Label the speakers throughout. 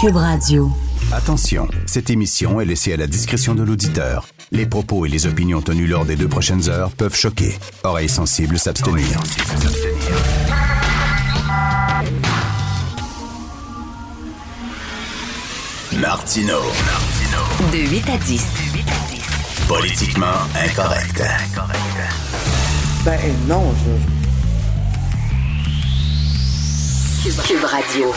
Speaker 1: Cube Radio.
Speaker 2: Attention, cette émission est laissée à la discrétion de l'auditeur. Les propos et les opinions tenues lors des deux prochaines heures peuvent choquer. Oreilles sensibles s'abstenir. Martino.
Speaker 1: De 8 à 10.
Speaker 2: Politiquement incorrect.
Speaker 3: Ben non, je...
Speaker 1: Cube Radio.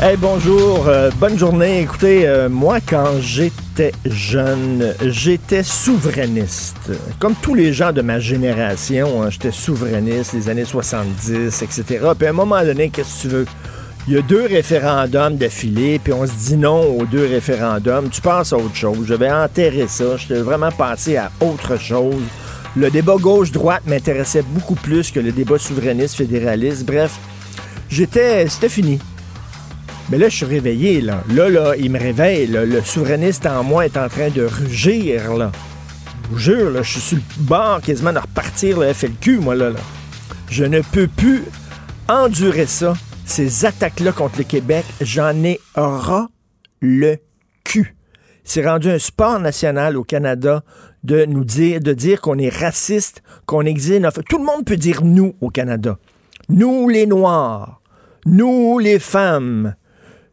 Speaker 4: Hey, bonjour, euh, bonne journée. Écoutez, euh, moi, quand j'étais jeune, j'étais souverainiste. Comme tous les gens de ma génération, hein, j'étais souverainiste, les années 70, etc. Puis à un moment donné, qu'est-ce que tu veux? Il y a deux référendums d'affilée, puis on se dit non aux deux référendums. Tu passes à autre chose. Je vais enterrer ça. Je vais vraiment passer à autre chose. Le débat gauche-droite m'intéressait beaucoup plus que le débat souverainiste-fédéraliste. Bref, j'étais... C'était fini. Mais là, je suis réveillé, là. Là, là, il me réveille. Le souverainiste en moi est en train de rugir, là. Je vous jure, là, je suis sur le bord quasiment de repartir le FLQ, moi, là, là. Je ne peux plus endurer ça. Ces attaques-là contre le Québec, j'en ai ras le cul. C'est rendu un sport national au Canada de nous dire, de dire qu'on est raciste, qu'on exige notre... Tout le monde peut dire nous au Canada. Nous, les Noirs. Nous, les femmes.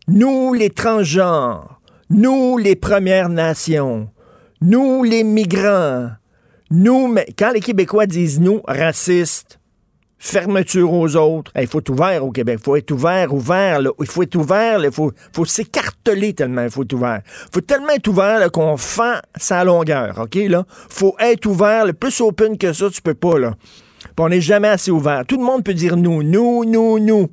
Speaker 4: Nous, les transgenres. Nous, les Premières Nations. Nous, les migrants. Nous, mais quand les Québécois disent nous, racistes, fermeture aux autres, il faut être ouvert au Québec. Il faut être ouvert, ouvert. Il faut être ouvert. Il faut, s'écarteler tellement il faut être ouvert. Il faut tellement être ouvert qu'on fend sa longueur. OK? là faut être ouvert. Le plus open que ça, tu peux pas. là. On n'est jamais assez ouvert. Tout le monde peut dire nous, nous, nous, nous.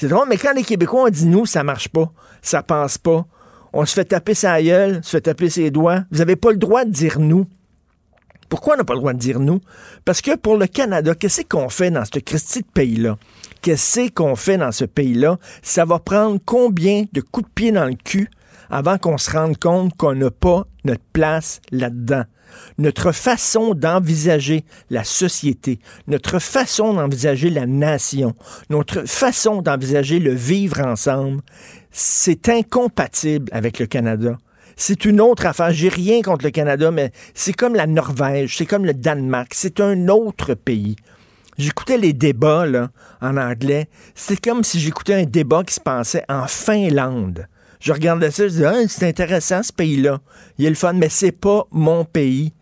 Speaker 4: C'est drôle, mais quand les Québécois ont dit nous, ça marche pas. Ça passe pas. On se fait taper sa gueule, se fait taper ses doigts. Vous n'avez pas le droit de dire nous. Pourquoi on n'a pas le droit de dire nous? Parce que pour le Canada, qu'est-ce qu'on fait dans ce Christi de pays-là? Qu'est-ce qu'on fait dans ce pays-là? Ça va prendre combien de coups de pied dans le cul avant qu'on se rende compte qu'on n'a pas notre place là-dedans? Notre façon d'envisager la société, notre façon d'envisager la nation, notre façon d'envisager le vivre ensemble, c'est incompatible avec le Canada c'est une autre affaire. J'ai rien contre le Canada, mais c'est comme la Norvège, c'est comme le Danemark, c'est un autre pays. J'écoutais les débats en anglais. C'est comme si j'écoutais un débat qui se passait en Finlande. Je regardais ça, je disais, ah, c'est intéressant ce pays-là. Il est le fun, mais c'est pas mon pays.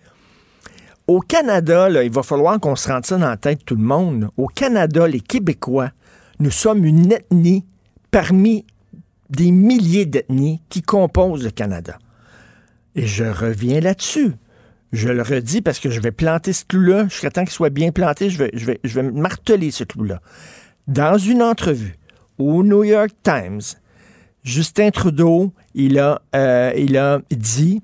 Speaker 4: Au Canada, il va falloir qu'on se rende ça dans la tête tout le monde. Au Canada, les Québécois, nous sommes une ethnie parmi des milliers d'ethnies qui composent le Canada. Et je reviens là-dessus. Je le redis parce que je vais planter ce clou-là. Jusqu'à temps qu'il soit bien planté, je vais, je, je vais marteler ce clou-là. Dans une entrevue au New York Times, Justin Trudeau, il a, euh, il a dit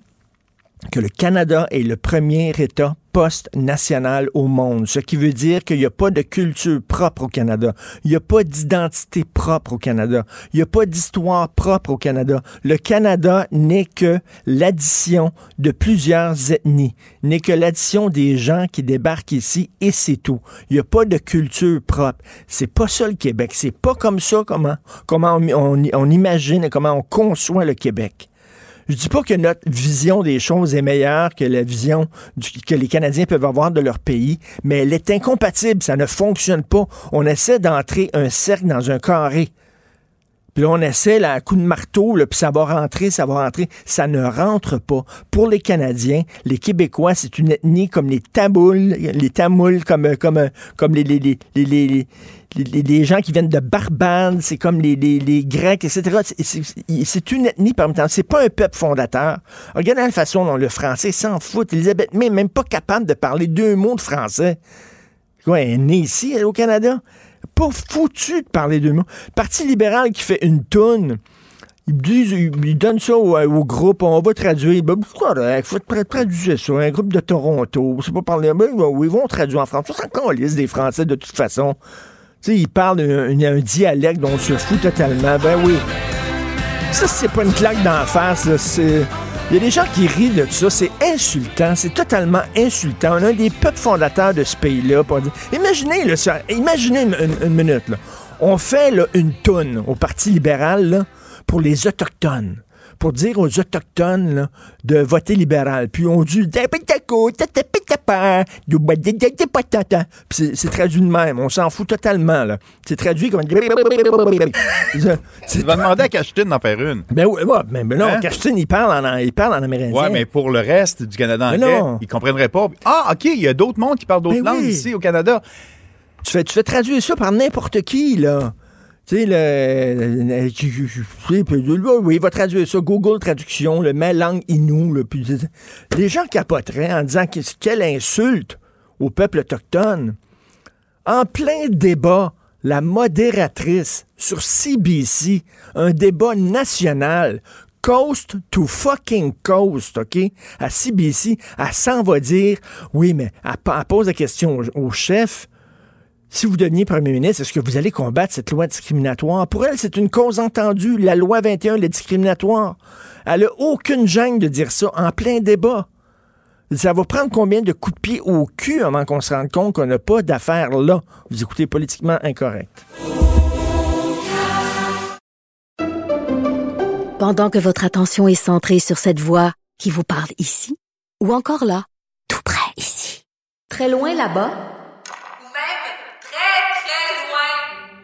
Speaker 4: que le Canada est le premier État post-national au monde, ce qui veut dire qu'il n'y a pas de culture propre au Canada, il n'y a pas d'identité propre au Canada, il n'y a pas d'histoire propre au Canada. Le Canada n'est que l'addition de plusieurs ethnies, n'est que l'addition des gens qui débarquent ici et c'est tout. Il n'y a pas de culture propre. C'est pas ça le Québec. C'est pas comme ça comment, comment on, on, on imagine et comment on conçoit le Québec. Je dis pas que notre vision des choses est meilleure que la vision que les Canadiens peuvent avoir de leur pays, mais elle est incompatible, ça ne fonctionne pas. On essaie d'entrer un cercle dans un carré. Puis là, on essaie, là, à coup de marteau, là, puis ça va rentrer, ça va rentrer. Ça ne rentre pas. Pour les Canadiens, les Québécois, c'est une ethnie comme les Tamouls, les Tamouls, comme, comme, les, les, les, gens qui viennent de Barbade, c'est comme les, Grecs, etc. C'est- une ethnie parmi tant. C'est pas un peuple fondateur. Regardez la façon dont le français s'en fout. Elisabeth May est même pas capable de parler deux mots de français. Quoi, elle est née ici, au Canada? Pas foutu de parler de mots. Parti libéral qui fait une toune. Ils disent, donnent ça au, au groupe, on va traduire. Ben, correct, faut tra- traduire ça. Un groupe de Toronto, c'est pas parler. Ben, ils vont traduire en français. C'est encore liste des Français de toute façon. Sais, ils parlent un, un dialecte dont on se fout totalement. Ben oui. Ça, c'est pas une claque d'en face, c'est. Il y a des gens qui rient de ça, c'est insultant, c'est totalement insultant. On a un des peuples fondateurs de ce pays-là. dire- Imaginez, là, ça, imaginez une, minute, là. On fait là, une toune au Parti libéral là, pour les Autochtones. Pour dire aux Autochtones là, de voter libéral. Puis on dit Puis c'est- traduit de même. On s'en fout totalement. là. C'est traduit comme.
Speaker 5: Tu vas demander à Cachetine d'en faire une.
Speaker 4: Ben oui, ouais, mais, mais non,
Speaker 5: Hein?
Speaker 4: Cachetine, il parle en, il parle en amérindien.
Speaker 5: Ouais, mais pour le reste du Canada anglais, ils comprendraient pas. Ah, OK, il y a d'autres mondes qui parlent d'autres
Speaker 4: Ben
Speaker 5: langues
Speaker 4: oui.
Speaker 5: ici au Canada.
Speaker 4: Tu fais, tu fais traduire ça par n'importe qui, là. Tu sais, le. le- oui, il va traduire ça. Google Traduction, le met langue inou, là, puis les gens capoteraient en disant que, quelle insulte au peuple autochtone. En plein débat, la modératrice sur CBC, un débat national, coast to fucking coast, OK? À CBC, elle s'en va dire, oui, mais elle pose la question au, au chef, si vous deveniez premier ministre, est-ce que vous allez combattre cette loi discriminatoire? Pour elle, c'est une cause entendue. La loi 21, le discriminatoire. Elle n'a aucune gêne de dire ça en plein débat. Ça va prendre combien de coups de pied au cul avant qu'on se rende compte qu'on n'a pas d'affaires là? Vous écoutez politiquement incorrect.
Speaker 6: Pendant que votre attention est centrée sur cette voix qui vous parle ici, ou encore là, tout près ici, très loin là-bas,
Speaker 7: Ou même très, très loin.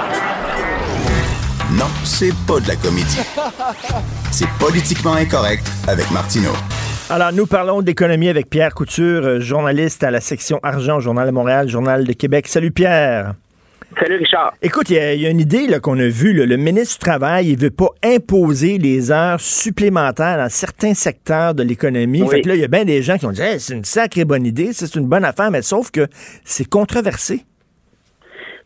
Speaker 2: Non, c'est pas de la comédie. C'est politiquement incorrect avec Martineau.
Speaker 4: Alors, nous parlons d'économie avec Pierre Couture, euh, journaliste à la section Argent, Journal de Montréal, Journal de Québec. Salut Pierre.
Speaker 8: Salut Richard.
Speaker 4: Écoute, il y, a- il y a une idée là, qu'on a vue. là. Le ministre du Travail, il veut pas imposer les heures supplémentaires dans certains secteurs de l'économie.
Speaker 8: Oui.
Speaker 4: Fait que là, il y a bien des gens qui ont dit Hey, c'est une sacrée bonne idée, c'est une bonne affaire, mais sauf que c'est controversé.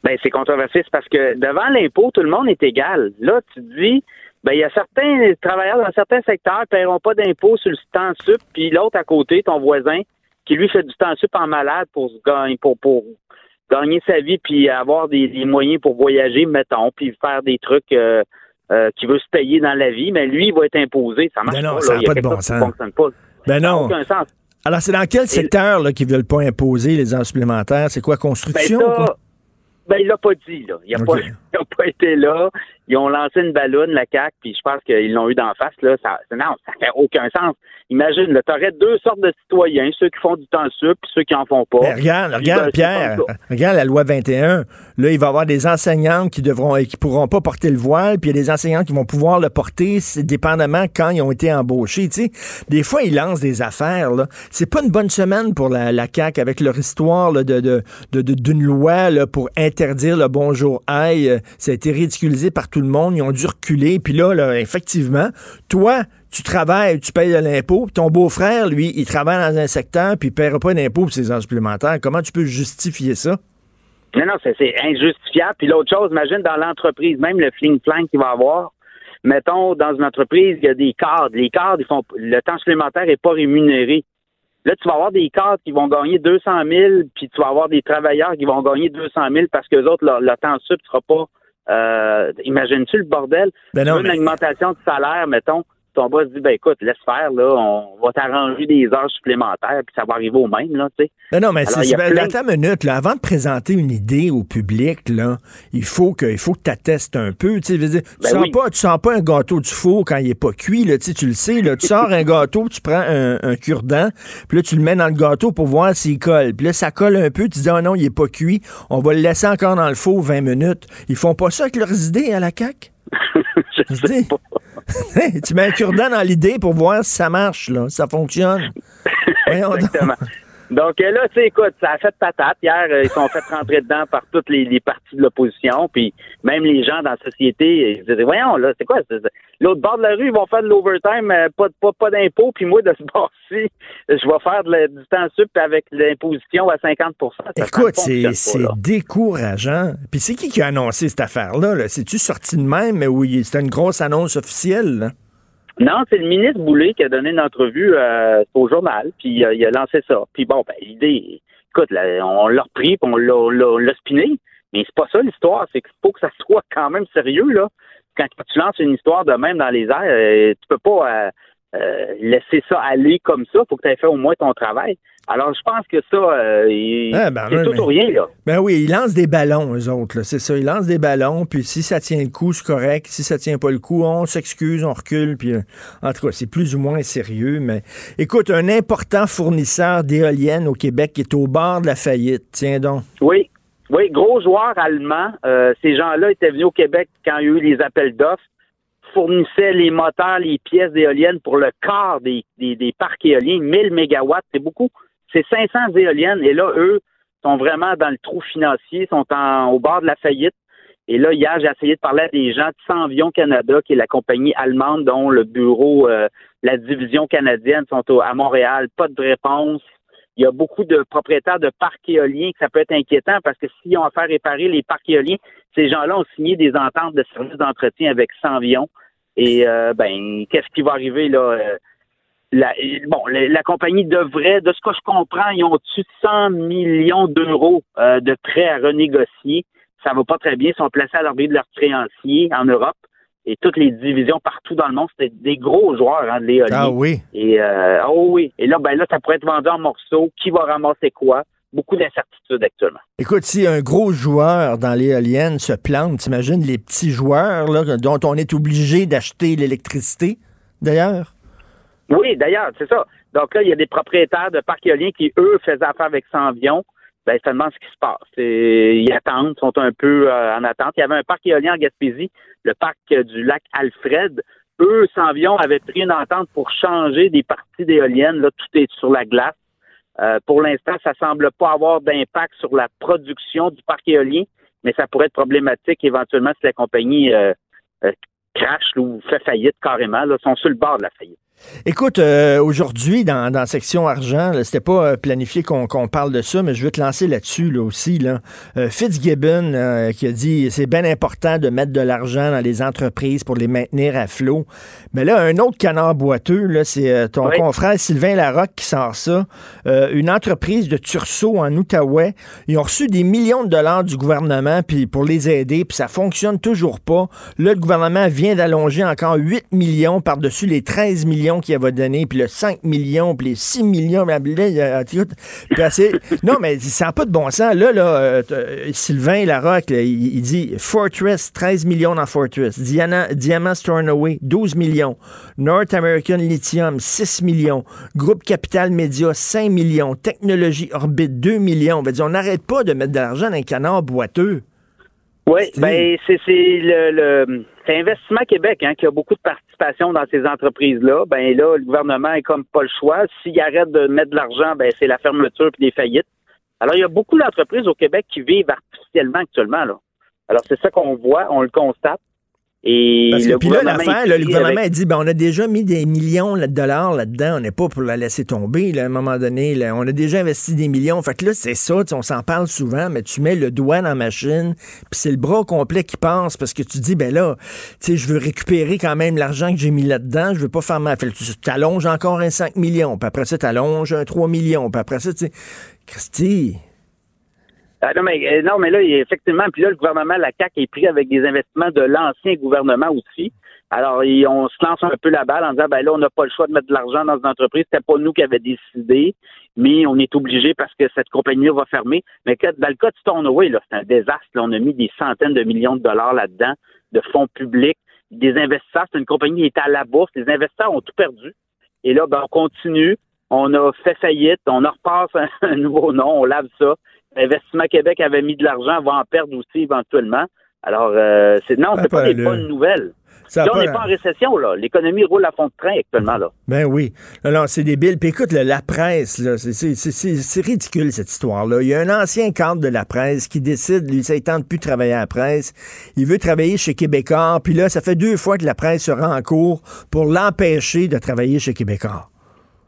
Speaker 8: Ben, c'est controversé, c'est parce que devant l'impôt, tout le monde est égal. Là, tu te dis, ben, il y a certains travailleurs dans certains secteurs qui ne paieront pas d'impôt sur le temps sup, puis l'autre à côté, ton voisin, qui lui fait du temps sup en malade pour gagner, pour, pour gagner sa vie, puis avoir des, des moyens pour voyager, mettons, puis faire des trucs euh, euh, qu'il veut se payer dans la vie, mais lui, il va être imposé. Ça marche
Speaker 4: Ben non,
Speaker 8: pas.
Speaker 4: ça
Speaker 8: là.
Speaker 4: a
Speaker 8: Il y a
Speaker 4: pas de bon
Speaker 8: qui
Speaker 4: sens.
Speaker 8: fonctionne pas.
Speaker 4: Ben
Speaker 8: Ça n'a
Speaker 4: non.
Speaker 8: aucun sens.
Speaker 4: Alors, c'est dans quel secteur là, qu'ils veulent pas imposer les heures supplémentaires? C'est quoi,
Speaker 8: Ben,
Speaker 4: construction?
Speaker 8: ça,
Speaker 4: quoi?
Speaker 8: Ben, il l'a pas dit, là. Il a,
Speaker 4: Ok.
Speaker 8: pas, il a pas été là. Ils ont lancé une ballonne, la CAQ, puis je pense qu'ils l'ont eu d'en face, là. Ça, non, ça fait aucun sens. Imagine, là, t'aurais deux sortes de citoyens, ceux qui font du temps sup, puis ceux qui en font pas.
Speaker 4: Ben, regarde,
Speaker 8: Puis,
Speaker 4: regarde,
Speaker 8: ben,
Speaker 4: Pierre, regarde la loi 21. Là, il va y avoir des enseignantes qui devront qui pourront pas porter le voile, puis il y a des enseignantes qui vont pouvoir le porter, dépendamment quand ils ont été embauchés. Tu sais, des fois, ils lancent des affaires. Là. C'est pas une bonne semaine pour la, la CAQ avec leur histoire là, de, de, d'une loi là, pour interdire le bonjour aïe. Ça a été ridiculisé par tout le monde. Ils ont dû reculer. Puis là, effectivement, toi, tu travailles, tu payes de l'impôt. Ton beau-frère, lui, il travaille dans un secteur, puis il ne paiera pas d'impôt pour ses heures supplémentaires. Comment tu peux justifier ça?
Speaker 8: Non, non, c'est, c'est injustifiable. Puis l'autre chose, imagine dans l'entreprise, même le fling-flang qu'il va avoir. Mettons, dans une entreprise, il y a des cadres. Les cadres, ils font, le temps supplémentaire n'est pas rémunéré. Là, tu vas avoir des cadres qui vont gagner 200 000, puis tu vas avoir des travailleurs qui vont gagner 200 000 parce que les autres, leur, leur temps sup ne sera pas. Euh, Imagines-tu le bordel?
Speaker 4: Ben non,
Speaker 8: une
Speaker 4: mais-
Speaker 8: augmentation de salaire, mettons. Ton boss dit, ben écoute, laisse faire, là, on va t'arranger des heures supplémentaires, puis ça va arriver au même, là, tu sais.
Speaker 4: Non, non, mais c'est, c'est-
Speaker 8: plein-
Speaker 4: attends une minute, là, avant de présenter une idée au public, là, il faut que, il faut que tu attestes un peu, tu sais, tu
Speaker 8: Ben
Speaker 4: sens
Speaker 8: oui.
Speaker 4: pas, tu sens pas un gâteau du four quand il est pas cuit, là, tu tu le sais, là, tu sors un gâteau, tu prends un, un cure-dent, puis là, tu le mets dans le gâteau pour voir s'il colle, puis là, ça colle un peu, tu dis, oh non, il est pas cuit, on va le laisser encore dans le four 20 minutes. Ils font pas ça avec leurs idées à la CAQ?
Speaker 8: Je
Speaker 4: Je
Speaker 8: sais
Speaker 4: dis.
Speaker 8: pas.
Speaker 4: tu mets un cure-dent dans l'idée pour voir si ça marche, là, si ça fonctionne.
Speaker 8: Exactement. Donc euh, là, tu sais, écoute, ça a fait patate. Hier, euh, ils sont fait rentrer dedans par toutes les, les parties de l'opposition, puis même les gens dans la société, ils disaient, voyons, là, c'est quoi? L'autre bord de la rue, ils vont faire de l'overtime, euh, pas, pas, pas d'impôt, puis moi, de ce bord-ci, je vais faire de du temps sup avec l'imposition à 50 ça,
Speaker 4: Écoute, c'est décourageant. Puis c'est qui qui a annoncé cette affaire-là? -là? C'est-tu sorti de même, mais oui, c'était une grosse annonce officielle? là?
Speaker 8: Non, c'est le ministre Boulay qui a donné une entrevue euh, au journal, puis euh, il a lancé ça. Puis bon, ben, l'idée, écoute, là, on l'a repris, puis on l'a, spiné, mais c'est pas ça l'histoire, c'est qu'il faut que ça soit quand même sérieux, là. Quand tu lances une histoire de même dans les airs, euh, tu peux pas euh, laisser ça aller comme ça, faut que tu aies fait au moins ton travail. Alors, je pense que ça, euh, il-
Speaker 4: Ah, ben,
Speaker 8: c'est tout
Speaker 4: mais-
Speaker 8: ou rien, là.
Speaker 4: Ben oui, ils lancent des ballons, eux autres. C'est ça, ils lancent des ballons, puis si ça tient le coup, c'est correct. Si ça tient pas le coup, on s'excuse, on recule. Puis, euh, en tout cas, c'est plus ou moins sérieux. Mais écoute, un important fournisseur d'éoliennes au Québec qui est au bord de la faillite. Tiens donc.
Speaker 8: Oui, oui, gros joueur allemand. Euh, ces gens-là étaient venus au Québec quand il y a eu les appels d'offres, fournissaient les moteurs, les pièces d'éoliennes pour le quart des, des, parcs éoliens, 1000 mégawatts, c'est beaucoup. C'est 500 éoliennes et là, eux sont vraiment dans le trou financier, sont au bord de la faillite. Et là, hier, j'ai essayé de parler à des gens de Sanvion Canada, qui est la compagnie allemande dont le bureau, euh, la division canadienne sont à Montréal. Pas de réponse. Il y a beaucoup de propriétaires de parcs éoliens que ça peut être inquiétant parce que s'ils ont à faire réparer les parcs éoliens, ces gens-là ont signé des ententes de services d'entretien avec Sanvion. Et euh, ben, qu'est-ce qui va arriver là? euh, la, bon, la, la compagnie devrait, de ce que je comprends, ils ont au-dessus de 100 millions d'euros euh, de prêts à renégocier. Ça va pas très bien. Ils sont placés à l'abri de leurs créanciers en Europe. Et toutes les divisions partout dans le monde, c'était des gros joueurs hein, de l'éolien.
Speaker 4: Ah oui.
Speaker 8: Et euh, oh oui. Et là, ben là, ça pourrait être vendu en morceaux. Qui va ramasser quoi? Beaucoup d'incertitudes actuellement.
Speaker 4: Écoute, si un gros joueur dans l'éolienne se plante, t'imagines les petits joueurs là, dont on est obligé d'acheter l'électricité, d'ailleurs?
Speaker 8: Oui, d'ailleurs, c'est ça. Donc là, il y a des propriétaires de parcs éoliens qui, eux, faisaient affaire avec Sanvion. Ben, demande ce qui se passe. Et ils attendent, sont un peu euh, en attente. Il y avait un parc éolien en Gaspésie, le parc euh, du lac Alfred. Eux, Sanvion, avaient pris une entente pour changer des parties d'éoliennes. Là, tout est sur la glace. Euh, pour l'instant, ça semble pas avoir d'impact sur la production du parc éolien, mais ça pourrait être problématique éventuellement si la compagnie euh, euh, crache ou fait faillite carrément. Là, sont sur le bord de la faillite.
Speaker 4: Écoute, euh, aujourd'hui, dans, dans Section Argent, c'était pas euh, planifié qu'on parle de ça, mais je veux te lancer là-dessus là, aussi. Là. Euh, Fitzgibbon qui a dit c'est bien important de mettre de l'argent dans les entreprises pour les maintenir à flot. Mais là, un autre canard boiteux, c'est ton
Speaker 8: Oui.
Speaker 4: confrère Sylvain Larocque qui sort ça. Une entreprise de Tursault en Outaouais, ils ont reçu des millions de dollars du gouvernement puis pour les aider, puis ça fonctionne toujours pas. Là, le gouvernement vient d'allonger encore 8 millions par-dessus les 13 millions qu'il avait donné, puis le 5 millions, puis les 6 millions, non, mais ça n'a pas de bon sens. Là, là euh, euh, Sylvain Larocque, là, il, dit Fortress, 13 millions dans Fortress. Diana, Diamant Stornoway, 12 millions. North American Lithium, 6 millions. Groupe Capital Média, 5 millions. Technologie Orbit, 2 millions. On va dire, on n'arrête pas de mettre de l'argent dans un canard boiteux.
Speaker 8: Oui, ben c'est c'est le, le c'est Investissement Québec hein, qui a beaucoup de participation dans ces entreprises-là. Ben là, le gouvernement est comme pas le choix. S'il arrête de mettre de l'argent, ben c'est la fermeture puis des faillites. Alors il y a beaucoup d'entreprises au Québec qui vivent artificiellement actuellement là. Alors c'est ça qu'on voit, on le constate. Et
Speaker 4: Parce que puis là, l'affaire, le gouvernement
Speaker 8: avec-
Speaker 4: a dit ben, on a déjà mis des millions de dollars là-dedans, on n'est pas pour la laisser tomber là, à un moment donné. là. on a déjà investi des millions. Fait que là, c'est ça, on s'en parle souvent, mais tu mets le doigt dans la machine, puis c'est le bras complet qui pense parce que tu dis ben là, tu sais, je veux récupérer quand même l'argent que j'ai mis là-dedans, je veux pas faire mal. Fait que tu t'allonges encore un 5 millions, puis après ça, tu allonges un 3 millions, puis après ça, tu sais, Christy,
Speaker 8: Ah, non, mais, euh, non, mais là, effectivement, puis là, le gouvernement, la CAQ est pris avec des investissements de l'ancien gouvernement aussi. Alors, on se lance un peu la balle en disant, ben là, on n'a pas le choix de mettre de l'argent dans une entreprise. C'était pas nous qui avions décidé, mais on est obligé parce que cette compagnie va fermer. Mais dans le cas de Stoneway, là, c'est un désastre. On a mis des centaines de millions de dollars là-dedans, de fonds publics, des investisseurs. C'est une compagnie qui est à la bourse. Les investisseurs ont tout perdu. Et là, ben, on continue. On a fait faillite. On repasse un nouveau nom. On lave ça. Investissement Québec avait mis de l'argent, va en perdre aussi éventuellement. Alors, euh, c'est, non,
Speaker 4: Ah,
Speaker 8: c'est pas
Speaker 4: pas
Speaker 8: des bonnes nouvelles.
Speaker 4: Ça
Speaker 8: Là, on n'est pas en récession, là. L'économie roule à fond de train actuellement, là.
Speaker 4: Ben oui. Non, non, c'est débile. Puis écoute, là, la presse, là, c'est- ridicule, cette histoire-là. Il y a un ancien cadre de la presse qui décide, lui, ça ne tente plus de travailler à la presse. Il veut travailler chez Québécois. Puis là, ça fait deux fois que la presse se rend en cours pour l'empêcher de travailler chez Québécois.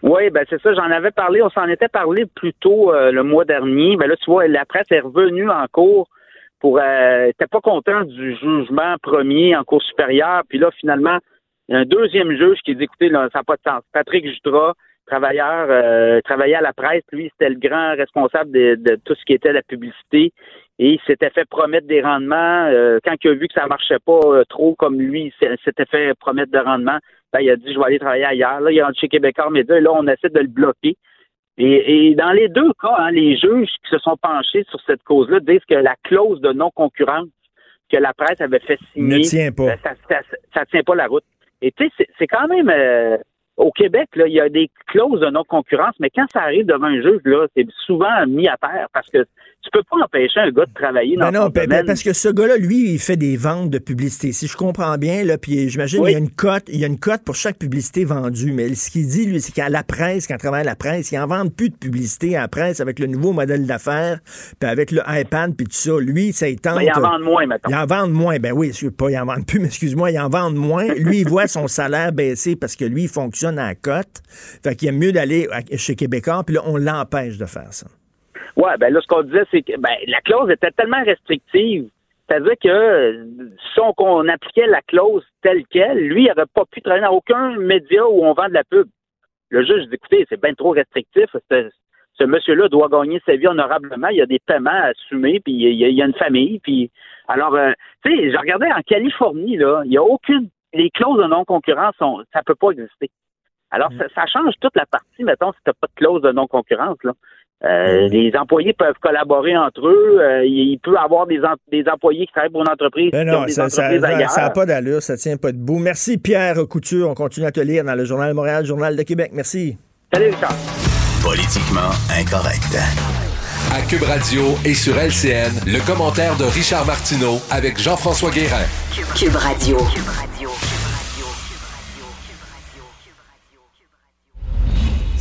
Speaker 8: Oui, ben c'est ça, j'en avais parlé, on s'en était parlé plus tôt euh, le mois dernier. Ben là, tu vois, la presse est revenue en cours pour euh, était pas content du jugement premier en cour supérieure. Puis là, finalement, il y a un deuxième juge qui dit écoutez, là, ça n'a pas de sens. Patrick Jutras, travailleur, euh, travaillait à la presse, lui, c'était le grand responsable de, tout ce qui était la publicité. Et il s'était fait promettre des rendements. euh, quand il a vu que ça marchait pas euh, trop comme lui, il s'était fait promettre de rendements. Ben, il a dit je vais aller travailler ailleurs. Là, il est rentré chez Québécois Média et là, on essaie de le bloquer. Et, et dans les deux cas, hein, les juges qui se sont penchés sur cette cause-là disent que la clause de non-concurrence que la presse avait fait signer,
Speaker 4: Ne tient pas.
Speaker 8: ben, ça, ça, ça tient pas la route. Et tu sais, c'est- c'est quand même euh, au Québec, là, il y a des clauses de non-concurrence, mais quand ça arrive devant un juge, là, c'est souvent mis à terre parce que tu peux pas empêcher un gars de travailler dans
Speaker 4: Ben non,
Speaker 8: son
Speaker 4: ben- ben
Speaker 8: domaine.
Speaker 4: parce que ce gars-là, lui, il fait des ventes de publicité. Si je comprends bien, là, puis j'imagine
Speaker 8: Oui.
Speaker 4: il y a une cote, il y a une cote pour chaque publicité vendue. Mais ce qu'il dit, lui, c'est qu'à la presse, quand il travaille à la presse, il en vend plus de publicité à la presse avec le nouveau modèle d'affaires, puis avec le iPad, puis tout ça. Lui, ça il tente.
Speaker 8: Ben, il en vend moins, mettons.
Speaker 4: Il en vend moins. Ben oui, je pas, il en vend plus, mais excuse-moi, il en vend moins. Lui, il voit son salaire baisser parce que lui, il fonctionne à la cote. Fait qu'il aime mieux d'aller chez Québécois, puis là, on l'empêche de faire ça.
Speaker 8: Ouais, ben là, ce qu'on disait, c'est que ben, la clause était tellement restrictive. C'est-à-dire que si on, appliquait la clause telle qu'elle, lui, il n'aurait pas pu travailler dans aucun média où on vend de la pub. Le juge dit, écoutez, c'est bien trop restrictif. Ce, monsieur-là doit gagner sa vie honorablement. Il y a des paiements à assumer, puis il y a, y une famille. Puis alors, euh, tu sais, je regardais en Californie, là, il n'y a aucune... Les clauses de non-concurrence, sont, ça peut pas exister. Alors, ça, ça change toute la partie, mettons, si tu n'as pas de clause de non-concurrence, là. Euh, Les employés peuvent collaborer entre eux. Euh, il, peut y avoir des, em- des employés qui travaillent pour une entreprise
Speaker 4: Ben
Speaker 8: qui ont
Speaker 4: non,
Speaker 8: des
Speaker 4: ça n'a
Speaker 8: entreprises ailleurs.
Speaker 4: pas d'allure, ça tient pas debout. Merci Pierre Couture. On continue à te lire dans le Journal de Montréal, Journal de Québec. Merci.
Speaker 8: Salut, Richard.
Speaker 2: Politiquement incorrect.
Speaker 9: À Cube Radio et sur LCN, le commentaire de Richard Martineau avec Jean-François Guérin.
Speaker 1: Cube Radio.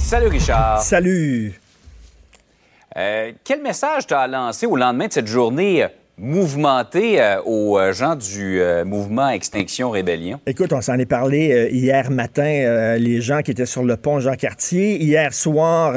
Speaker 10: Salut Richard.
Speaker 4: Salut.
Speaker 10: Euh, quel message tu as lancé au lendemain de cette journée mouvementée euh, aux euh, gens du euh, mouvement Extinction Rébellion?
Speaker 4: Écoute, on s'en est parlé euh, hier matin, les gens qui étaient sur le pont Jean-Cartier. Hier soir,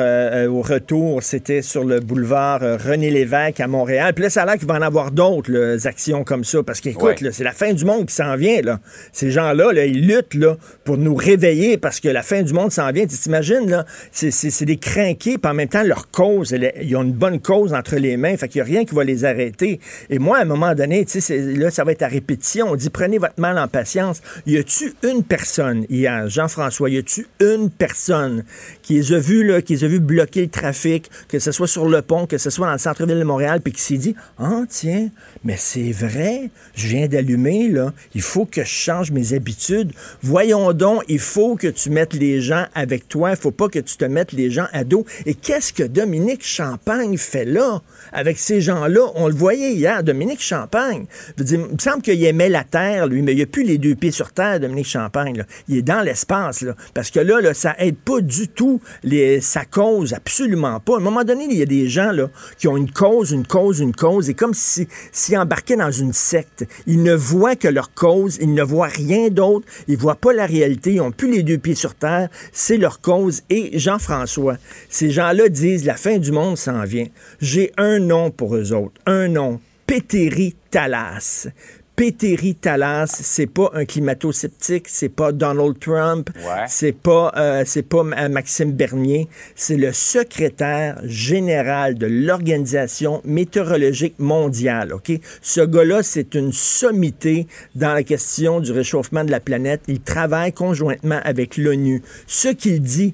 Speaker 4: au retour, c'était sur le boulevard euh, René Lévesque à Montréal. Puis là, ça a l'air qu'il va en avoir d'autres là, actions comme ça. Parce qu'écoute,
Speaker 10: Ouais.
Speaker 4: c'est la fin du monde qui s'en vient. Là. Ces gens-là, là, ils luttent là, pour nous réveiller parce que la fin du monde s'en vient. Tu t'imagines, là, c'est, des crinqués, puis en même temps, leur cause, elle ils ont une bonne cause entre les mains. Fait qu'il n'y a rien qui va les arrêter. Et moi, à un moment donné, là, ça va être à répétition. On dit prenez votre mal en patience. Y a-tu une personne hier, Jean-François, y a-tu une personne qui les a vus, là, qui a vus bloquer le trafic, que ce soit sur le pont, que ce soit dans le centre-ville de Montréal, puis qui s'est dit Ah, tiens, mais c'est vrai, je viens d'allumer, là, il faut que je change mes habitudes. Voyons donc, il faut que tu mettes les gens avec toi, il faut pas que tu te mettes les gens à dos. Et qu'est-ce que Dominique Champagne fait là, avec ces gens-là? On le voyait hier, Dominique Champagne. Il me semble qu'il aimait la Terre, lui, mais il n'a plus les deux pieds sur Terre, Dominique Champagne. Il est dans l'espace, là. Parce que là, ça aide pas du tout les, sa cause, absolument pas. À un moment donné, il y a des gens là, qui ont une cause, une cause, une cause, et comme si- s'ils embarquaient dans une secte. Ils ne voient que leur cause, ils ne voient rien d'autre, ils voient pas la réalité, ils n'ont plus les deux pieds sur terre, c'est leur cause. Et Jean-François, ces gens-là disent la fin du monde s'en vient. J'ai un nom pour eux autres, un nom, Pétéri Talas. Pétéri Talas, c'est pas un climato-sceptique, c'est pas Donald Trump,
Speaker 10: Ouais.
Speaker 4: c'est pas euh, c'est pas euh, Maxime Bernier, c'est le secrétaire général de l'Organisation météorologique mondiale, OK? Ce gars-là, c'est une sommité dans la question du réchauffement de la planète, il travaille conjointement avec l'ONU. Ce qu'il dit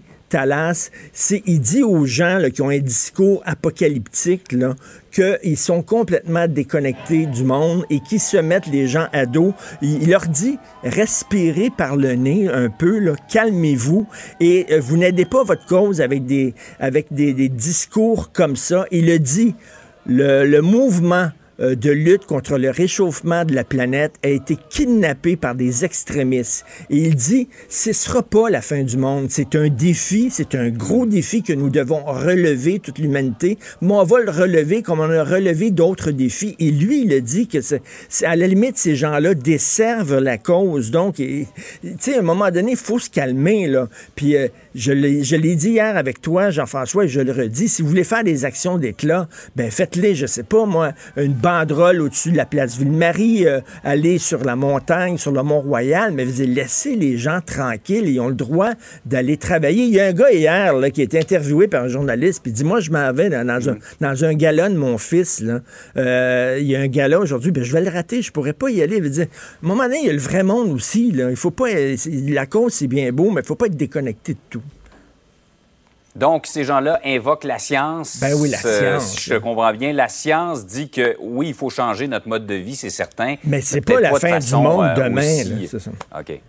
Speaker 4: C'est il dit aux gens qui ont un discours apocalyptique là, qu'ils sont complètement déconnectés du monde et qui se mettent les gens à dos. Il, leur dit respirez par le nez un peu, calmez-vous et euh, vous n'aidez pas votre cause avec des avec des, discours comme ça. Il le dit le, le mouvement de lutte contre le réchauffement de la planète a été kidnappé par des extrémistes. Et il dit, ce sera pas la fin du monde. C'est un défi, c'est un gros défi que nous devons relever, toute l'humanité. Mais on va le relever comme on a relevé d'autres défis. Et lui, il a dit que à la limite, ces gens-là desservent la cause. Donc, tu sais, à un moment donné, il faut se calmer, là. Puis, euh, je l'ai, je l'ai dit hier avec toi, Jean-François, et je le redis, si vous voulez faire des actions d'éclat, ben faites-les, je sais pas, moi, une banderole au-dessus de la place Ville-Marie, euh, aller sur la montagne, sur le Mont-Royal, mais vous laissez les gens tranquilles, ils ont le droit d'aller travailler. Il y a un gars hier là, qui a été interviewé par un journaliste, puis dit, moi, je m'en vais dans, dans un, dans un gala de mon fils, là. Euh, il y a un gala aujourd'hui, ben, je vais le rater, je pourrais pas y aller. Il dire, à un moment donné, il y a le vrai monde aussi, là. Il faut pas, la cause, c'est bien beau, mais il faut pas être déconnecté de tout.
Speaker 10: Donc, ces gens-là invoquent la science.
Speaker 4: Ben oui, la
Speaker 10: Euh,
Speaker 4: science.
Speaker 10: Si je comprends bien, la science dit que oui, il faut changer notre mode de vie, c'est certain.
Speaker 4: Mais c'est pas la fin du monde
Speaker 10: euh,
Speaker 4: demain, là, ça.
Speaker 10: OK.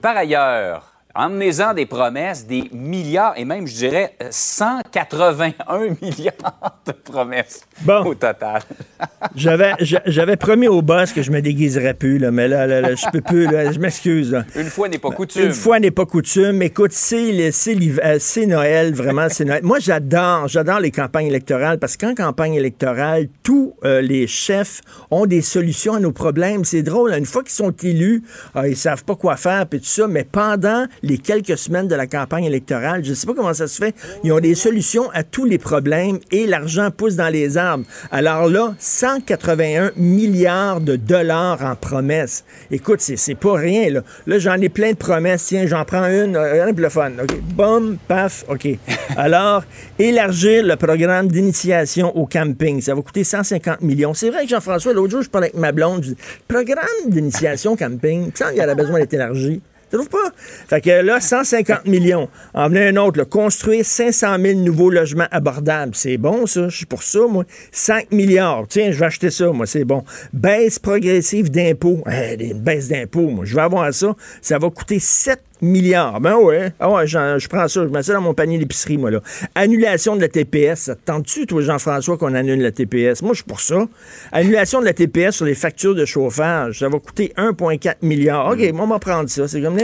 Speaker 10: Par ailleurs, emmenez-en des promesses, des milliards, et même, je dirais, euh, 181 milliards de promesses
Speaker 4: Bon.
Speaker 10: au total.
Speaker 4: J'avais, j'a- j'avais promis au boss que je me déguiserais plus, là, mais là, là, là, je peux plus, là, je m'excuse.
Speaker 10: Une fois n'est pas coutume.
Speaker 4: Une fois n'est pas coutume. Écoute, c'est, c'est, euh, c'est Noël, vraiment, c'est Noël. Moi, j'adore, j'adore les campagnes électorales parce qu'en campagne électorale, tous euh, les chefs ont des solutions à nos problèmes. C'est drôle, une fois qu'ils sont élus, ah, ils savent pas quoi faire, puis tout ça, mais pendant les quelques semaines de la campagne électorale, je sais pas comment ça se fait, ils ont des solutions à tous les problèmes et l'argent pousse dans les arbres. Alors là, 181 milliards de dollars en promesses. Écoute, c'est, pas rien, là. Là, j'en ai plein de promesses. Tiens, j'en prends une. euh, Rien pour le fun. OK. Boum, paf, OK. Alors, élargir le programme d'initiation au camping. Ça va coûter 150 millions. C'est vrai que Jean-François, l'autre jour, je parlais avec ma blonde. Je dis, programme d'initiation camping, ça, il y aurait besoin d'être élargi. Tu trouves pas? Fait que là, 150 millions. En venait un autre, là, construire 500 000 nouveaux logements abordables. C'est bon, ça. Je suis pour ça, moi. 5 milliards. Tiens, je vais acheter ça, moi. C'est bon. Baisse progressive d'impôts. Eh, des baisses d'impôts, moi. Je vais avoir ça. Ça va coûter 7 milliards. Ben ouais. Ah ouais, je prends ça. Je mets ça dans mon panier d'épicerie, moi, là. Annulation de la TPS. Ça te tente-tu, toi, Jean-François, qu'on annule la TPS? Moi, je suis pour ça. Annulation de la TPS sur les factures de chauffage. Ça va coûter 1,4 milliard. OK, moi, on va prendre ça. C'est comme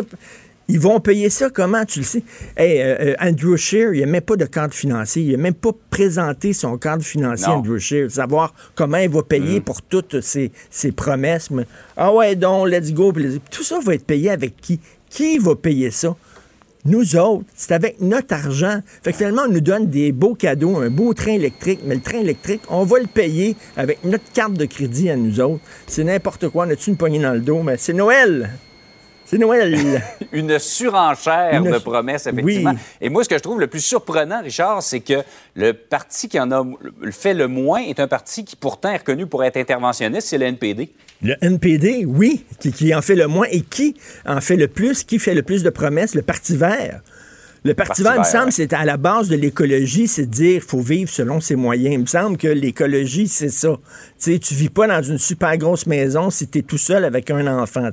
Speaker 4: ils vont payer ça comment, tu le sais? Hey, euh, euh, Andrew Scheer, il n'a même pas de cadre financier. Il n'a même pas présenté son cadre financier,
Speaker 10: Non.
Speaker 4: Andrew Scheer. Savoir comment il va payer pour toutes ses, ses promesses. Mais, ah ouais, donc, let's go. Tout ça va être payé avec qui? Qui va payer ça? Nous autres, c'est avec notre argent. Fait que finalement, on nous donne des beaux cadeaux, un beau train électrique, mais le train électrique, on va le payer avec notre carte de crédit à nous autres. C'est n'importe quoi. On a-tu une poignée dans le dos? Mais c'est Noël! C'est Noël!
Speaker 10: Une surenchère
Speaker 4: Une-
Speaker 10: de promesses, effectivement.
Speaker 4: Oui.
Speaker 10: Et moi, ce que je trouve le plus surprenant, Richard, c'est que le parti qui en a fait le moins est un parti qui pourtant est reconnu pour être interventionniste, c'est le NPD.
Speaker 4: Le NPD, oui, qui, qui en fait le moins et qui en fait le plus, qui fait le plus de promesses, le Parti vert. Le Parti, vert, il me semble,
Speaker 10: ouais.
Speaker 4: c'est à la base de l'écologie, c'est de dire faut vivre selon ses moyens. Il me semble que l'écologie, c'est ça. Tu tu vis pas dans une super grosse maison si tu es tout seul avec un enfant.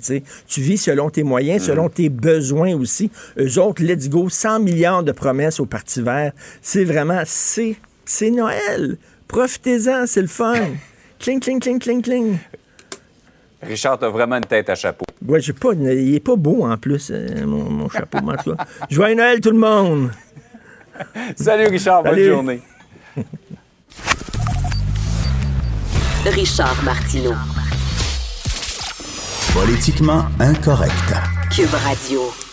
Speaker 4: tu vis selon tes moyens,
Speaker 10: Mm.
Speaker 4: selon tes besoins aussi. Eux autres, let's go, 100 milliards de promesses au Parti vert. C'est vraiment, c'est, c'est Noël. Profitez-en, c'est le fun. cling, cling, cling, cling, cling.
Speaker 10: Richard, t'as vraiment une tête à chapeau.
Speaker 4: Ouais, j'ai pas, il est pas beau en plus, euh, mon, mon chapeau. mais en tout cas. Joyeux Noël tout le monde!
Speaker 10: Salut, Richard. Bonne journée.
Speaker 1: Richard Martineau.
Speaker 2: Politiquement incorrect.
Speaker 1: Cube Radio.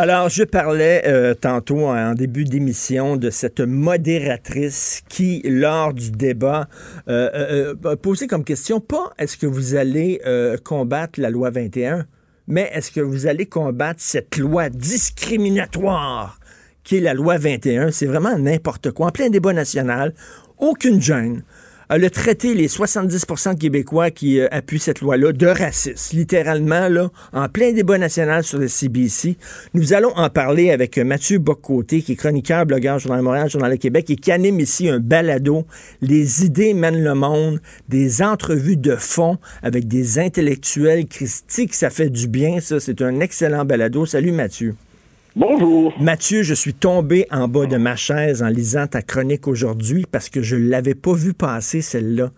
Speaker 4: Alors, je parlais euh, tantôt en début d'émission de cette modératrice qui, lors du débat, euh, euh, euh, a posé comme question, pas est-ce que vous allez euh, combattre la loi 21, mais est-ce que vous allez combattre cette loi discriminatoire qui est la loi 21. C'est vraiment n'importe quoi. En plein débat national, aucune gêne. Elle a traité les 70 de Québécois qui euh, appuient cette loi-là de racistes, littéralement, là, en plein débat national sur le CBC. Nous allons en parler avec euh, Mathieu Boccoté, qui est chroniqueur, blogueur, Journal Montréal, Journal de Québec, et qui anime ici un balado, Les idées mènent le monde, des entrevues de fond avec des intellectuels christiques. Ça fait du bien, ça. C'est un excellent balado. Salut, Mathieu.
Speaker 11: Bonjour.
Speaker 4: Mathieu, je suis tombé en bas de ma chaise en lisant ta chronique aujourd'hui parce que je ne l'avais pas vu passer, celle-là.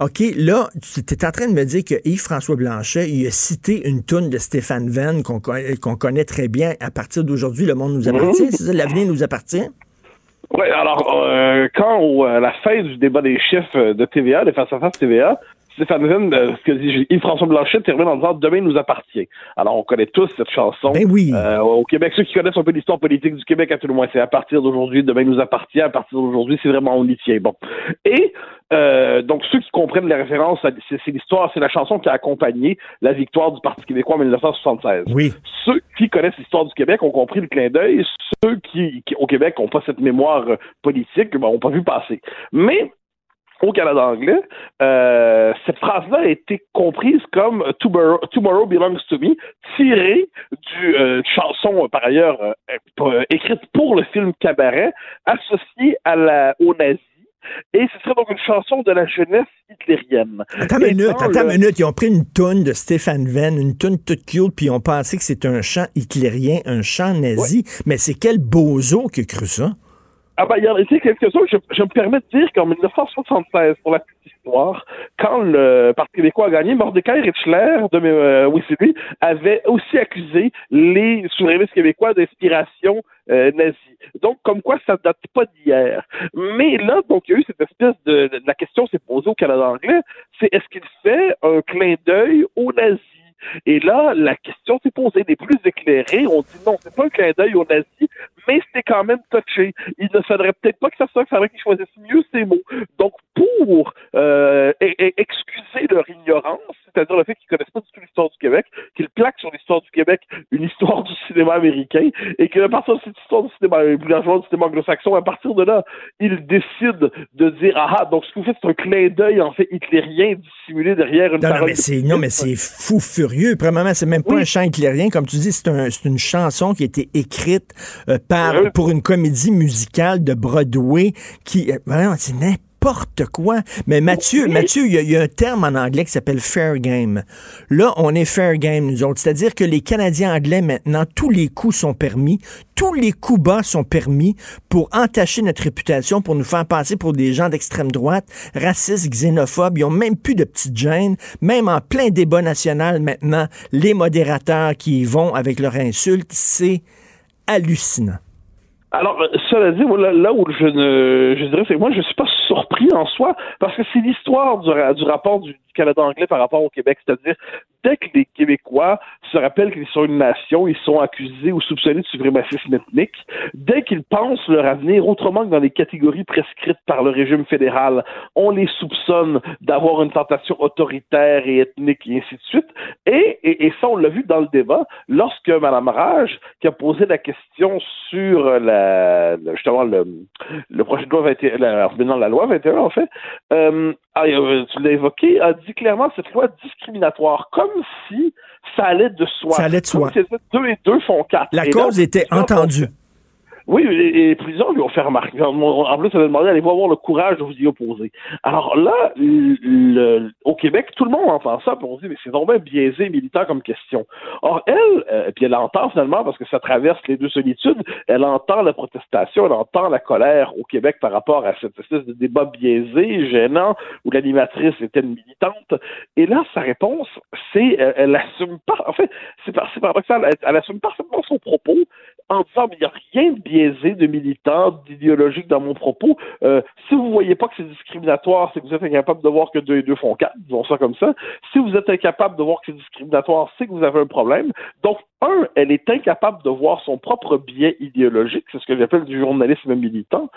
Speaker 4: OK, là, tu es en train de me dire que Yves-François Blanchet, il a cité une toune de Stéphane Venn qu'on con- qu'on connaît très bien. À partir d'aujourd'hui, le monde nous appartient. C'est ça, l'avenir nous appartient?
Speaker 11: Oui, alors, euh, quand au- à la fin du débat des chiffres euh, de TVA, des face-à-face TVA, Stéphane Venn, euh, ce que dit Yves-François Blanchet termine en disant « Demain nous appartient ». Alors, on connaît tous cette chanson.
Speaker 4: Ben oui.
Speaker 11: Euh, au Québec, ceux qui connaissent un peu l'histoire politique du Québec, à tout le moins, c'est à partir d'aujourd'hui, demain nous appartient, à partir d'aujourd'hui, c'est vraiment on y tient. Bon. Et euh, donc, ceux qui comprennent les références, c'est l'histoire, c'est la chanson qui a accompagné la victoire du Parti québécois en 1976.
Speaker 4: Oui.
Speaker 11: Ceux qui connaissent l'histoire du Québec ont compris le clin d'œil. Ceux qui, qui, au Québec, n'ont pas cette mémoire euh, politique, ben, ont pas vu passer. Mais au Canada anglais, euh, cette phrase-là a été comprise comme Tomorrow, Tomorrow Belongs to Me, tirée du euh, chanson, euh, par ailleurs, euh, écrite pour le film Cabaret, associée à la, aux nazis. Et ce serait donc une chanson de la jeunesse hitlérienne.
Speaker 4: Attends une minute, attends
Speaker 11: le-
Speaker 4: une minute. Ils ont pris une toune de Stéphane Venn, une toune toute cute, puis ils ont pensé que c'est un chant hitlérien, un chant nazi. Mais c'est quel bozo qui a cru ça?
Speaker 11: Ah ben, il y en a été quelques-uns. Je, je me permets de dire qu'en 1976, pour la petite histoire, quand le Parti québécois a gagné, Mordecai Richler, de euh, oui, avait aussi accusé les souverainistes québécois d'inspiration euh, nazie. Donc, comme quoi, ça ne date pas d'hier. Mais là, donc, il y a eu cette espèce de... de- la question s'est posée au Canada anglais, c'est est-ce qu'il fait un clin d'œil aux nazis? Et là, la question s'est posée. Les plus éclairés ont dit non, c'est pas un clin d'œil aux nazis, mais c'était quand même touché. Il ne faudrait peut-être pas que ça soit, il faudrait qu'ils choisissent mieux ces mots. Donc, pour euh, e- e- excuser leur ignorance, c'est-à-dire le fait qu'ils connaissent pas du tout l'histoire du Québec, qu'ils plaquent sur l'histoire du Québec une histoire du cinéma américain, et qu'à partir de cette histoire du cinéma, euh, plus largement du cinéma anglo-saxon, à partir de là, ils décident de dire ah ah, donc ce que vous faites, c'est un clin d'œil en fait hitlérien dissimulé derrière une
Speaker 4: Non, non,
Speaker 11: parole
Speaker 4: mais
Speaker 11: de
Speaker 4: c'est, non, mais c'est fou furieux. Premièrement, c'est même pas un chant hitlérien. Comme tu dis, c'est, un- une chanson qui a été écrite euh, par, Pour une comédie musicale de Broadway qui, euh, vraiment, c'est n'importe quoi. Mais Mathieu, Mathieu, il y, a- il y a un terme en anglais qui s'appelle fair game. Là, on est fair game, nous autres. C'est-à-dire que les Canadiens anglais, maintenant, tous les coups sont permis. Tous les coups bas sont permis pour entacher notre réputation, pour nous faire passer pour des gens d'extrême droite, racistes, xénophobes. Ils ont même plus de petites gênes. Même en plein débat national maintenant, les modérateurs qui y vont avec leurs insultes, c'est hallucinant.
Speaker 11: Alors, euh, cela dit, moi, là, où je ne, je dirais, c'est moi, je suis pas surpris en soi, parce que c'est l'histoire du, du rapport du Canada anglais par rapport au Québec. C'est-à-dire, dès que les Québécois se rappellent qu'ils sont une nation, ils sont accusés ou soupçonnés de suprémacisme ethnique. Dès qu'ils pensent leur avenir autrement que dans les catégories prescrites par le régime fédéral, on les soupçonne d'avoir une tentation autoritaire et ethnique et ainsi de suite. Et, et, et ça, on l'a vu dans le débat, lorsque Mme Rage, qui a posé la question sur la, justement le, le projet de loi 21, la, maintenant la loi 21 en fait, euh, ah, euh, tu l'as évoqué, a dit clairement cette loi discriminatoire, comme si ça allait de soi.
Speaker 4: Ça allait de soi.
Speaker 11: deux et deux font quatre.
Speaker 4: La
Speaker 11: Et
Speaker 4: cause était
Speaker 11: là,
Speaker 4: entendue.
Speaker 11: Oui, et les prisons lui ont fait remarquer. En plus, ça avait demandé allez-vous avoir le courage de vous y opposer. Alors là, le- au Québec, tout le monde entend ça, puis on se dit, mais c'est vraiment biaisé militant comme question. Or, elle, euh, puis elle entend finalement, parce que ça traverse les deux solitudes, elle entend la protestation, elle entend la colère au Québec par rapport à cette espèce de débat biaisé, gênant, où l'animatrice était une militante. Et là, sa réponse, c'est, euh, elle assume pas, en fait, c'est paradoxal, elle, elle assume parfaitement son propos en il n'y a rien de biaisé, de militant, d'idéologique dans mon propos. Euh, si vous voyez pas que c'est discriminatoire, c'est que vous êtes incapable de voir que deux et deux font quatre, disons ça comme ça. Si vous êtes incapable de voir que c'est discriminatoire, c'est que vous avez un problème. Donc, un, elle est incapable de voir son propre biais idéologique, c'est ce que j'appelle du journalisme militant.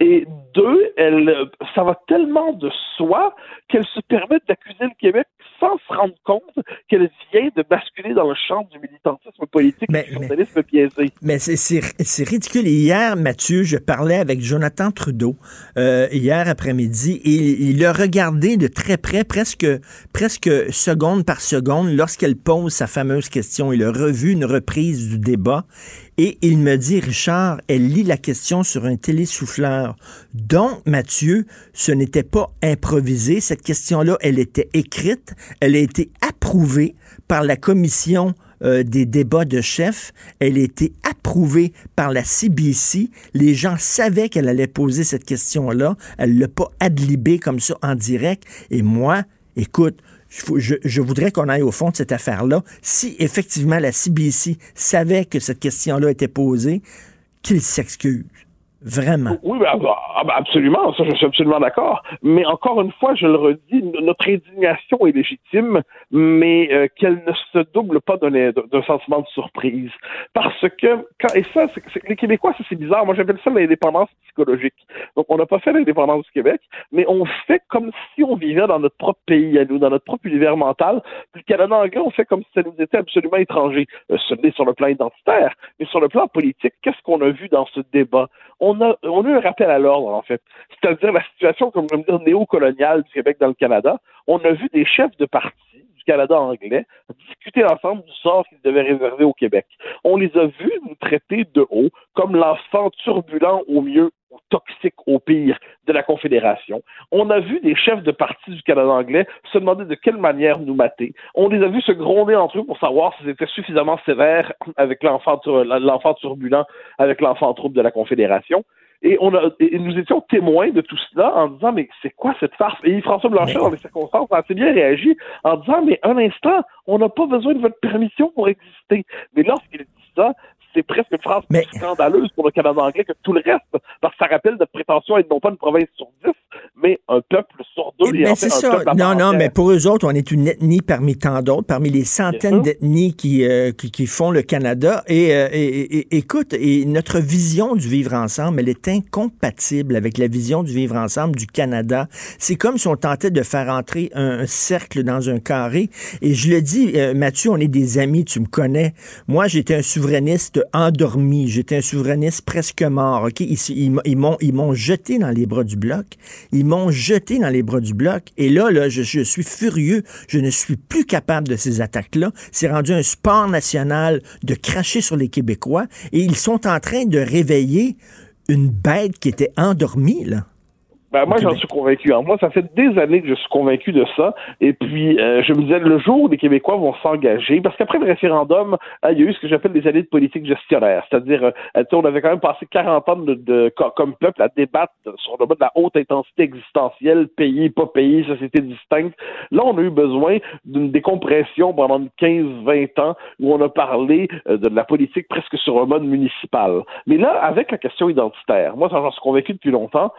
Speaker 11: Et deux, elle, ça va tellement de soi qu'elle se permet d'accuser le Québec sans se rendre compte qu'elle vient de basculer dans le champ du militantisme politique et du journalisme biaisé.
Speaker 4: Mais c'est- ridicule. Hier, Mathieu, je parlais avec Jonathan Trudeau euh, hier après-midi et il a regardé de très près, presque, presque seconde par seconde, lorsqu'elle pose sa fameuse question. Il a revu une reprise du débat et il me dit, Richard, elle lit la question sur un télésouffleur. Donc, Mathieu, ce n'était pas improvisé. Cette question-là, elle était écrite, elle a été approuvée par la commission euh, des débats de chefs. Elle a été approuvée par la CBC. Les gens savaient qu'elle allait poser cette question-là. Elle l'a pas adlibé comme ça en direct. Et moi, écoute, je, voudrais qu'on aille au fond de cette affaire-là. Si effectivement la CBC savait que cette question-là était posée, qu'il s'excuse. Vraiment.
Speaker 11: Oui, ben, ah, ben, absolument, ça je suis absolument d'accord. Mais encore une fois, je le redis, notre indignation est légitime, mais euh, qu'elle ne se double pas d'un sentiment de surprise. Parce que, quand, et ça, c'est, les Québécois, ça c'est bizarre, moi j'appelle ça l'indépendance psychologique. Donc on n'a pas fait l'indépendance du Québec, mais on fait comme si on vivait dans notre propre pays à nous, dans notre propre univers mental. Puis le Canada anglais, on fait comme si ça nous était absolument étranger. Euh, ce n'est sur le plan identitaire, mais sur le plan politique, qu'est-ce qu'on a vu dans ce débat? On a, on a eu un rappel à l'ordre, en fait. C'est-à-dire la situation, comme je veux dire, néocoloniale du Québec dans le Canada. On a vu des chefs de parti Canada anglais discuter ensemble du sort qu'ils devaient réserver au Québec. On les a vus nous traiter de haut comme l'enfant turbulent au mieux toxique au pire de la Confédération. On a vu des chefs de parti du Canada anglais se demander de quelle manière nous mater. On les a vus se gronder entre eux pour savoir si c'était suffisamment sévère avec l'enfant turbulent, avec l'enfant trouble de la Confédération. Et, on a, et nous étions témoins de tout cela en disant, mais c'est quoi cette farce? Et François Blanchet, dans les circonstances, a assez bien réagi en disant, mais un instant, on n'a pas besoin de votre permission pour exister. Mais lorsqu'il dit ça, c'est presque une phrase scandaleuse pour le Canada anglais que tout le reste, parce que ça rappelle notre prétention à être non pas une province sur dix, mais un peuple sur deux.
Speaker 4: Mais c'est ça. Non, non, mais pour eux autres, on est une ethnie parmi tant d'autres, parmi les centaines d'ethnies qui, euh, qui, qui, font le Canada. Et, euh, et, écoute, et notre vision du vivre ensemble, elle est incompatible avec la vision du vivre ensemble du Canada. C'est comme si on tentait de faire entrer un, cercle dans un carré. Et je le dis, euh, Mathieu, on est des amis, tu me connais. Moi, j'étais un souverainiste endormi, j'étais un souverainiste presque mort. Ok, Ils, ils, ils m'ont jeté dans les bras du bloc. Ils m'ont jeté dans les bras du bloc. Et là, là je, je suis furieux. Je ne suis plus capable de ces attaques-là. C'est rendu un sport national de cracher sur les Québécois. Et ils sont en train de réveiller une bête qui était endormie, là.
Speaker 11: Ben, moi, j'en suis convaincu. moi, ça fait des années que je suis convaincu de ça. Et puis, euh, je me disais, le jour où les Québécois vont s'engager, parce qu'après le référendum, euh, il y a eu ce que j'appelle des années de politique gestionnaire. C'est-à-dire, euh, on avait quand même passé 40 ans de, comme peuple à débattre sur le mode de la haute intensité existentielle, pays, pas pays, société distincte. Là, on a eu besoin d'une décompression pendant 15-20 ans où on a parlé de la politique presque sur un mode municipal. Mais là, avec la question identitaire, moi, j'en suis convaincu depuis longtemps,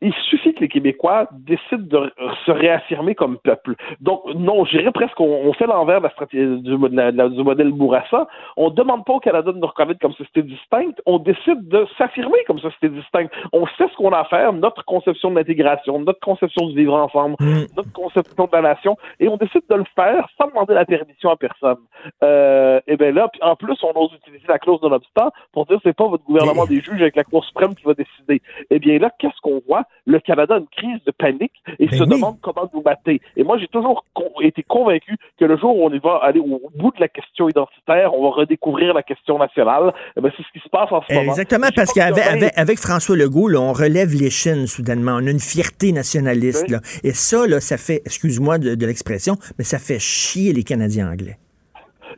Speaker 11: il suffit suffit que les Québécois décident de se réaffirmer comme peuple. Donc, non, je dirais presque qu'on fait l'envers de la stratégie du, modèle Bourassa. On ne demande pas au Canada de nous reconnaître comme société distincte, on décide de s'affirmer comme société distincte. On sait ce qu'on a à faire, notre conception de l'intégration, notre conception du vivre ensemble, mm. notre conception de la nation, et on décide de le faire sans demander la permission à personne. Euh, et bien là, en plus, on ose utiliser la clause de l'obstant pour dire c'est pas votre gouvernement des juges avec la Cour suprême qui va décider. Et bien là, qu'est-ce qu'on voit? Le Canada a une crise de panique et se demande comment nous battre. Et moi, j'ai toujours été convaincu que le jour où on va aller au bout de la question identitaire, on va redécouvrir la question nationale. Eh ben, c'est ce qui se passe en ce moment.
Speaker 4: Exactement, parce qu'avec avec, François Legault, là, on relève les chaînes soudainement. On a une fierté nationaliste. Là. Et ça, là, ça fait, excuse-moi de, de l'expression, mais ça fait chier les Canadiens anglais.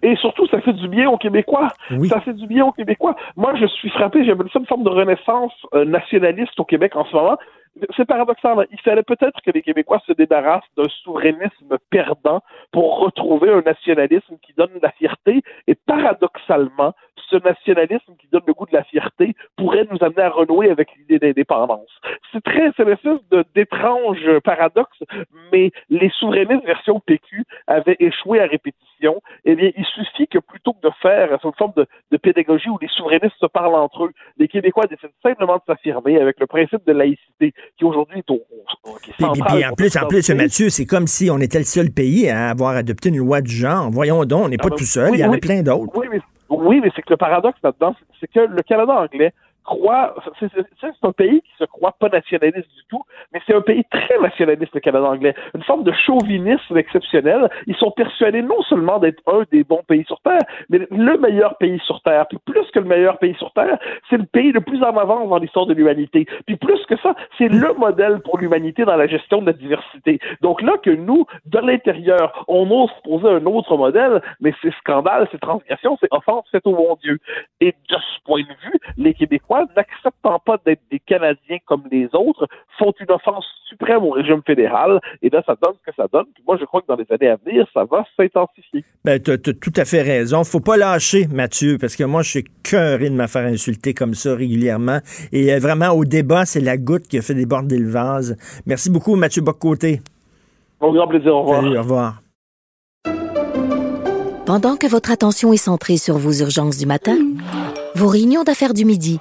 Speaker 11: Et surtout, ça fait du bien aux Québécois. Ça fait du bien aux Québécois. Moi, je suis frappé, j'avais une forme de renaissance euh, nationaliste au Québec en ce moment c'est paradoxal. Hein. Il fallait peut-être que les Québécois se débarrassent d'un souverainisme perdant pour retrouver un nationalisme qui donne de la fierté. Et paradoxalement, ce nationalisme qui donne le goût de la fierté pourrait nous amener à renouer avec l'idée d'indépendance. C'est très, c'est une espèce d'étrange paradoxe, mais les souverainistes version PQ avaient échoué à répétition. Eh bien, il suffit que plutôt que de faire une forme de, de pédagogie où les souverainistes se parlent entre eux, les Québécois décident simplement de s'affirmer avec le principe de laïcité qui aujourd'hui est au,
Speaker 4: et en plus, en plus, Mathieu, c'est comme si on était le seul pays à avoir adopté une loi du genre. Voyons donc, on n'est pas ah ben, tout seul, il y en a plein d'autres.
Speaker 11: Oui, mais, c'est que le paradoxe là-dedans, c'est que le Canada anglais croit, c'est un pays qui se croit pas nationaliste du tout, mais c'est un pays très nationaliste, le Canada anglais. Une forme de chauvinisme exceptionnel. Ils sont persuadés non seulement d'être un des bons pays sur Terre, mais le meilleur pays sur Terre. Puis plus que le meilleur pays sur Terre, c'est le pays le plus en avance dans l'histoire de l'humanité. Puis plus que ça, c'est le modèle pour l'humanité dans la gestion de la diversité. Donc là que nous, de l'intérieur, on ose poser un autre modèle, mais c'est scandale, c'est transgression, c'est offense faite au bon Dieu. Et de ce point de vue, les Québécois, n'acceptant pas d'être des Canadiens comme les autres, font une offense suprême au régime fédéral? Et là, ça donne ce que ça donne. Puis moi, je crois que dans les années à venir, ça va s'intensifier.
Speaker 4: Ben, t'as t'as tout à fait raison. Faut pas lâcher, Mathieu, parce que moi, je suis cœuré de me faire insulter comme ça régulièrement. Et euh, vraiment, au débat, c'est la goutte qui a fait déborder le vase. Merci beaucoup, Mathieu Boccoté.
Speaker 11: Au grand plaisir. Au revoir.
Speaker 4: Salut, au revoir.
Speaker 6: Pendant que votre attention est centrée sur vos urgences du matin, vos réunions d'affaires du midi,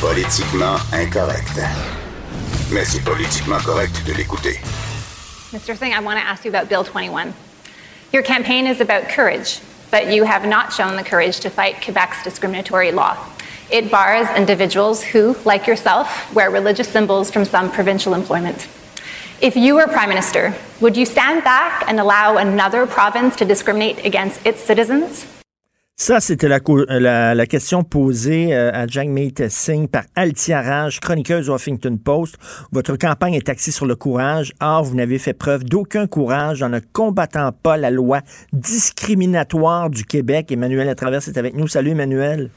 Speaker 2: Politiquement incorrect. Mais c'est politiquement correct de l'écouter.
Speaker 12: Mr. Singh, I want to ask you about Bill 21. Your campaign is about courage, but you have not shown the courage to fight Quebec's discriminatory law. It bars individuals who, like yourself, wear religious symbols from some provincial employment. If you were Prime Minister, would you stand back and allow another province to discriminate against its citizens?
Speaker 4: Ça, c'était la, la question posée euh, à Jagmeet Singh par Altia Raj, chroniqueuse au Huffington Post. Votre campagne est axée sur le courage. Or, vous n'avez fait preuve d'aucun courage en ne combattant pas la loi discriminatoire du Québec. Emmanuel à travers est avec nous. Salut, Emmanuel.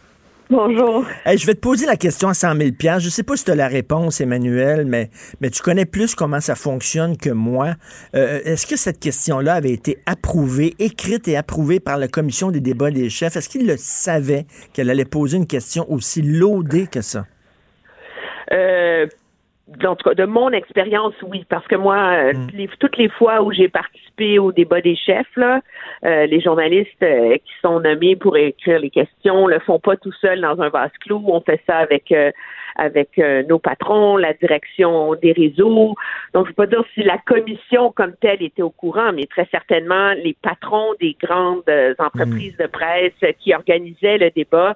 Speaker 13: Bonjour.
Speaker 4: Hey, je vais te poser la question à 100 000 Je ne sais pas si tu as la réponse, Emmanuel, mais, mais tu connais plus comment ça fonctionne que moi. Euh, Est-ce que cette question-là avait été approuvée, écrite et approuvée par la commission des débats des chefs? Est-ce qu'ils le savaient qu'elle allait poser une question aussi loadée que ça?
Speaker 13: Euh, en tout cas, de mon expérience, oui, parce que moi, euh,
Speaker 4: Mm.
Speaker 13: les- toutes les fois où j'ai participé au débat des chefs, là, euh, les journalistes euh, qui sont nommés pour écrire les questions le font pas tout seuls dans un vase clos. On fait ça avec euh, avec euh, nos patrons, la direction des réseaux. Donc, je ne peux pas dire si la commission comme telle était au courant, mais très certainement les patrons des grandes entreprises de presse qui organisaient le débat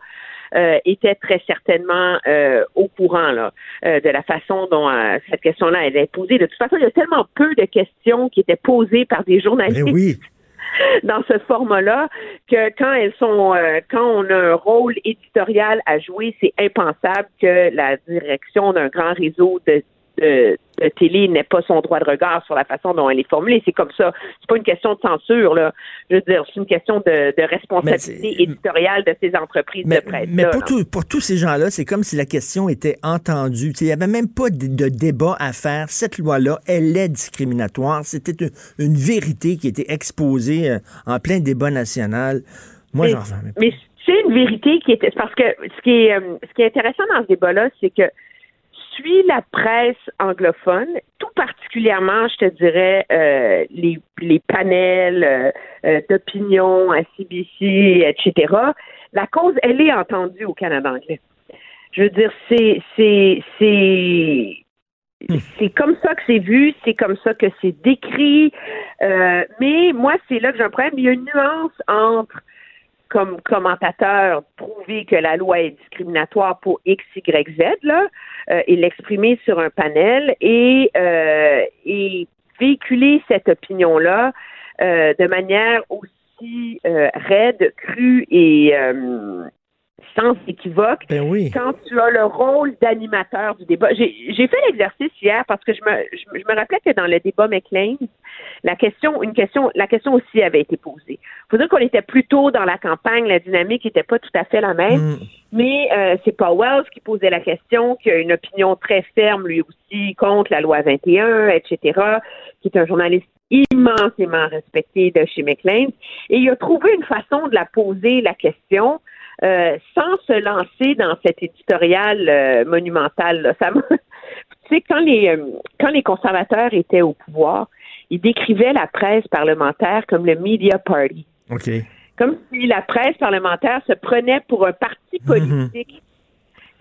Speaker 13: euh, étaient très certainement euh, au courant là, euh, de la façon dont euh, cette question-là elle est posée. De toute façon, il y a tellement peu de questions qui étaient posées par des journalistes
Speaker 4: Mais oui.
Speaker 13: dans ce format-là que quand elles sont euh, quand on a un rôle éditorial à jouer, c'est impensable que la direction d'un grand réseau de de, de télé n'ait pas son droit de regard sur la façon dont elle est formulée. C'est comme ça. C'est pas une question de censure, là. Je veux dire, c'est une question de, de responsabilité éditoriale de ces entreprises
Speaker 4: Mais,
Speaker 13: de presse.
Speaker 4: mais pour, tout- pour tous ces gens-là, c'est comme si la question était entendue. Il n'y avait même pas de, de débat à faire. Cette loi-là, elle est discriminatoire. C'était une, une vérité qui était exposée euh, en plein débat national. Moi, j'en reviens.
Speaker 13: Mais c'est une vérité qui est parce que ce qui est euh, ce qui est intéressant dans ce débat-là, c'est que suit la presse anglophone, tout particulièrement, je te dirais, euh, les, les panels euh, euh, d'opinion à CBC, etc. La cause, elle est entendue au Canada anglais. Je veux dire, c'est c'est c'est c'est comme ça que c'est vu, c'est comme ça que c'est décrit. Euh, mais moi, c'est là que j'ai un problème. Il y a une nuance entre comme commentateur prouver que la loi est discriminatoire pour X, Y, Z, là, euh, et l'exprimer sur un panel et, euh, et véhiculer cette opinion-là euh, de manière aussi euh, raide, crue et euh, sans équivoque
Speaker 4: Ben oui.
Speaker 13: quand tu as le rôle d'animateur du débat. J'ai fait l'exercice hier parce que je me, je, me- je me rappelais que dans le débat McLean, la question, une question, la question aussi avait été posée. faut dire qu'on était plutôt dans la campagne, la dynamique n'était pas tout à fait la même,
Speaker 4: Mm.
Speaker 13: mais euh, c'est Paul Wells qui posait la question, qui a une opinion très ferme lui aussi contre la loi 21, etc., qui est un journaliste immensément respecté de chez McLean, et il a trouvé une façon de la poser la question euh, sans se lancer dans cet éditorial euh, monumental. Là. Ça tu sais, quand les, euh, quand les conservateurs étaient au pouvoir, ils décrivaient la presse parlementaire comme le media party.
Speaker 4: OK.
Speaker 13: Comme si la presse parlementaire se prenait pour un parti politique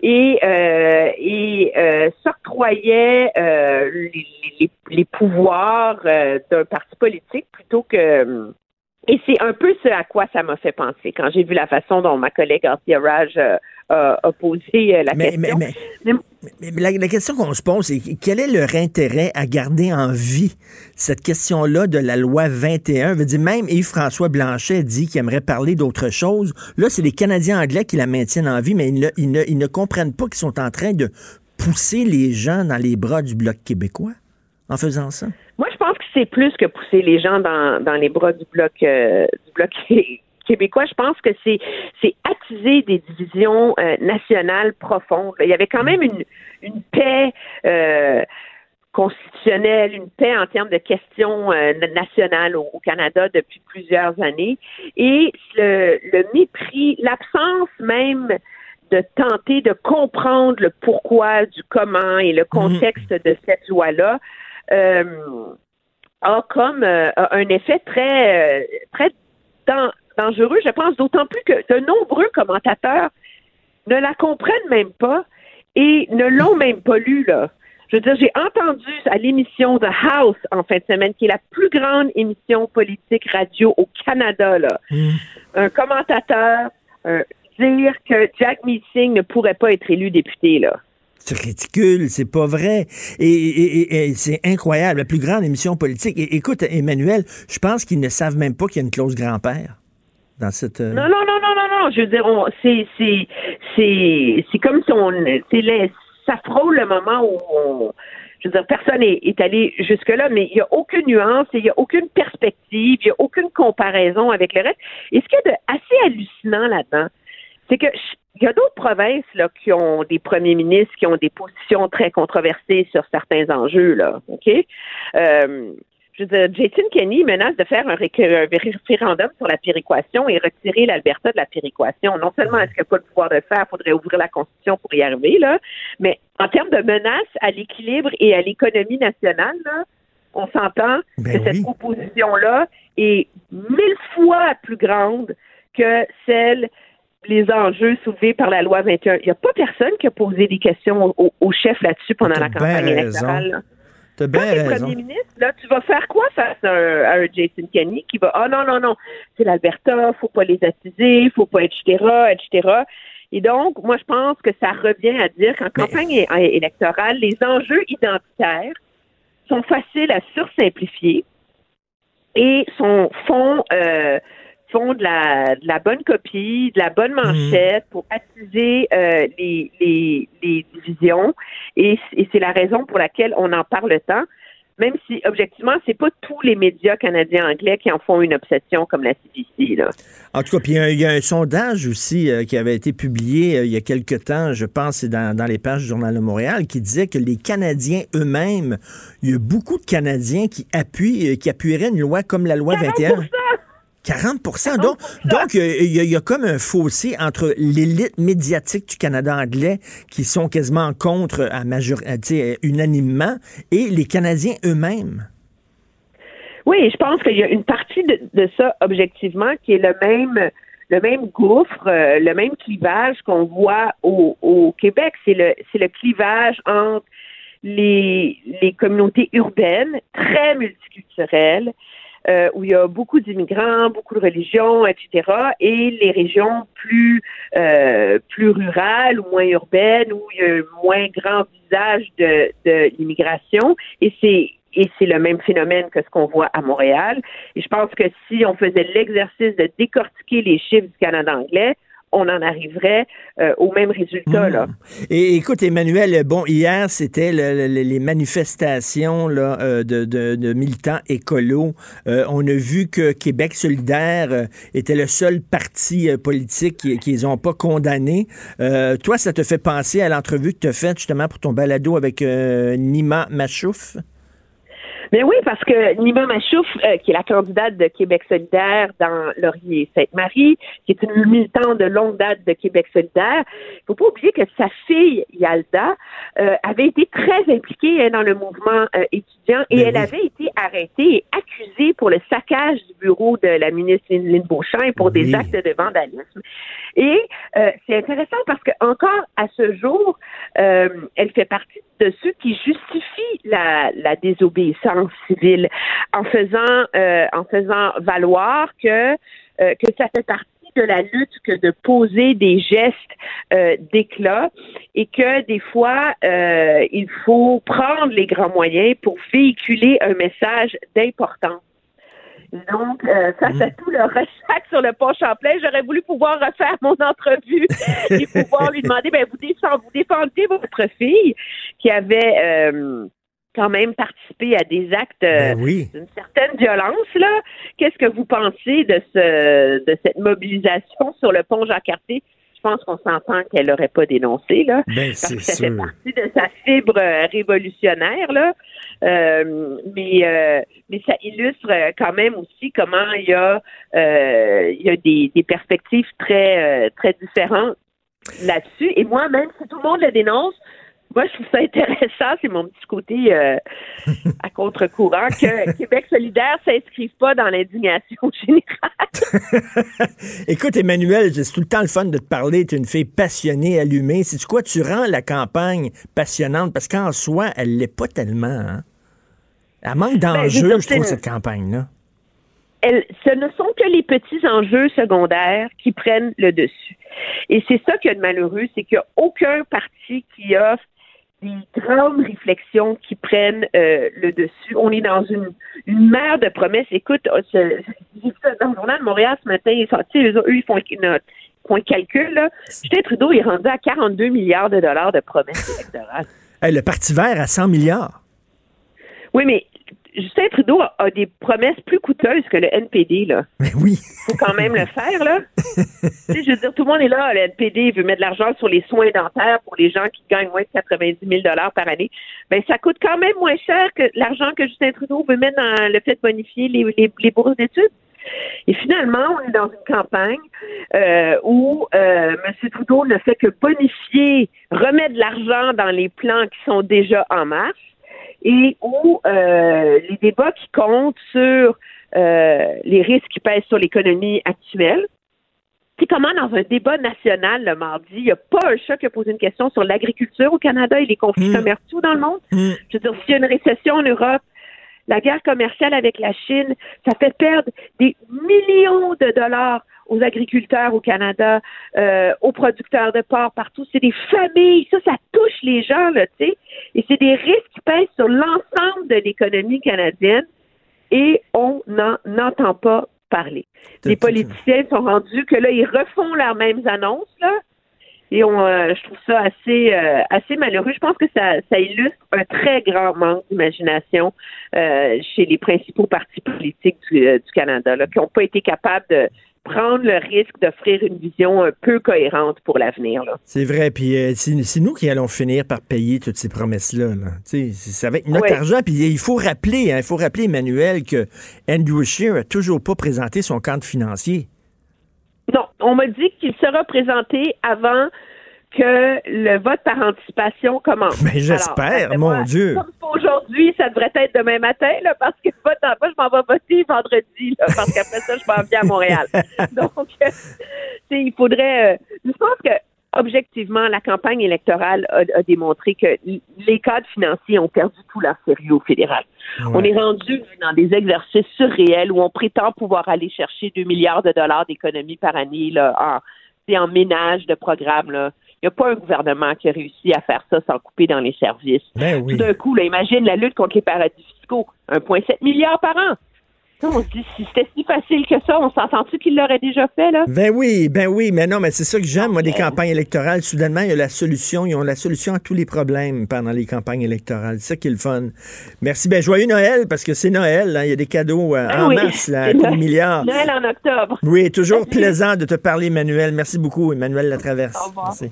Speaker 13: et, euh, et euh, s'octroyait euh, les, les- les pouvoirs euh, d'un parti politique plutôt que. Et c'est un peu ce à quoi ça m'a fait penser quand j'ai vu la façon dont ma collègue Arthur Raj euh, a, a posé euh, la
Speaker 4: Mais,
Speaker 13: question.
Speaker 4: mais, mais, la, la question qu'on se pose, c'est quel est leur intérêt à garder en vie cette question-là de la loi 21? Je veux dire, même Yves-François Blanchet dit qu'il aimerait parler d'autre chose. Là, c'est les Canadiens anglais qui la maintiennent en vie, mais ils ne, ils ne- ils ne comprennent pas qu'ils sont en train de pousser les gens dans les bras du Bloc québécois en faisant ça.
Speaker 13: Moi, je pense que c'est plus que pousser les gens dans, dans les bras du bloc euh, du bloc québécois. Je pense que c'est c'est attiser des divisions euh, nationales profondes. Il y avait quand même une, une paix euh, constitutionnelle, une paix en termes de questions euh, nationales au, au Canada depuis plusieurs années. Et le, le mépris, l'absence même de tenter de comprendre le pourquoi du comment et le contexte de cette loi-là euh, a comme euh, a un effet très euh, très dan- dangereux, je pense, d'autant plus que de nombreux commentateurs ne la comprennent même pas et ne l'ont même pas lu là. Je veux dire, j'ai entendu à l'émission The House en fin de semaine, qui est la plus grande émission politique radio au Canada, là, un commentateur euh, dire que Jack Meeting ne pourrait pas être élu député, là.
Speaker 4: C'est ridicule, c'est pas vrai. Et, c'est incroyable, la plus grande émission politique. Écoute, Emmanuel, je pense qu'ils ne savent même pas qu'il y a une clause grand-père dans cette... euh,
Speaker 13: Non, non, non, non, non, non. Je veux dire, c'est, c'est, c'est, c'est comme si on, les- ça frôle le moment où on, je veux dire, personne est, est allé jusque-là, mais il n'y a aucune nuance il n'y a aucune perspective, il n'y a aucune comparaison avec le reste. Et ce qui est de assez hallucinant là-dedans, c'est que il y a d'autres provinces là, qui ont des premiers ministres qui ont des positions très controversées sur certains enjeux, là. OK? Euh, je veux dire, Jason Kenney menace de faire un, ré- un référendum sur la péréquation et retirer l'Alberta de la péréquation. Non seulement est-ce qu'il n'y a pas le pouvoir de le faire, il faudrait ouvrir la Constitution pour y arriver, là, mais en termes de menace à l'équilibre et à l'économie nationale, là, on s'entend
Speaker 4: Ben
Speaker 13: que cette proposition-là est mille fois plus grande que celle les enjeux soulevés par la loi 21. Il n'y a pas personne qui a posé des questions au, chef là-dessus pendant la campagne électorale.
Speaker 4: T'as bien raison.
Speaker 13: premier ministre, là, tu vas faire quoi face à un, à un Jason Kenney qui va Ah non, non, non, c'est l'Alberta, faut pas les attiser, faut pas, etc., etc. Et donc, moi, je pense que ça revient à dire qu'en campagne électorale, les enjeux identitaires sont faciles à sursimplifier et sont, font, euh, font de la, de la bonne copie, de la bonne manchette pour attiser euh, les, les, les divisions. Et, c'est la raison pour laquelle on en parle tant, même si, objectivement, c'est pas tous les médias canadiens anglais qui en font une obsession comme la CBC. Là.
Speaker 4: En tout cas, puis il y a- il y, a un sondage aussi euh, qui avait été publié euh, il y a quelque temps, je pense, dans, dans les pages du Journal de Montréal, qui disait que les Canadiens eux-mêmes, il y a beaucoup de Canadiens qui appuient, qui appuieraient une loi comme la loi 21. 40 Donc, donc euh, il y, a- il y a comme un fossé entre l'élite médiatique du Canada anglais qui sont quasiment contre à major, sais, unanimement et les Canadiens eux-mêmes.
Speaker 13: Oui, je pense qu'il y a une partie de, de ça, objectivement, qui est le même le même gouffre, euh, le même clivage qu'on voit au, au Québec. C'est le c'est le clivage entre les, les communautés urbaines très multiculturelles, euh, où il y a beaucoup d'immigrants, beaucoup de religions, etc., et les régions plus euh, plus rurales ou moins urbaines, où il y a un moins grand visage de, de l'immigration. Et c'est et c'est le même phénomène que ce qu'on voit à Montréal. Et je pense que si on faisait l'exercice de décortiquer les chiffres du Canada anglais, on en arriverait euh, au même résultat. Là.
Speaker 4: Et écoute, Emmanuel, bon, hier, c'était le- le- les manifestations là, euh, de, de- de militants écolos. Euh, on a vu que Québec solidaire euh, était le seul parti euh, politique qui- qu'ils n'ont pas condamné. Euh, toi, ça te fait penser à l'entrevue que tu as faite justement pour ton balado avec Nima Machouf?
Speaker 13: Mais oui, parce que Nima Machouf, euh, qui est la candidate de Québec solidaire dans Laurier-Sainte-Marie, qui est une militante de longue date de Québec solidaire, il faut pas oublier que sa fille, Yalda, euh, avait été très impliquée hein, dans le mouvement euh, étudiant et
Speaker 14: Ben
Speaker 13: elle
Speaker 14: oui.
Speaker 13: avait été arrêtée et accusée pour le saccage du bureau de la ministre Lynn Beauchamp et pour des actes de vandalisme. Et euh, c'est intéressant parce que encore à ce jour, euh, elle fait partie de ceux qui justifient la, la désobéissance civile en faisant euh, en faisant valoir que euh, que ça fait partie de la lutte que de poser des gestes euh, d'éclat et que des fois euh, il faut prendre les grands moyens pour véhiculer un message d'importance. Donc, euh, face à tout le ressac sur le pont Champlain, j'aurais voulu pouvoir refaire mon entrevue et pouvoir lui demander, ben, vous, défend- vous défendiez votre fille qui avait quand même participé à des actes euh,
Speaker 4: Ben oui.
Speaker 13: d'une certaine violence, là. Qu'est-ce que vous pensez de ce de cette mobilisation sur le pont Jacques-Cartier? Je pense qu'on s'entend qu'elle n'aurait pas dénoncé, là.
Speaker 4: Ben,
Speaker 13: parce que ça fait partie de sa fibre euh, révolutionnaire, là. Euh, mais, mais ça illustre quand même aussi comment il y a, il y a des, des perspectives très, très différentes là-dessus. Et moi, même si tout le monde le dénonce, moi, je trouve ça intéressant, c'est mon petit côté euh, à contre-courant, que Québec solidaire ne s'inscrive pas dans l'indignation générale.
Speaker 4: Écoute, Emmanuel, c'est tout le temps le fun de te parler. Tu es une fille passionnée, allumée. C'est quoi? Tu rends la campagne passionnante? Parce qu'en soi, elle l'est pas tellement. Hein? Elle manque
Speaker 13: Ben,
Speaker 4: d'enjeux, je trouve, cette campagne-là.
Speaker 13: ce ne sont que les petits enjeux secondaires qui prennent le dessus. Et c'est ça qu'il y a de malheureux, c'est qu'il n'y a aucun parti qui offre des grandes réflexions qui prennent euh, le dessus. On est dans une, une mer de promesses. Écoute, euh, ce- j'ai vu ça dans le journal de Montréal ce matin, ils sont- eux, eux, ils font une- font un calcul. Là. Justin Trudeau est rendu à 42 milliards de dollars de promesses électorales.
Speaker 4: Hey, le Parti vert à 100 milliards.
Speaker 13: Oui, mais Justin Trudeau a, a des promesses plus coûteuses que le NPD, là.
Speaker 4: Mais oui.
Speaker 13: faut quand même le faire, là. tu sais, je veux dire, tout le monde est là. Le NPD veut mettre de l'argent sur les soins dentaires pour les gens qui gagnent moins de 90 000 par année. Ben, ça coûte quand même moins cher que l'argent que Justin Trudeau veut mettre dans le fait de bonifier les, les, les bourses d'études. Et finalement, on est dans une campagne euh, où euh, M. Trudeau ne fait que bonifier, remettre de l'argent dans les plans qui sont déjà en marche et où euh, les débats qui comptent sur euh, les risques qui pèsent sur l'économie actuelle. C'est comment dans un débat national le mardi, il n'y a pas un chat qui a posé une question sur l'agriculture au Canada et les conflits commerciaux dans le monde? Je veux dire, s'il y a une récession en Europe, la guerre commerciale avec la Chine, ça fait perdre des millions de dollars aux agriculteurs au Canada, euh, aux producteurs de porc partout. C'est des familles. Ça, ça touche les gens, là, tu sais. Et c'est des risques qui pèsent sur l'ensemble de l'économie canadienne et on n'en entend pas parler. Les politiciens sont rendus que là, ils refont leurs mêmes annonces, là. Et on, euh, je trouve ça assez, euh, assez malheureux. Je pense que ça, ça illustre un très grand manque d'imagination euh, chez les principaux partis politiques du, du Canada, là, qui n'ont pas été capables de prendre le risque d'offrir une vision un peu cohérente pour l'avenir.
Speaker 4: C'est vrai. Puis euh, c'est nous qui allons finir par payer toutes ces promesses-là. C'est avec notre
Speaker 13: Ouais.
Speaker 4: argent. Puis il faut rappeler, hein, il faut rappeler, Emmanuel, que Andrew Scheer a toujours pas présenté son cadre financier.
Speaker 13: Non, on m'a dit qu'il sera présenté avant que le vote par anticipation commence.
Speaker 4: Ben, j'espère,
Speaker 13: Alors,
Speaker 4: mon Dieu.
Speaker 13: Comme aujourd'hui, ça devrait être demain matin, là, parce que vote en moi, je m'en vais voter vendredi, là, parce qu'après ça, je m'en viens à Montréal. Donc, euh, il faudrait. euh, je pense que objectivement, la campagne électorale a, a démontré que les cadres financiers ont perdu tout leur sérieux au fédéral. On est rendu dans des exercices surréels où on prétend pouvoir aller chercher 2 milliards de dollars d'économies par année là, en, c'est en ménage de programme. Là. Il n'y a pas un gouvernement qui a réussi à faire ça sans couper dans les services.
Speaker 4: Ben oui.
Speaker 13: Tout d'un coup, là, imagine la lutte contre les paradis fiscaux. 1,7 milliard par an. On se dit, si c'était si facile que ça, on s'entend-tu qu'il l'aurait déjà fait, là?
Speaker 4: Ben oui, ben oui, mais non, mais c'est ça que j'aime, moi, des campagnes électorales. Soudainement, il y a la solution. Ils ont la solution à tous les problèmes pendant les campagnes électorales. C'est ça qui est le fun. Merci. Ben, joyeux Noël, parce que c'est Noël. hein. Il y a des cadeaux euh,
Speaker 13: Ah
Speaker 4: en
Speaker 13: oui.
Speaker 4: masse, là, de
Speaker 13: Noël-
Speaker 4: milliards.
Speaker 13: Noël en octobre.
Speaker 4: Oui, toujours plaisant de te parler, Emmanuel. Merci beaucoup, Emmanuel Latraverse.
Speaker 13: Au revoir.
Speaker 4: Merci.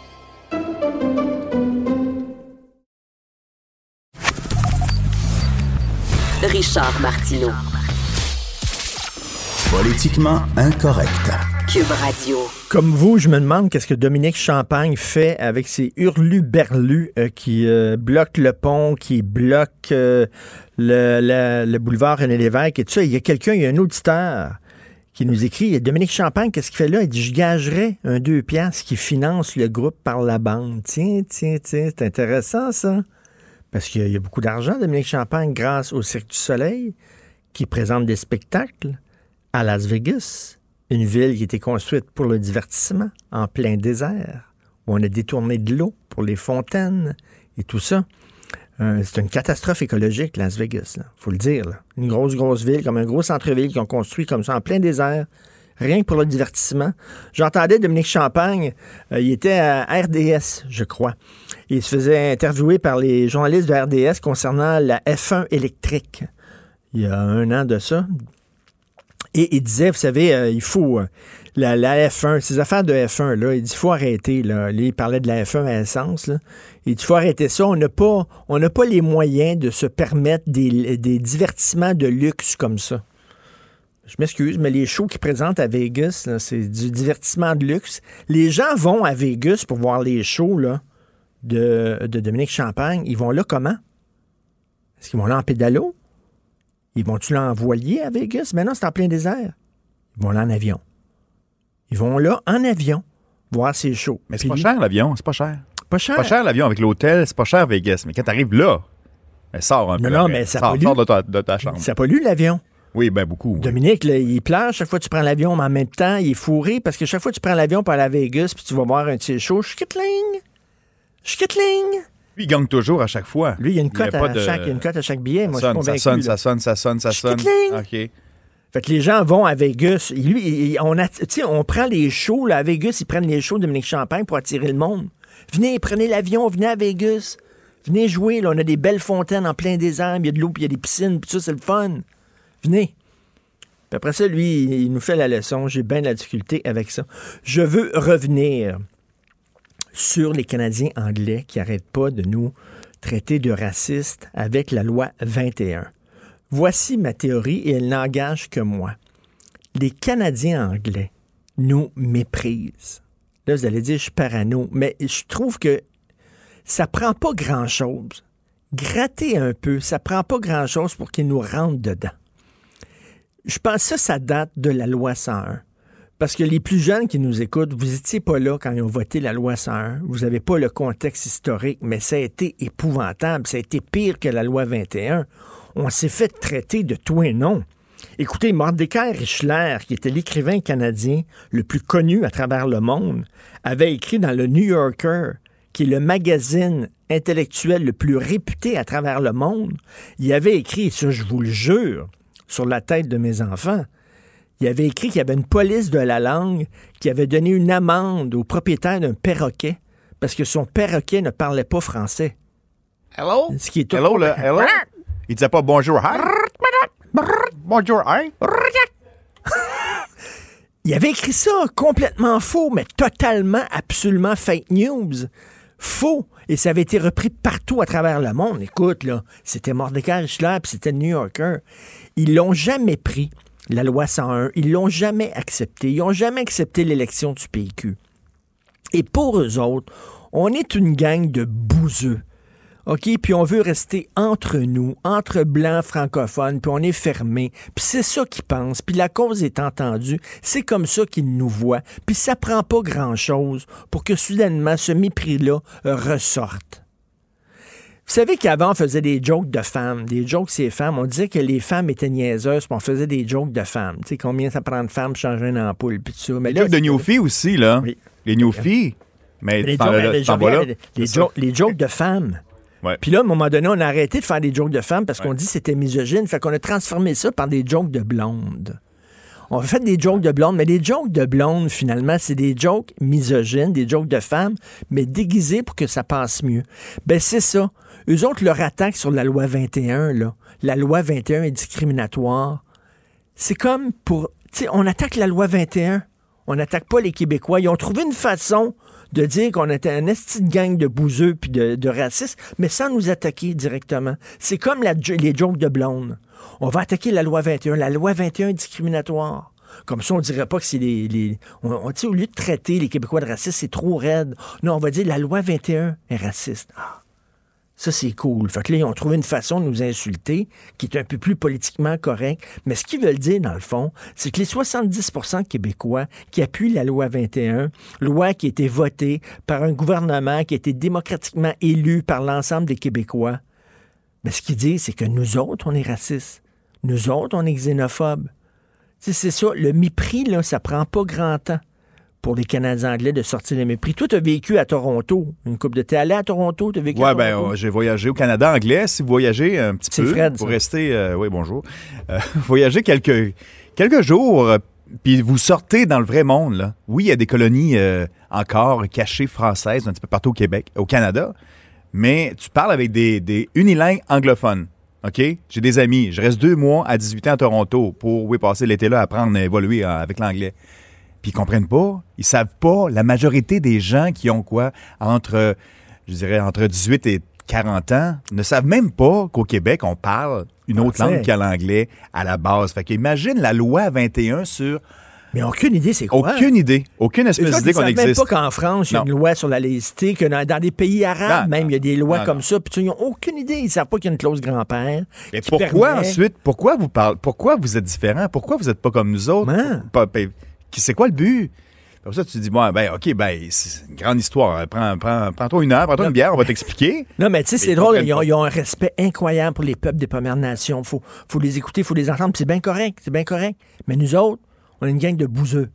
Speaker 1: Richard Martineau.
Speaker 2: Politiquement incorrect.
Speaker 1: Cube Radio.
Speaker 4: Comme vous, je me demande qu'est-ce que Dominique Champagne fait avec ses hurlus-berlus euh, qui euh, bloquent le pont, qui bloquent euh, le, le- le boulevard René Lévesque et tout ça. Il y a quelqu'un, il y a un auditeur qui nous écrit, Dominique Champagne, qu'est-ce qu'il fait là? Il dit, je gagerais un deux piastres qui finance le groupe par la bande. Tiens, tiens, tiens, c'est intéressant ça. Parce qu'il y a- beaucoup d'argent, Dominique Champagne, grâce au Cirque du Soleil, qui présente des spectacles à Las Vegas, une ville qui été construite pour le divertissement, en plein désert, où on a détourné de l'eau pour les fontaines et tout ça. Euh, c'est une catastrophe écologique, Las Vegas, il faut le dire. Une grosse, grosse ville, comme un gros centre-ville qu'ils ont construit comme ça, en plein désert, rien que pour le divertissement. J'entendais Dominique Champagne, euh, il était à RDS, je crois. Il se faisait interviewer par les journalistes de RDS concernant la F1 électrique. Il y a un an de ça, et il disait, vous savez, euh, il faut euh, la, la F1, ces affaires de F1, là, il dit, faut arrêter. Là. Il parlait de la F1 à essence. Là. Il dit, faut arrêter ça. On n'a pas, les moyens de se permettre des, divertissements de luxe comme ça. Je m'excuse, mais les shows qu'ils présentent à Vegas, c'est du divertissement de luxe. Les gens vont à Vegas pour voir les shows là, de, de Dominique Champagne. Ils vont là comment? Est-ce qu'ils vont là en pédalo? Ils vont-tu l'envoyer à Vegas? Mais non, c'est en plein désert. Ils vont là en avion. Ils vont là en avion voir ces shows.
Speaker 5: Mais c'est pas cher l'avion, c'est pas cher.
Speaker 4: Pas cher.
Speaker 5: Pas cher l'avion avec l'hôtel, c'est pas cher Vegas. Mais quand t'arrives là, ben, sors un peu.
Speaker 4: Non, mais ça
Speaker 5: sors,
Speaker 4: pollue.
Speaker 5: sors de ta, de ta chambre.
Speaker 4: Ça pollue l'avion.
Speaker 5: Oui, ben beaucoup. oui.
Speaker 4: Dominique, là, il pleure chaque fois que tu prends l'avion, mais en même temps, il est fourré parce que chaque fois que tu prends l'avion pour aller à Vegas puis tu vas voir un de ses shows, schkittling, schkittling.
Speaker 5: Lui, il gagne toujours à chaque fois.
Speaker 4: Lui, il y a une cote, à,
Speaker 5: de-
Speaker 4: chaque, il y a une cote à chaque billet. Moi,
Speaker 5: ça
Speaker 4: je suis
Speaker 5: sonne, ça
Speaker 4: convaincu.
Speaker 5: sonne, ça sonne, ça sonne, ça sonne. OK.
Speaker 4: Fait que les gens vont à Vegas. Lui, on, a, on prend les shows là, à Vegas, ils prennent les shows de Dominique Champagne pour attirer le monde. Venez, prenez l'avion, venez à Vegas. Venez jouer. Là, on a des belles fontaines en plein désert, il y a de l'eau, puis il y a des piscines, puis ça, c'est le fun. Venez. Puis après ça, lui, il il nous fait la leçon. J'ai bien de la difficulté avec ça. Je veux revenir sur les Canadiens anglais qui n'arrêtent pas de nous traiter de racistes avec la loi 21. Voici ma théorie et elle n'engage que moi. Les Canadiens anglais nous méprisent. Là, vous allez dire, je suis parano, mais je trouve que ça prend pas grand-chose. Gratter un peu, ça prend pas grand-chose pour qu'ils nous rentrent dedans. Je pense que ça, ça date de la loi 101. Parce que les plus jeunes qui nous écoutent, vous n'étiez pas là quand ils ont voté la loi 101. Vous n'avez pas le contexte historique, mais ça a été épouvantable. Ça a été pire que la loi 21. On s'est fait traiter de tout et non. Écoutez, Mordecai Richler, qui était l'écrivain canadien le plus connu à travers le monde, avait écrit dans le New Yorker, qui est le magazine intellectuel le plus réputé à travers le monde. Il avait écrit, et ça je vous le jure, sur la tête de mes enfants, il avait écrit qu'il y avait une police de la langue qui avait donné une amende au propriétaire d'un perroquet parce que son perroquet ne parlait pas français.
Speaker 5: Hello?
Speaker 4: Ce qui est tout
Speaker 5: Hello, là, hello? Il disait pas bonjour, hi? Bonjour, hi?
Speaker 4: Il avait écrit ça complètement faux, mais totalement, absolument fake news. Faux. Et ça avait été repris partout à travers le monde. Écoute, là, c'était Mordecai Richler, puis c'était le New Yorker. Ils l'ont jamais pris, la loi 101. Ils l'ont jamais accepté. Ils n'ont jamais accepté l'élection du PQ. Et pour eux autres, on est une gang de bouseux. OK? Puis on veut rester entre nous, entre blancs francophones, puis on est fermé. Puis c'est ça qu'ils pensent. Puis la cause est entendue. C'est comme ça qu'ils nous voient. Puis ça prend pas grand-chose pour que soudainement ce mépris-là ressorte. Vous savez qu'avant, on faisait des jokes de femmes, des jokes les femmes. On disait que les femmes étaient niaiseuses, puis on faisait des jokes de femmes. Tu sais, combien ça prend de femmes pour changer une ampoule, puis tout ça. Mais
Speaker 5: Les jokes de Newfie aussi, là. Les Newfie. Mais
Speaker 4: les, jokes, les,
Speaker 5: là.
Speaker 4: jokes- les jokes de femmes.
Speaker 5: Ouais.
Speaker 4: Puis là, à un moment donné, on a arrêté de faire des jokes de femmes parce qu'on dit que c'était misogyne. Fait qu'on a transformé ça par des jokes de blondes. On a fait des jokes de blondes, mais les jokes de blondes, finalement, c'est des jokes misogynes, des jokes de femmes, mais déguisés pour que ça passe mieux. Ben, c'est ça. Eux autres, leur attaque sur la loi 21, là, la loi 21 est discriminatoire. C'est comme pour. Tu sais, on attaque la loi 21. On n'attaque pas les Québécois. Ils ont trouvé une façon de dire qu'on était un esti de gang de bouseux puis de, de racistes, mais sans nous attaquer directement. C'est comme la, les jokes de blondes. On va attaquer la loi 21. La loi 21 est discriminatoire. Comme ça, on dirait pas que c'est les. les on, on- au lieu de traiter les Québécois de racistes, c'est trop raide. Non, on va dire la loi 21 est raciste. Ah. Ça, c'est cool. Fait que là, ils ont trouvé une façon de nous insulter qui est un peu plus politiquement correcte. Mais ce qu'ils veulent dire, dans le fond, c'est que les 70 de Québécois qui appuient la loi 21, loi qui a été votée par un gouvernement qui a été démocratiquement élu par l'ensemble des Québécois, ben, ce qu'ils disent, c'est que nous autres, on est racistes. Nous autres, on est xénophobes. C'est ça. Le mépris, là, ça prend pas grand temps pour les Canadiens anglais de sortir le mépris. Toi, tu as vécu à Toronto. Une coupe de... T'es allé à Toronto? T'as vécu à
Speaker 5: Ouais, ben,
Speaker 4: Toronto?
Speaker 5: euh, j'ai voyagé au Canada anglais. Si vous voyagez un petit peu,
Speaker 4: Fred,
Speaker 5: pour
Speaker 4: ça.
Speaker 5: rester, euh, oui, bonjour, Euh, voyagez quelques, quelques jours, euh, puis vous sortez dans le vrai monde. Là. Oui, il y a des colonies euh, encore cachées françaises un petit peu partout au Québec, au Canada, mais tu parles avec des, des unilingues anglophones. OK? J'ai des amis. Je reste deux mois à 18 ans à Toronto pour oui, passer l'été là, apprendre à évoluer avec l'anglais. Puis ils comprennent pas. Ils savent pas. La majorité des gens qui ont quoi entre, je dirais, entre 18 et 40 ans ne savent même pas qu'au Québec, on parle une autre
Speaker 4: Français.
Speaker 5: langue qu'à l'anglais à la base. Fait qu'imagine la loi 21 sur...
Speaker 4: Mais aucune idée, c'est quoi?
Speaker 5: Aucune idée. Aucune espèce d'idée
Speaker 4: ils
Speaker 5: qu'on
Speaker 4: savent même
Speaker 5: existe.
Speaker 4: pas qu'en France, il y a une loi sur la laïcité, que dans, dans des pays arabes,
Speaker 5: Non,
Speaker 4: même, il y a des lois
Speaker 5: non,
Speaker 4: comme
Speaker 5: non.
Speaker 4: ça. Puis tu sais, ils n'ont aucune idée. Ils savent pas qu'il y a une clause grand-père.
Speaker 5: Mais
Speaker 4: qui
Speaker 5: pourquoi
Speaker 4: permet-
Speaker 5: ensuite, pourquoi vous parlez, pourquoi vous êtes différent? Pourquoi vous n'êtes pas comme nous autres? C'est quoi le but? Pour ça, tu te dis, bon, ben, OK, ben, c'est une grande histoire. Prends, prends, prends-toi une heure, prends-toi une bière, on va t'expliquer.
Speaker 4: Non, mais tu sais, c'est drôle. Ils ont,
Speaker 5: pas.
Speaker 4: ils ont un respect incroyable pour les peuples des Premières Nations. Faut, faut les écouter, faut les entendre. C'est bien correct. C'est bien correct. Mais nous autres, on est une gang de bouseux.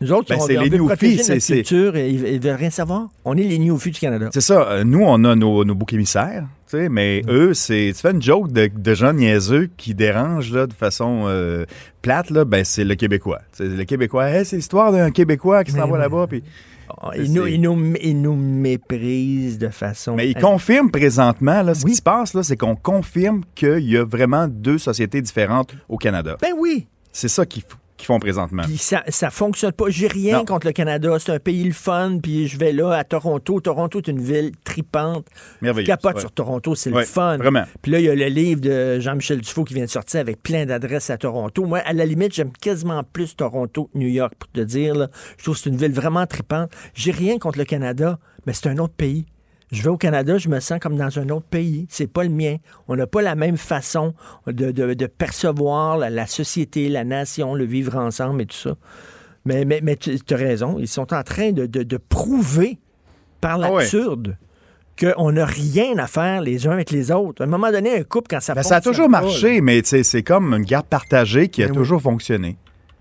Speaker 4: Nous autres,
Speaker 5: Ben,
Speaker 4: on,
Speaker 5: c'est
Speaker 4: on
Speaker 5: les
Speaker 4: protéger
Speaker 5: c'est- c'est-
Speaker 4: culture et ils, veulent rien savoir. On est les néophytes du Canada.
Speaker 5: C'est ça. euh, Nous, on a nos, nos boucs émissaires, mais
Speaker 4: Mm.
Speaker 5: eux, c'est. Tu fais une joke de, de gens niaiseux qui dérangent là, de façon euh, plate, là, ben, c'est le Québécois. C'est le Québécois. Hey, c'est l'histoire d'un Québécois qui s'en va là-bas. Puis,
Speaker 4: Ils nous, ils, nous, nous méprisent de façon.
Speaker 5: mais ils confirment présentement, là, ce qui se passe, là, c'est qu'on confirme qu'il y a vraiment deux sociétés différentes au Canada.
Speaker 4: Ben oui.
Speaker 5: C'est ça qu'ils f- qu'ils font présentement.
Speaker 4: Puis ça, ça fonctionne pas. J'ai rien
Speaker 5: Non.
Speaker 4: contre le Canada. C'est un pays le fun. Puis je vais là à Toronto. Toronto est une ville tripante.
Speaker 5: Merveilleuse,
Speaker 4: Je capote
Speaker 5: ouais.
Speaker 4: sur Toronto. C'est
Speaker 5: Ouais,
Speaker 4: le fun.
Speaker 5: vraiment.
Speaker 4: Puis là, il y a le livre de Jean-Michel Dufault qui vient de sortir avec plein d'adresses à Toronto. Moi, à la limite, j'aime quasiment plus Toronto que New York, pour te dire. là. Je trouve que c'est une ville vraiment tripante. J'ai rien contre le Canada, mais c'est un autre pays. Je vais au Canada, je me sens comme dans un autre pays. C'est pas le mien. On n'a pas la même façon de, de- de percevoir la, la société, la nation, le vivre ensemble et tout ça. Mais, mais, mais tu as raison. Ils sont en train de, prouver par
Speaker 5: Ah ouais.
Speaker 4: l'absurde qu'on n'a rien à faire les uns avec les autres. À un moment donné, un couple, quand ça
Speaker 5: Ben, ça a toujours marché, mais c'est comme une garde partagée qui a
Speaker 4: Ben oui.
Speaker 5: toujours fonctionné.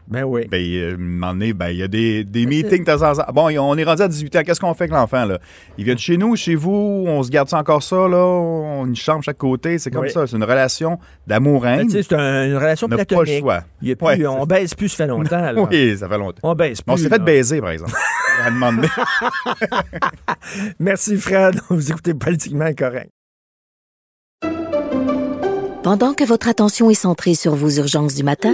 Speaker 4: Ben oui.
Speaker 5: Ben, euh, un moment donné, ben, il y a des, des meetings de temps en temps. Bon, on est rendu à 18 ans. Qu'est-ce qu'on fait avec l'enfant, là? Il vient de chez nous, chez vous, on se garde ça encore ça, là? On une chambre chaque côté. C'est comme
Speaker 4: Oui.
Speaker 5: ça. C'est une relation d'amour
Speaker 4: Ben, tu sais, c'est un- une relation
Speaker 5: On n'a pas
Speaker 4: platonique.
Speaker 5: le choix.
Speaker 4: Il y a plus-
Speaker 5: Ouais,
Speaker 4: on baise plus, ça fait longtemps. là.
Speaker 5: Oui, ça fait longtemps.
Speaker 4: On baise plus.
Speaker 5: On s'est fait
Speaker 4: là.
Speaker 5: baiser, par exemple. à donné.
Speaker 4: Merci, Fred. Vous écoutez Politiquement Correct.
Speaker 6: Pendant que votre attention est centrée sur vos urgences du matin,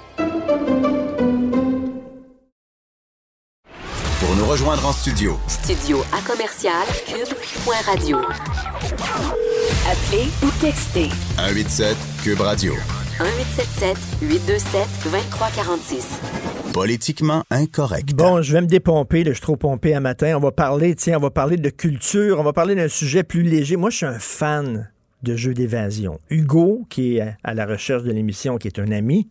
Speaker 2: Pour nous rejoindre en studio,
Speaker 1: Studio à commercial cube.radio. Appelez ou textez
Speaker 2: 187 Cube Radio.
Speaker 1: 1877 827 2346.
Speaker 2: Politiquement incorrect.
Speaker 4: Bon, je vais me dépomper, là, je suis trop pompé à matin. On va parler, tiens, on va parler de culture, on va parler d'un sujet plus léger. Moi, je suis un fan de jeux d'évasion. Hugo, qui est à la recherche de l'émission, qui est un ami,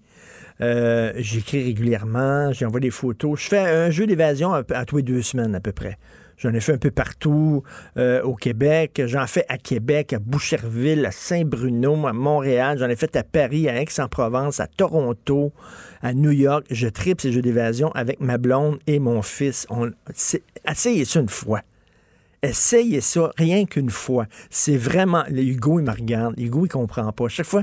Speaker 4: Euh, J'écris régulièrement, j'envoie des photos. Je fais un jeu d'évasion à, tous les deux semaines à peu près. J'en ai fait un peu partout euh, au Québec. J'en fais à Québec, à Boucherville, à Saint-Bruno, à Montréal. J'en ai fait à Paris, à Aix-en-Provence, à Toronto, à New York. Je tripe ces jeux d'évasion avec ma blonde et mon fils. On, essayez ça une fois. Essayez ça rien qu'une fois. C'est vraiment. le Hugo, il me regarde. Hugo, il comprend pas. Chaque fois,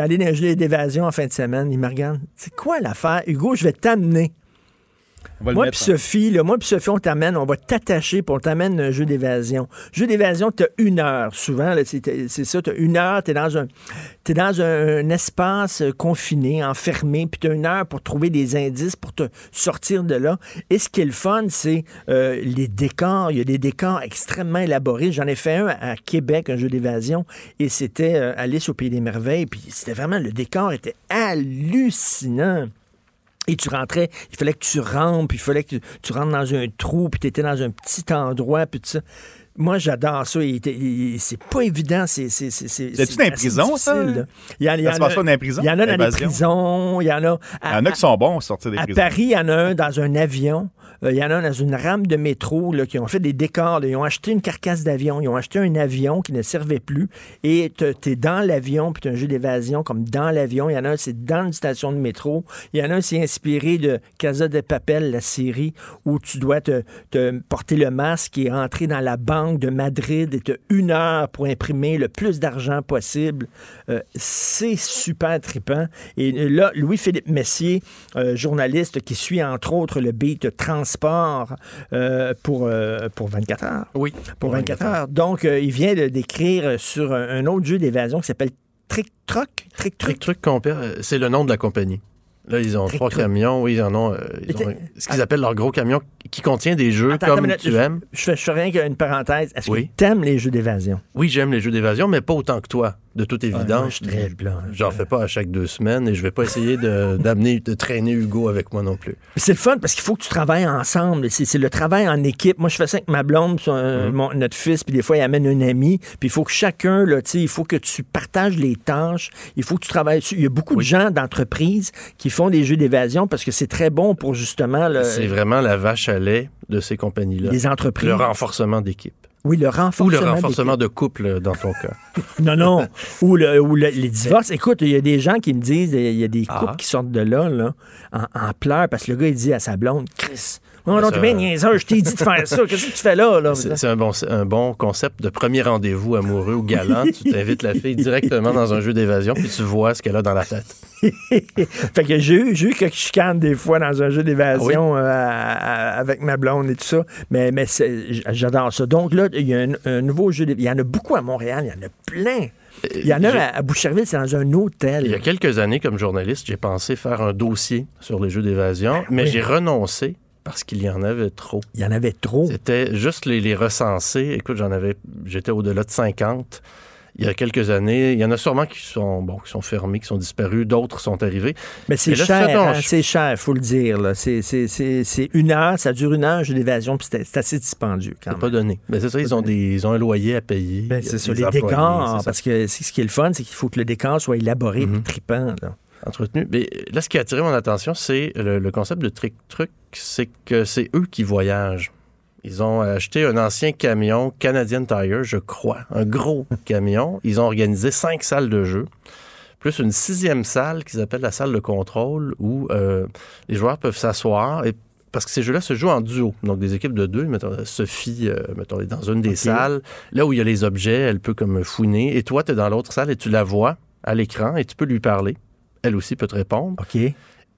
Speaker 4: allé dans jeu d'évasion en fin de semaine, il me regarde. C'est quoi l'affaire? Hugo, je vais t'amener. Moi puis Sophie, là, moi puis Sophie, on t'amène, on va t'attacher pour on t'amène un jeu d'évasion. Jeu d'évasion, t'as une heure. Souvent, c'est ça, t'as une heure, t'es dans un t'es dans un, un espace euh, confiné, enfermé, puis t'as une heure pour trouver des indices pour te sortir de là. Et ce qui est le fun, c'est euh, les décors. Il y a des décors extrêmement élaborés. J'en ai fait un à Québec, un jeu d'évasion, et c'était euh, Alice au Pays des Merveilles, puis c'était vraiment, le décor était hallucinant. Et tu rentrais, il fallait que tu rampes, puis il fallait que tu, tu rentres dans un trou, puis tu étais dans un petit endroit, puis tout ça. Moi, j'adore ça. C'est pas évident. C'est. C'est c'est- c'est-
Speaker 5: C'est-tu
Speaker 4: c'est
Speaker 5: dans les prisons, ça?
Speaker 4: Il y en, il y en a-
Speaker 5: dans les prisons,
Speaker 4: Il y en a dans les prisons. Il y en a.
Speaker 5: Il y en a qui sont bons à sortir des
Speaker 4: À
Speaker 5: prisons.
Speaker 4: Paris, il y en a un dans un avion. Euh, il y en a dans une rame de métro qui ont fait des décors. là. Ils ont acheté une carcasse d'avion. Ils ont acheté un avion qui ne servait plus. Et tu es dans l'avion, puis tu un jeu d'évasion comme dans l'avion. Il y en a un, c'est dans une station de métro. Il y en a un, c'est inspiré de Casa de Papel, la série, où tu dois te, te porter le masque et rentrer dans la banque de Madrid et tu une heure pour imprimer le plus d'argent possible. Euh, c'est super trippant. Et là, Louis-Philippe Messier, euh, journaliste qui suit entre autres le beat transport euh, pour, euh, pour 24 heures.
Speaker 14: Oui.
Speaker 4: Pour 24 heures. Donc, euh, il vient de- d'écrire sur un, un autre jeu d'évasion qui s'appelle Trick Troc. Trick
Speaker 14: Trick Truc Compère, euh, c'est le nom de la compagnie. Là, ils ont
Speaker 4: Trick
Speaker 14: trois
Speaker 4: Truc.
Speaker 14: camions. Oui, ils en ont. euh, ils ont
Speaker 4: Était-
Speaker 14: ce qu'ils appellent leur gros camion qui contient des jeux
Speaker 4: Attends,
Speaker 14: comme
Speaker 4: minute,
Speaker 14: tu
Speaker 4: je-
Speaker 14: aimes.
Speaker 4: Je fais, je fais rien qu'une parenthèse. Est-ce
Speaker 14: Oui.
Speaker 4: que tu aimes les jeux d'évasion?
Speaker 14: Oui, j'aime les jeux d'évasion, mais pas autant que toi, de toute
Speaker 4: moi,
Speaker 14: évidence.
Speaker 4: je suis très blanc.
Speaker 14: J'en fais pas à chaque deux semaines et je vais pas essayer de- d'amener, de, traîner Hugo avec moi non plus.
Speaker 4: C'est le fun parce qu'il faut que tu travailles ensemble. C'est c'est le travail en équipe. Moi, je fais ça avec ma blonde, son-
Speaker 14: Mhm.
Speaker 4: mon- notre fils, puis des fois, il amène un ami. Puis il faut que chacun, là, il faut que tu partages les tâches. Il faut que tu travailles. Il y a beaucoup de gens d'entreprises qui font des jeux d'évasion parce que c'est très bon pour justement le,
Speaker 14: C'est vraiment la vache à lait de ces compagnies-là.
Speaker 4: les entreprises.
Speaker 14: Le renforcement d'équipe.
Speaker 4: Oui, le renforcement.
Speaker 14: Ou le renforcement
Speaker 4: d'équipe.
Speaker 14: de couple dans ton cas.
Speaker 4: Non, non. ou le- ou le- les divorces. Écoute, il y a des gens qui me disent, il y a des couples
Speaker 14: Ah.
Speaker 4: qui sortent de là, là en, en pleurs parce que le gars, il dit à sa blonde, Chris, non, non, t'es bien niaiseux, je t'ai dit de faire ça. Qu'est-ce que tu fais là?
Speaker 14: c'est un bon, un bon concept de premier rendez-vous amoureux ou galant. tu t'invites la fille directement dans un jeu d'évasion puis tu vois ce qu'elle a dans la tête.
Speaker 4: fait que j'ai eu, quelques chicanes des fois dans un jeu d'évasion euh, à- à- avec ma blonde et tout ça. Mais, mais j'adore ça. Donc là, il y a un, un nouveau jeu d'évasion. Il y en a beaucoup à Montréal, il y en a plein. Il y en a à, à Boucherville, c'est dans un hôtel.
Speaker 14: Il y a quelques années, comme journaliste, j'ai pensé faire un dossier sur les jeux d'évasion, mais
Speaker 4: oui.
Speaker 14: j'ai renoncé parce qu'il y en avait trop.
Speaker 4: Il y en avait trop.
Speaker 14: C'était juste les, les recenser. Écoute, j'en avais, j'étais au-delà de 50. Il y a quelques années, il y en a sûrement qui sont, bon, qui sont fermés, qui sont disparus, d'autres sont arrivés.
Speaker 4: Mais c'est cher, hein, c'est cher, faut le dire. C'est, c'est, c'est, c'est une heure, ça dure une heure, un jeu d'évasion, puis c'est, assez dispendieux quand
Speaker 14: C'est
Speaker 4: même.
Speaker 14: pas donné. Mais c'est ça, ils ont, des, ils ont un loyer à payer.
Speaker 4: Ben, c'est ça, les
Speaker 14: employés,
Speaker 4: décors, parce que c'est- ce qui est le fun, c'est qu'il faut que le décor soit élaboré là.
Speaker 14: entretenu. Mais là, ce qui a attiré mon attention, c'est le, le concept de Trick Truc, c'est que c'est eux qui voyagent. Ils ont acheté un ancien camion Canadian Tire, je crois, un gros camion. Ils ont organisé cinq salles de jeu, plus une sixième salle qu'ils appellent la salle de contrôle, où euh, les joueurs peuvent s'asseoir. Et parce que ces jeux-là se jouent en duo. Donc, des équipes de deux. Mettons, Sophie, euh, mettons, est dans une des salles. Là où il y a les objets, elle peut comme fouiner. Et toi, tu es dans l'autre salle et tu la vois à l'écran et tu peux lui parler. Elle aussi peut te répondre.
Speaker 4: OK.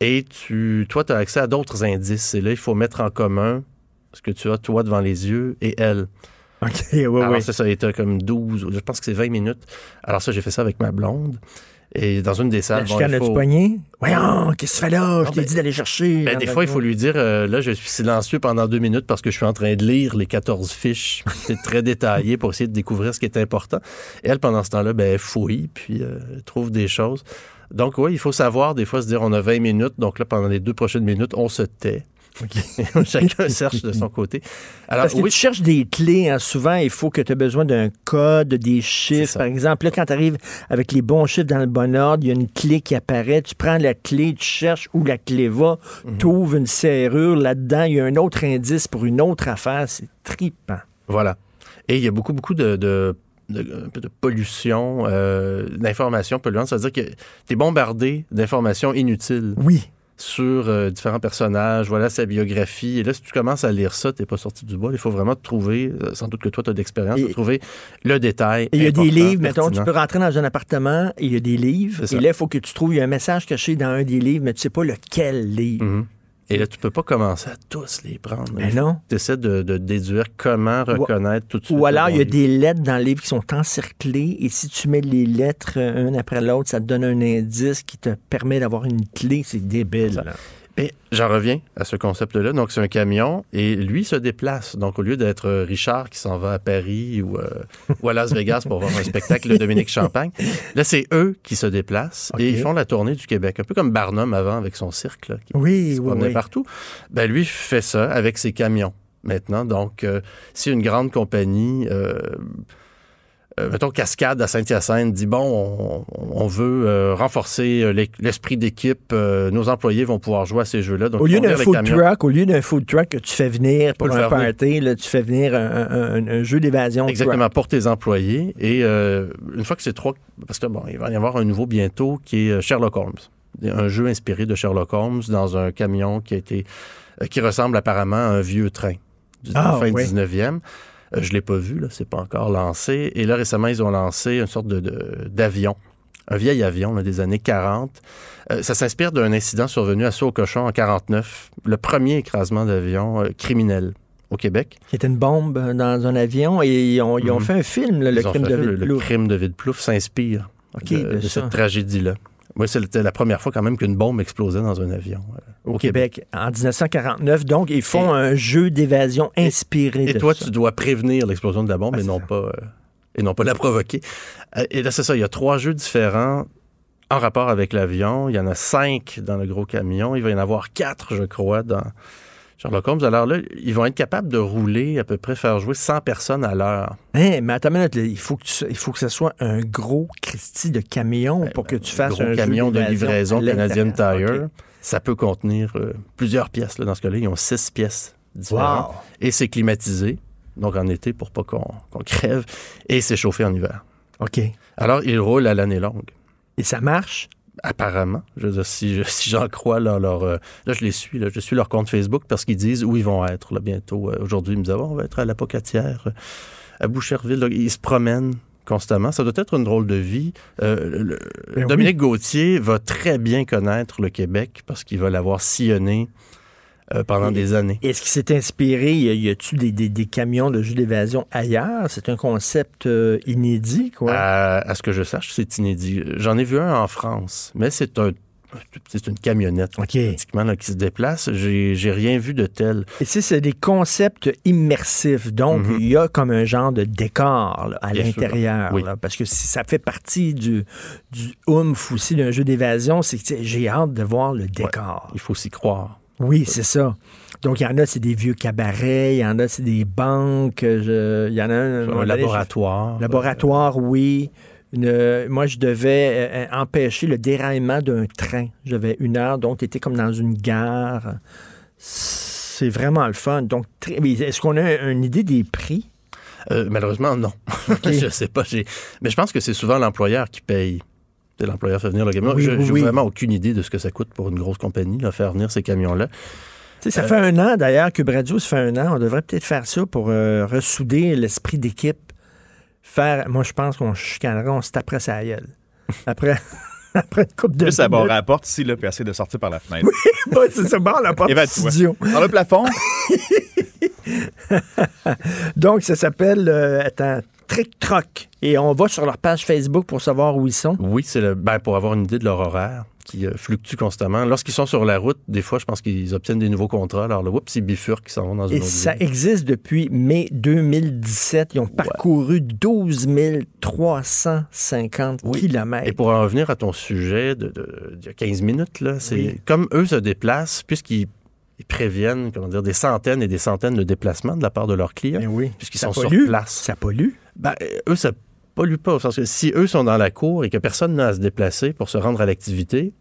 Speaker 14: Et tu, toi, tu as accès à d'autres indices. Et là, il faut mettre en commun ce que tu as, toi, devant les yeux et elle.
Speaker 4: OK, oui,
Speaker 14: Alors,
Speaker 4: oui.
Speaker 14: c'est ça, était comme 12, je pense que c'est 20 minutes. Alors ça, j'ai fait ça avec ma blonde. Et dans une des salles, bon, il faut-
Speaker 4: poignet. Voyons, qu'est-ce que tu fais là? Je
Speaker 14: Ah,
Speaker 4: t'ai
Speaker 14: ben-
Speaker 4: dit d'aller chercher.
Speaker 14: Ben, des fois, il faut lui dire, euh, là, je suis silencieux pendant deux minutes parce que je suis en train de lire les 14 fiches. C'est très détaillé pour essayer de découvrir ce qui est important. Et elle, pendant ce temps-là, ben, elle fouille, puis euh, trouve des choses. Donc, oui, il faut savoir, des fois, se dire, on a 20 minutes, donc là, pendant les deux prochaines minutes, on se tait. Chacun cherche de son côté.
Speaker 4: Alors, Parce que oui, tu cherches des clés. Hein. souvent, il faut que tu aies besoin d'un code, des chiffres. Par exemple, là, quand tu arrives avec les bons chiffres dans le bon ordre, il y a une clé qui apparaît. Tu prends la clé, tu cherches où la clé va,
Speaker 14: Mhm.
Speaker 4: tu ouvres une serrure. Là-dedans, il y a un autre indice pour une autre affaire. C'est tripant.
Speaker 14: Voilà. Et il y a beaucoup, beaucoup de, de pollution, euh, d'informations polluantes. C'est-à-dire que tu es bombardé d'informations inutiles.
Speaker 4: Oui.
Speaker 14: Sur euh, différents personnages, voilà sa biographie. Et là, si tu commences à lire ça, tu pas sorti du bois. Il faut vraiment trouver, euh, sans doute que toi, tu as d'expérience, de trouver le détail.
Speaker 4: Il y a des livres, mettons, tu peux rentrer dans un appartement et il y a des livres. Et là, il faut que tu trouves, il y a un message caché dans un des livres, mais tu sais pas lequel livre.
Speaker 14: Mhm. Et là, tu peux pas commencer à tous les prendre.
Speaker 4: Mais non.
Speaker 14: Tu essaies de, de déduire comment reconnaître tout de suite.
Speaker 4: Ou alors, il y a des lettres dans le livre qui sont encerclées et si tu mets les lettres euh, une après l'autre, ça te donne un indice qui te permet d'avoir une clé. C'est débile.
Speaker 14: Et j'en reviens à ce concept-là. Donc, c'est un camion et lui se déplace. Donc, au lieu d'être euh, Richard qui s'en va à Paris ou, euh, ou à Las Vegas pour voir un spectacle de Dominique Champagne, là, c'est eux qui se déplacent et ils font la tournée du Québec. Un peu comme Barnum avant avec son cirque, là, qui
Speaker 4: Oui,
Speaker 14: se
Speaker 4: oui,
Speaker 14: promenait
Speaker 4: oui.
Speaker 14: partout. Ben, lui fait ça avec ses camions maintenant. Donc, euh, si une grande compagnie... euh, mettons, Cascade à Saint-Hyacinthe dit bon, on, on veut euh, renforcer euh, l'e- l'esprit d'équipe, euh, nos employés vont pouvoir jouer à ces jeux-là.
Speaker 4: Au lieu d'un food
Speaker 14: camions.
Speaker 4: truck, au lieu d'un food truck que tu fais venir pour un party, là, tu fais venir un, un- un- un jeu d'évasion.
Speaker 14: Exactement,
Speaker 4: truck.
Speaker 14: pour tes employés. Et euh, une fois que c'est trois... Parce que bon, il va y avoir un nouveau bientôt qui est euh, Sherlock Holmes. Un jeu inspiré de Sherlock Holmes dans un camion qui a été... euh, qui ressemble apparemment à un vieux train du
Speaker 4: Ah,
Speaker 14: fin
Speaker 4: oui.
Speaker 14: 19e. Euh, je l'ai pas vu, là, c'est pas encore lancé. Et là, récemment, ils ont lancé une sorte de- d'avion. un vieil avion là, des années 40. Euh, ça s'inspire d'un incident survenu à Saut-Cochon en 49, le premier écrasement d'avion euh, criminel au Québec.
Speaker 4: Qui était une bombe euh, dans un avion et ils ont, ils ont
Speaker 14: Mhm.
Speaker 4: fait un film, là, le crime de
Speaker 14: le, le crime de Vide-Plouffe s'inspire de, cette tragédie-là. Moi, c'était la première fois quand même qu'une bombe explosait dans un avion. euh,
Speaker 4: Au Québec, en 1949. Donc, ils font un jeu d'évasion inspiré
Speaker 14: Et
Speaker 4: de
Speaker 14: toi,
Speaker 4: ça.
Speaker 14: tu dois prévenir l'explosion de la bombe et, non
Speaker 4: ça.
Speaker 14: pas, euh, et non pas la provoquer. Euh, et là, c'est ça, il y a trois jeux différents en rapport avec l'avion. Il y en a cinq dans le gros camion. Il va y en avoir quatre, je crois, dans Sherlock Holmes. Alors là, ils vont être capables de rouler à peu près, faire jouer 100 personnes à l'heure.
Speaker 4: Hein, mais attends une minute, il faut, que tu- il faut que ce soit un gros Christie de camion pour que tu fasses
Speaker 14: Ben, gros
Speaker 4: un
Speaker 14: camion de livraison
Speaker 4: à
Speaker 14: Canadian. Tire. Ça peut contenir euh, plusieurs pièces. là. Dans ce cas-là, ils ont six pièces différentes.
Speaker 4: Wow.
Speaker 14: Et c'est climatisé, donc en été pour pas qu'on crève. Et c'est chauffé en hiver.
Speaker 4: OK.
Speaker 14: Alors, ils roulent à l'année longue.
Speaker 4: Et ça marche?
Speaker 14: Apparemment. Je veux dire, si, je- si j'en crois leur... leur, euh, là, je les suis. Là, je suis leur compte Facebook parce qu'ils disent où ils vont être là, bientôt. Euh, Aujourd'hui, ils me disent Ah, on va être à la Pocatière, euh, à Boucherville. Là, ils se promènent constamment. Ça doit être une drôle de vie. Euh, le-
Speaker 4: Ben
Speaker 14: Dominique Gauthier va très bien connaître le Québec parce qu'il va l'avoir sillonné euh, pendant des années.
Speaker 4: Est-ce qu'il s'est inspiré? Y a-tu des, des- des camions de jeu d'évasion ailleurs? C'est un concept euh, inédit, quoi.
Speaker 14: À, à ce que je sache, c'est inédit. J'en ai vu un en France, mais c'est un c'est une camionnette pratiquement là, qui se déplace. J'ai rien vu de tel.
Speaker 4: Et sais, c'est des concepts immersifs. Donc,
Speaker 14: Mhm.
Speaker 4: il y a comme un genre de décor là, à l'intérieur.
Speaker 14: Oui.
Speaker 4: Parce que si ça fait partie du, du oomph aussi d'un jeu d'évasion, c'est que j'ai hâte de voir le décor.
Speaker 14: Il faut s'y croire.
Speaker 4: Oui, c'est ça. Donc, il y en a, c'est des vieux cabarets, il y en a, c'est des banques, je- il y en a un...
Speaker 14: laboratoire.
Speaker 4: je- Laboratoire, oui. Une- moi, je devais euh, empêcher le déraillement d'un train. J'avais une heure, donc tu étais comme dans une gare. C'est vraiment le fun. Donc, est-ce qu'on a une idée des prix?
Speaker 14: Euh, malheureusement, non. je sais pas. Mais je pense que c'est souvent l'employeur qui paye. L'employeur fait venir le camion.
Speaker 4: Oui,
Speaker 14: Je
Speaker 4: oui,
Speaker 14: n'ai
Speaker 4: oui.
Speaker 14: vraiment aucune idée de ce que ça coûte pour une grosse compagnie, là, faire venir ces camions-là.
Speaker 4: Tu sais, ça
Speaker 14: Euh,
Speaker 4: fait un an, d'ailleurs, que Radio, ça fait un an. On devrait peut-être faire ça pour euh, ressouder l'esprit d'équipe. Faire, moi, je pense qu'on se chicanerait, on se taperait sa gueule. Après, après une coupe de
Speaker 5: Juste à barrer
Speaker 4: minutes.
Speaker 5: la porte ici, là, puis essayer de sortir par la fenêtre.
Speaker 4: Ouais, c'est ça, barre la porte du
Speaker 5: Évacue-toi.
Speaker 4: studio.
Speaker 5: Dans le plafond,
Speaker 4: Donc, ça s'appelle, euh, attends, Trick Troc. Et on va sur leur page Facebook pour savoir où ils sont.
Speaker 14: Oui, c'est le, ben, pour avoir une idée de leur horaire qui euh, fluctue constamment. Lorsqu'ils sont sur la route, des fois, je pense qu'ils obtiennent des nouveaux contrats. Alors, le whoop, ils bifurquent, ils s'en vont dans une
Speaker 4: Et
Speaker 14: autre
Speaker 4: ça
Speaker 14: ville.
Speaker 4: existe depuis mai 2017. Ils ont parcouru 12 350 kilomètres.
Speaker 14: Et pour en revenir à ton sujet de, de- a 15 minutes, là, c'est
Speaker 4: Oui.
Speaker 14: comme eux se déplacent, puisqu'ils ils préviennent, comment dire, des centaines et des centaines de déplacements de la part de leurs clients.
Speaker 4: oui.
Speaker 14: Puisqu'ils sont sur place.
Speaker 4: Ça pollue.
Speaker 14: Ben, euh, eux, ça pollue pas. Parce que si eux sont dans la cour et que personne n'a à se déplacer pour se rendre à l'activité,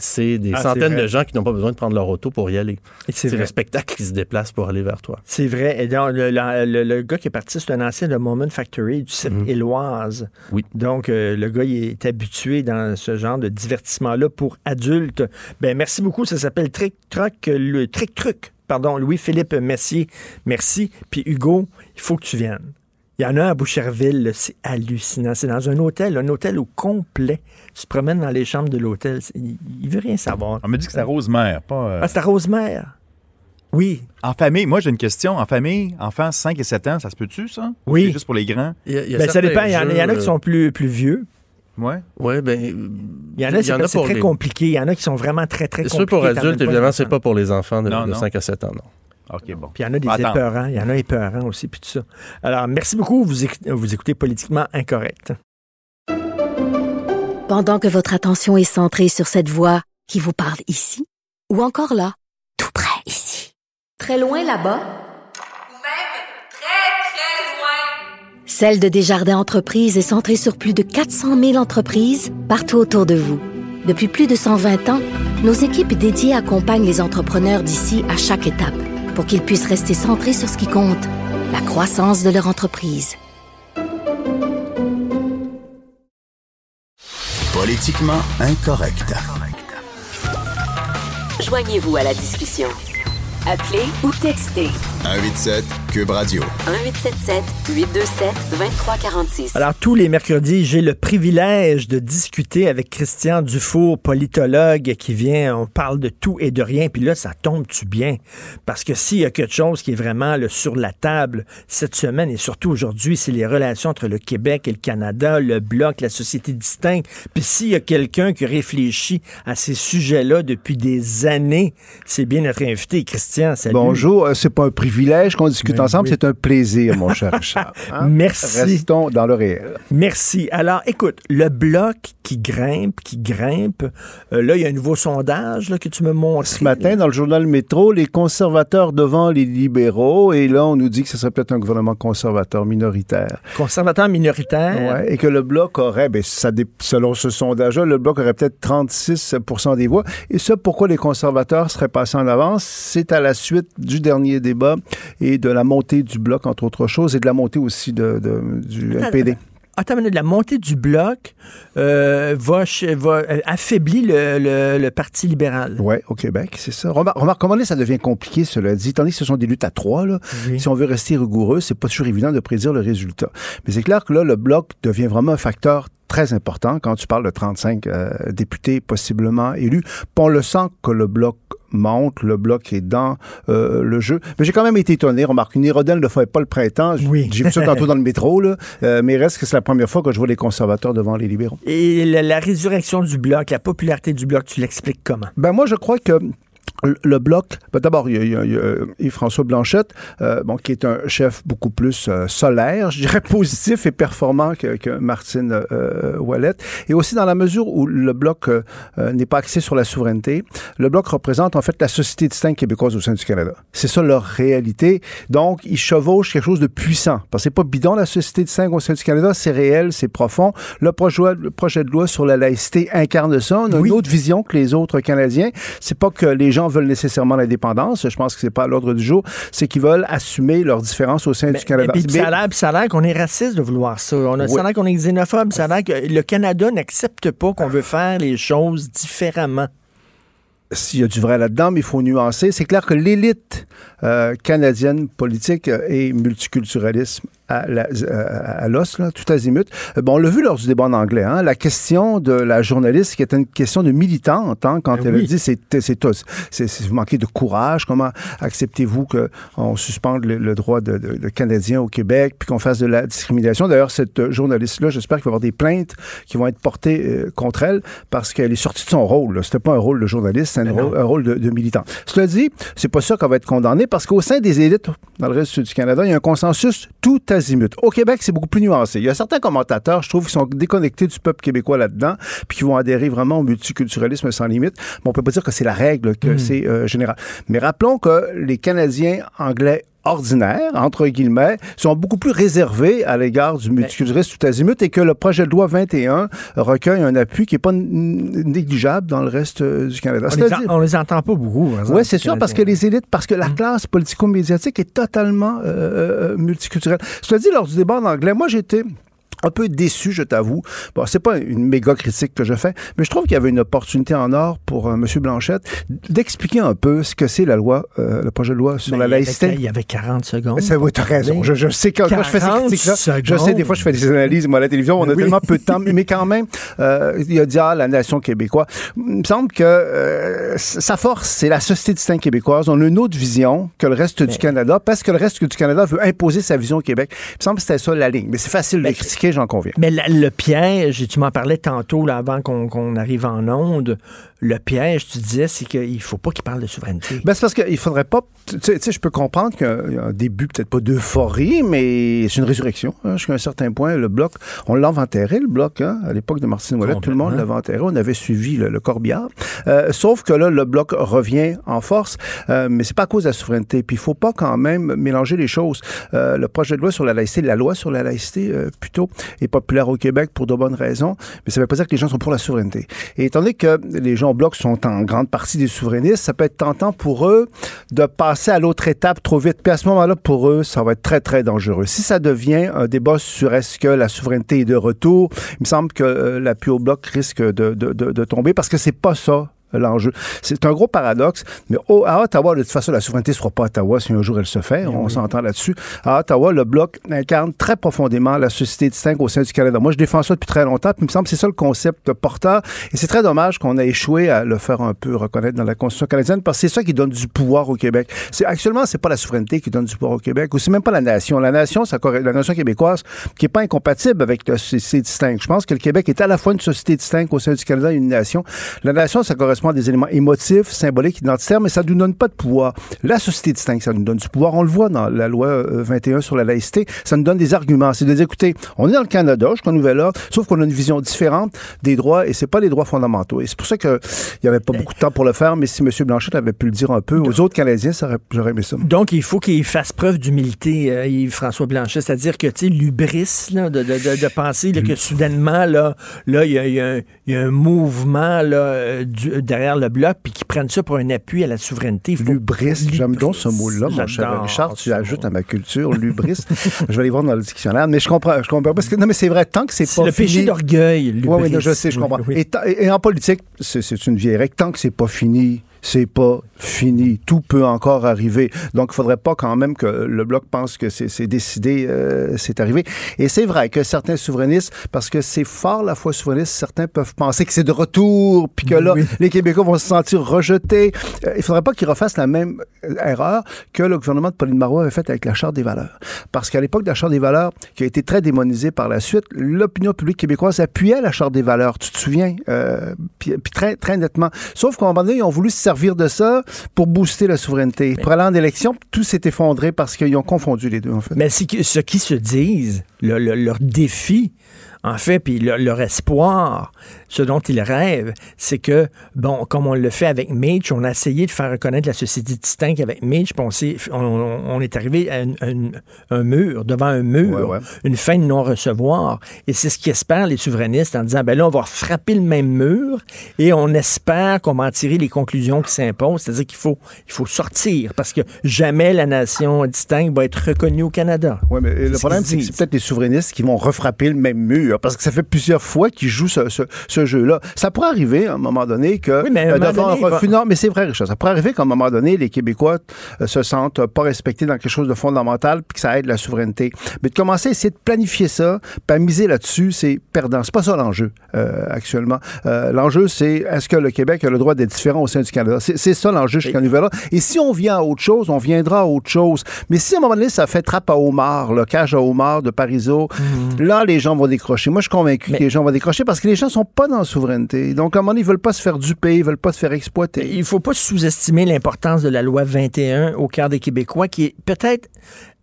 Speaker 14: c'est des
Speaker 4: Ah,
Speaker 14: centaines de gens qui n'ont pas besoin de prendre leur auto pour y aller.
Speaker 4: Et c'est
Speaker 14: le spectacle qui se déplace pour aller vers toi.
Speaker 4: C'est vrai. Et donc, le, le- le- le gars qui est parti, c'est un ancien de Moment Factory du site Éloise.
Speaker 14: Oui.
Speaker 4: Donc, euh, le gars, il est habitué dans ce genre de divertissement-là pour adultes. Ben, merci beaucoup. Ça s'appelle Trick Truc, le Trick Truc. Pardon, Louis-Philippe Messier. Merci. Puis Hugo, il faut que tu viennes. Il y en a un à Boucherville, là, c'est hallucinant. C'est dans un hôtel, un hôtel au complet. Tu te promènes dans les chambres de l'hôtel. Il, il veut rien savoir.
Speaker 5: On me dit que c'est à Rosemère, pas. euh,
Speaker 4: Ah, c'est à Rosemère. Oui.
Speaker 5: En famille, moi j'ai une question. En famille, enfants 5 et 7 ans, ça se peut-tu, ça?
Speaker 4: Oui.
Speaker 5: C'est juste pour les grands?
Speaker 4: Ben, ça dépend. Il y, en a, il y en a qui sont plus, plus vieux.
Speaker 5: Ouais.
Speaker 14: Oui, ben.
Speaker 4: Il y en a, c'est c'est très compliqué. Il y en a qui sont vraiment très, très
Speaker 14: C'est
Speaker 4: compliqués.
Speaker 14: sûr pour adultes, évidemment, c'est pas pour les enfants de,
Speaker 5: Non,
Speaker 14: de
Speaker 5: non.
Speaker 14: 5 à 7 ans, non.
Speaker 5: OK, bon.
Speaker 4: Puis il y en a des
Speaker 5: Attends.
Speaker 4: épeurants. Il y en a épeurants aussi, puis tout ça. Alors, merci beaucoup. Vous, vous écoutez Politiquement Incorrect.
Speaker 6: Pendant que votre attention est centrée sur cette voix qui vous parle ici, ou encore là, tout près ici, très loin là-bas,
Speaker 7: Ou même très, très loin.
Speaker 6: Celle de Desjardins Entreprises est centrée sur plus de 400 000 entreprises partout autour de vous. Depuis plus de 120 ans, nos équipes dédiées accompagnent les entrepreneurs d'ici à chaque étape pour qu'ils puissent rester centrés sur ce qui compte, la croissance de leur entreprise.
Speaker 2: Politiquement incorrect.
Speaker 1: Joignez-vous à la discussion. Appelez ou textez
Speaker 2: 187 Cube Radio.
Speaker 1: 1877 827 2346.
Speaker 4: Alors, tous les mercredis, j'ai le privilège de discuter avec Christian Dufour, politologue, qui vient, on parle de tout et de rien, puis là, ça tombe-tu bien? Parce que s'il y a quelque chose qui est vraiment là, sur la table cette semaine, et surtout aujourd'hui, c'est les relations entre le Québec et le Canada, le Bloc, la société distincte. Puis s'il y a quelqu'un qui réfléchit à ces sujets-là depuis des années, c'est bien notre invité, Christian. Salut.
Speaker 15: Bonjour, euh, c'est pas un privilège qu'on discute
Speaker 4: Ben
Speaker 15: ensemble,
Speaker 4: oui.
Speaker 15: c'est un plaisir, mon cher Richard. Hein?
Speaker 4: Merci.
Speaker 15: Restons dans le réel.
Speaker 4: Merci. Alors, écoute, le bloc qui grimpe, qui grimpe, euh, là, il y a un nouveau sondage là, que tu me montres.
Speaker 15: Ce matin, dans le journal Métro, les conservateurs devant les libéraux, et là, on nous dit que ce serait peut-être un gouvernement conservateur minoritaire.
Speaker 4: Conservateur minoritaire?
Speaker 15: Ouais, et que le Bloc aurait, ben, ça selon ce sondage-là, le Bloc aurait peut-être 36% des voix. Et ça, pourquoi les conservateurs seraient passés en avance? C'est à la suite du dernier débat et de la montée du Bloc, entre autres choses, et de la montée aussi de, de- du NPD.
Speaker 4: Attends une minute, la montée du bloc euh, va, va euh, affaiblir le, le- le Parti libéral.
Speaker 15: Oui, au Québec, c'est ça. Remarque, remarque, comment ça devient compliqué, cela dit. Tandis que ce sont des luttes à trois, là. Si on veut rester rigoureux, c'est pas toujours évident de prédire le résultat. Mais c'est clair que là, le bloc devient vraiment un facteur très important quand tu parles de 35 euh, députés possiblement élus. On le sent que le bloc monte, le bloc est dans euh, le jeu. Mais j'ai quand même été étonné. Remarque, une hirondelle ne fait pas le printemps. J- J'ai vu ça tantôt dans le métro, là. Euh, mais reste que c'est la première fois que je vois les conservateurs devant les libéraux.
Speaker 4: Et la, la résurrection du bloc, la popularité du bloc, tu l'expliques comment?
Speaker 15: Ben moi, je crois que le- bloc, ben d'abord, il y a, il y a- il y a Yves-François Blanchette, euh, bon, qui est un chef beaucoup plus euh, solaire, je dirais positif et performant que, que Martine euh, Ouellet. Et aussi dans la mesure où le bloc euh, euh, n'est pas axé sur la souveraineté, le bloc représente en fait la société distincte québécoise au sein du Canada. C'est ça leur réalité. Donc, ils chevauchent quelque chose de puissant. Parce que c'est pas bidon la société distincte au sein du Canada, c'est réel, c'est profond. Le projet, le projet de loi sur la laïcité incarne ça. On a une autre vision que les autres Canadiens. C'est pas que les gens veulent nécessairement l'indépendance. Je pense que c'est pas à l'ordre du jour. C'est qu'ils veulent assumer leurs différences au sein du Canada.
Speaker 4: Et puis, ça a l'air- ça qu'on est raciste de vouloir ça. On a, Ça a
Speaker 15: Oui.
Speaker 4: l'air qu'on est xénophobe. Ça a l'air que le Canada n'accepte pas qu'on veut faire les choses différemment.
Speaker 15: s'il y a du vrai là-dedans, mais il faut nuancer. C'est clair que l'élite euh, canadienne politique est multiculturalisme à la- euh, à l'os, là, tout azimut. Euh, Bon, on l'a vu lors du débat en anglais, hein, la question de la journaliste qui était une question de militante, hein, quand
Speaker 4: Ben
Speaker 15: elle
Speaker 4: oui.
Speaker 15: a dit c'est c'est tous, c'est c'est- vous manquez de courage, comment acceptez-vous qu'on suspende le, le droit de, de, de Canadiens au Québec, puis qu'on fasse de la discrimination? D'ailleurs, cette journaliste-là, j'espère qu'il va y avoir des plaintes qui vont être portées euh, contre elle parce qu'elle est sortie de son rôle. là. C'était pas un rôle de journaliste, c'est un, rôle, un rôle de, de militant. Cela dit, c'est pas ça qu'on va être condamné parce qu'au sein des élites dans le reste du Canada, il y a un consensus tout azimut. Au Québec, c'est beaucoup plus nuancé. Il y a certains commentateurs, je trouve, qui sont déconnectés du peuple québécois là-dedans, puis qui vont adhérer vraiment au multiculturalisme sans limite. Mais on peut pas dire que c'est la règle, que c'est euh, général. Mais rappelons que les Canadiens anglais ordinaires, entre guillemets, sont beaucoup plus réservés à l'égard du multiculturalisme tout azimut et que le projet de loi 21 recueille un appui qui n'est pas négligeable dans le reste euh, du Canada.
Speaker 4: On les,
Speaker 15: C'est-à-dire-
Speaker 4: en- on les entend pas beaucoup.
Speaker 15: oui, c'est sûr, parce que les élites, parce que la classe politico-médiatique est totalement euh, euh, multiculturelle. Cela dit, lors du débat en anglais, moi, j'étais un peu déçu, je t'avoue. Bon, c'est pas une méga critique que je fais, mais je trouve qu'il y avait une opportunité en or pour euh, M. Blanchette d'expliquer un peu ce que c'est la loi, euh, le projet de loi sur
Speaker 4: Ben,
Speaker 15: la
Speaker 4: il y avait-
Speaker 15: laïcité.
Speaker 4: Il y avait 40 secondes.
Speaker 15: C'est oui, t'as raison. Je, je sais que quand je fais ces
Speaker 4: 40
Speaker 15: critiques-là, je sais, des fois, je fais des analyses, moi, à la télévision, on a
Speaker 4: Oui.
Speaker 15: tellement peu de temps, mais quand même, euh, il a dit, ah, la nation québécoise. Il me semble que euh, sa force, c'est la société distincte québécoise. On a une autre vision que le reste du Canada, parce que le reste du Canada veut imposer sa vision au Québec. Il me semble que c'était ça la ligne. Mais c'est facile de le j'en conviens.
Speaker 4: Mais la- le piège, tu m'en parlais tantôt, là, avant qu'on arrive en onde, le piège, tu disais, c'est qu'il ne faut pas qu'il parle de souveraineté.
Speaker 15: Ben, c'est parce qu'il faudrait pas. Tu sais, je peux comprendre qu'il y a un début, peut-être pas d'euphorie, mais c'est une résurrection. hein, Jusqu'à un certain point, le bloc, on l'avait enterré, le bloc, hein, à l'époque de Martine Ouellet, tout le monde l'avait enterré. On avait suivi le, le corbillard. Euh, sauf que là, le bloc revient en force, euh, mais c'est pas à cause de la souveraineté. Puis il faut pas quand même mélanger les choses. Euh, le projet de loi sur la laïcité, la loi sur la laïcité, euh, plutôt, est populaire au Québec pour de bonnes raisons, mais ça veut pas dire que les gens sont pour la souveraineté. Et étant donné que les gens au bloc sont en grande partie des souverainistes, ça peut être tentant pour eux de passer à l'autre étape trop vite. Puis à ce moment-là, pour eux, ça va être très, très dangereux. Si ça devient un débat sur est-ce que la souveraineté est de retour, il me semble que euh, l'appui au bloc risque de, de, de, de tomber parce que c'est pas ça l'enjeu. C'est un gros paradoxe, mais au- à Ottawa, de toute façon, la souveraineté ne sera pas à Ottawa si un jour elle se fait. On s'entend là-dessus. À Ottawa, le Bloc incarne très profondément la société distincte au sein du Canada. Moi, je défends ça depuis très longtemps, puis il me semble que c'est ça le concept porteur. Et c'est très dommage qu'on ait échoué à le faire un peu reconnaître dans la Constitution canadienne, parce que c'est ça qui donne du pouvoir au Québec. C'est, actuellement, c'est pas la souveraineté qui donne du pouvoir au Québec, ou c'est même pas la nation. La nation, ça, la nation québécoise, qui est pas incompatible avec la société distincte. Je pense que le Québec est à la fois une société distincte au sein du Canada et une nation. La nation, ça correspond des éléments émotifs, symboliques, identitaires, mais ça nous donne pas de pouvoir. La société distincte, ça nous donne du pouvoir. On le voit dans la loi euh, 21 sur la laïcité. Ça nous donne des arguments. C'est de dire, écoutez, on est dans le Canada, jusqu'à Nouvelle-Ordre, sauf qu'on a une vision différente des droits et c'est pas les droits fondamentaux. Et c'est pour ça qu'il n'y avait pas beaucoup de temps pour le faire, mais si M. Blanchette avait pu le dire un peu aux autres Canadiens, j'aurais aimé ça.
Speaker 4: Donc, il faut qu'il fasse preuve d'humilité, euh, Yves-François Blanchet, c'est-à-dire que, tu sais, l'ubris, de, de, de, de penser là, que soudainement, là, là, il y a, y un- il y a un mouvement là, euh, du- derrière le bloc, puis qu'ils prennent ça pour un appui à la souveraineté.
Speaker 15: L'ubris, j'aime donc ce mot-là, mon cher Richard. Tu ajoutes à ma culture l'ubris. je vais aller voir dans le dictionnaire, mais je comprends, je comprends parce que non, mais c'est vrai, tant que c'est pas
Speaker 4: le péché
Speaker 15: fini-
Speaker 4: d'orgueil,
Speaker 15: Oui, oui,
Speaker 4: l'ubris.
Speaker 15: je sais, je
Speaker 4: Oui,
Speaker 15: comprends.
Speaker 4: oui.
Speaker 15: Et, et en politique, c'est c'est une vieille règle. Tant que c'est pas fini, c'est pas fini. Tout peut encore arriver. Donc, il faudrait pas quand même que le Bloc pense que c'est décidé, euh, c'est arrivé. Et c'est vrai que certains souverainistes, parce que c'est fort la foi souverainiste, certains peuvent penser que c'est de retour, puis que là, les Québécois vont se sentir rejetés. Euh, il faudrait pas qu'ils refassent la même euh, erreur que le gouvernement de Pauline Marois avait faite avec la Charte des valeurs. Parce qu'à l'époque de la Charte des valeurs, qui a été très démonisée par la suite, l'opinion publique québécoise appuyait la Charte des valeurs. Tu te souviens? Euh, puis puis très, très nettement. Sauf qu'à un moment donné, ils ont voulu se servir de ça pour booster la souveraineté. Pour aller en élection, tout s'est effondré parce qu'ils ont confondu les deux, en fait.
Speaker 4: Mais ce qu'ils se disent, le- le- leur défi, en fait, puis le- leur espoir, ce dont ils rêvent, c'est que, bon, comme on le fait avec Mitch, on a essayé de faire reconnaître la société distincte avec Mitch, puis on, on, on- est arrivé à un mur, devant un mur,
Speaker 15: Ouais, ouais.
Speaker 4: une fin de non-recevoir. Et c'est ce qu'espèrent les souverainistes en disant, ben là, on va frapper le même mur et on espère qu'on va en tirer les conclusions qui s'imposent, c'est-à-dire qu'il faut, il faut sortir parce que jamais la nation distincte va être reconnue au Canada.
Speaker 15: Oui, mais le problème, c'est que c'est peut-être les souverainistes qui vont refrapper le même mur, parce que ça fait plusieurs fois qu'ils jouent ce, ce- ce jeu-là. Ça pourrait arriver à un moment donné que
Speaker 4: mais à un
Speaker 15: euh,
Speaker 4: donné,
Speaker 15: un
Speaker 4: va-
Speaker 15: refus, non, mais c'est vrai, Richard, ça pourrait arriver qu'à un moment donné, les Québécois euh, se sentent pas respectés dans quelque chose de fondamental, puis que ça aide la souveraineté. Mais de commencer à essayer de planifier ça, à miser là-dessus, c'est perdant. C'est pas ça l'enjeu euh, actuellement. Euh, l'enjeu, c'est est-ce que le Québec a le droit d'être différent au sein du Canada? C'est ça l'enjeu jusqu'à Nouvelle-Ordre. Et si on vient à autre chose, on viendra à autre chose. Mais si à un moment donné, ça fait trappe à homard, le cage à homard de Parizeau,
Speaker 4: Mhm.
Speaker 15: là, les gens vont décrocher. Moi, je suis convaincu que les gens vont décrocher parce que les gens sont pas dans la souveraineté. Donc, à un moment donné, ils veulent pas se faire duper, ils veulent pas se faire exploiter.
Speaker 4: Il faut pas sous-estimer l'importance de la loi 21 au cœur des Québécois, qui est peut-être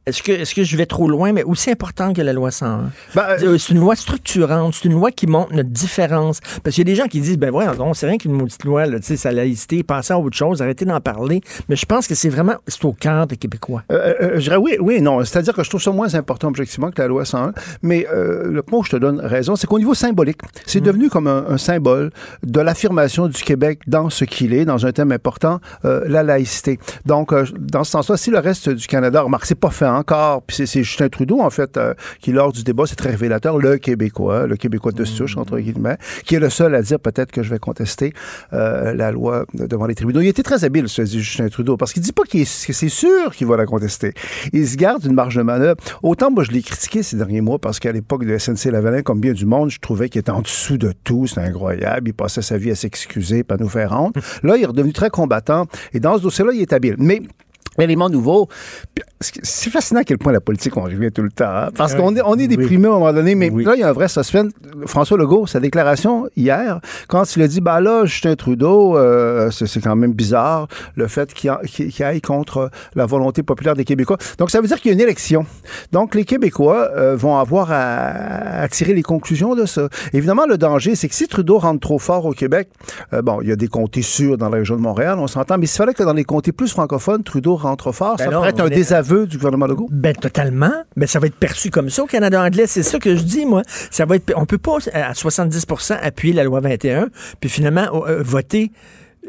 Speaker 4: est-ce que, je vais trop loin, mais aussi important que la loi 101?
Speaker 15: Ben,
Speaker 4: Euh, c'est une loi structurante, c'est une loi qui montre notre différence. Parce qu'il y a des gens qui disent, ben voyons donc, c'est rien qu'une maudite loi, là, tu sais, sa laïcité, pensez à autre chose, arrêtez d'en parler. Mais je pense que c'est vraiment, c'est au cœur des Québécois.
Speaker 15: Euh, euh, je dirais oui, oui non. C'est-à-dire que je trouve ça moins important objectivement que la loi 101. Mais euh, le point où je te donne raison, c'est qu'au niveau symbolique, c'est devenu comme un, un symbole de l'affirmation du Québec dans ce qu'il est, dans un thème important, euh, la laïcité. Donc, euh, dans ce sens-là, si le reste du Canada, remarque, c'est pas fait encore, puis c'est- c'est Justin Trudeau, en fait, euh, qui, lors du débat, c'est très révélateur, le Québécois, le Québécois de souche, entre guillemets, qui est le seul à dire peut-être que je vais contester euh, la loi devant les tribunaux. Il était très habile, ce dit Justin Trudeau, parce qu'il dit pas qu'il que c'est sûr qu'il va la contester. Il se garde une marge de manœuvre. Autant, moi, je l'ai critiqué ces derniers mois, parce qu'à l'époque de SNC Lavalin, comme bien du monde, je trouvais qu'il était en dessous de tout. C'était incroyable. Il passait sa vie à s'excuser, pas nous faire honte. Là, il est redevenu très combattant. Et dans ce dossier-là, il est habile. Mais Élément nouveau, c'est fascinant à quel point la politique, on revient tout le temps. hein, parce
Speaker 4: Oui.
Speaker 15: qu'on est, on est déprimé à un moment donné, mais là, il y a un vrai suspense. François Legault, sa déclaration hier, quand il a dit, bah là, Justin Trudeau, euh, c'est quand même bizarre, le fait qu'il aille contre la volonté populaire des Québécois. Donc, ça veut dire qu'il y a une élection. Donc, les Québécois euh, vont avoir à, à tirer les conclusions de ça. Évidemment, le danger, c'est que si Trudeau rentre trop fort au Québec, euh, bon, il y a des comtés sûrs dans la région de Montréal, on s'entend, mais s'il fallait que dans les comtés plus francophones, Trudeau rentre fort,
Speaker 4: Ben
Speaker 15: ça
Speaker 4: non,
Speaker 15: pourrait être un
Speaker 4: est-
Speaker 15: désaveu du gouvernement Legault.
Speaker 4: Ben totalement. Ben ça va être perçu comme ça au Canada anglais. C'est ça que je dis moi. Ça va être. On peut pas à 70% appuyer la loi 21 puis finalement euh, voter.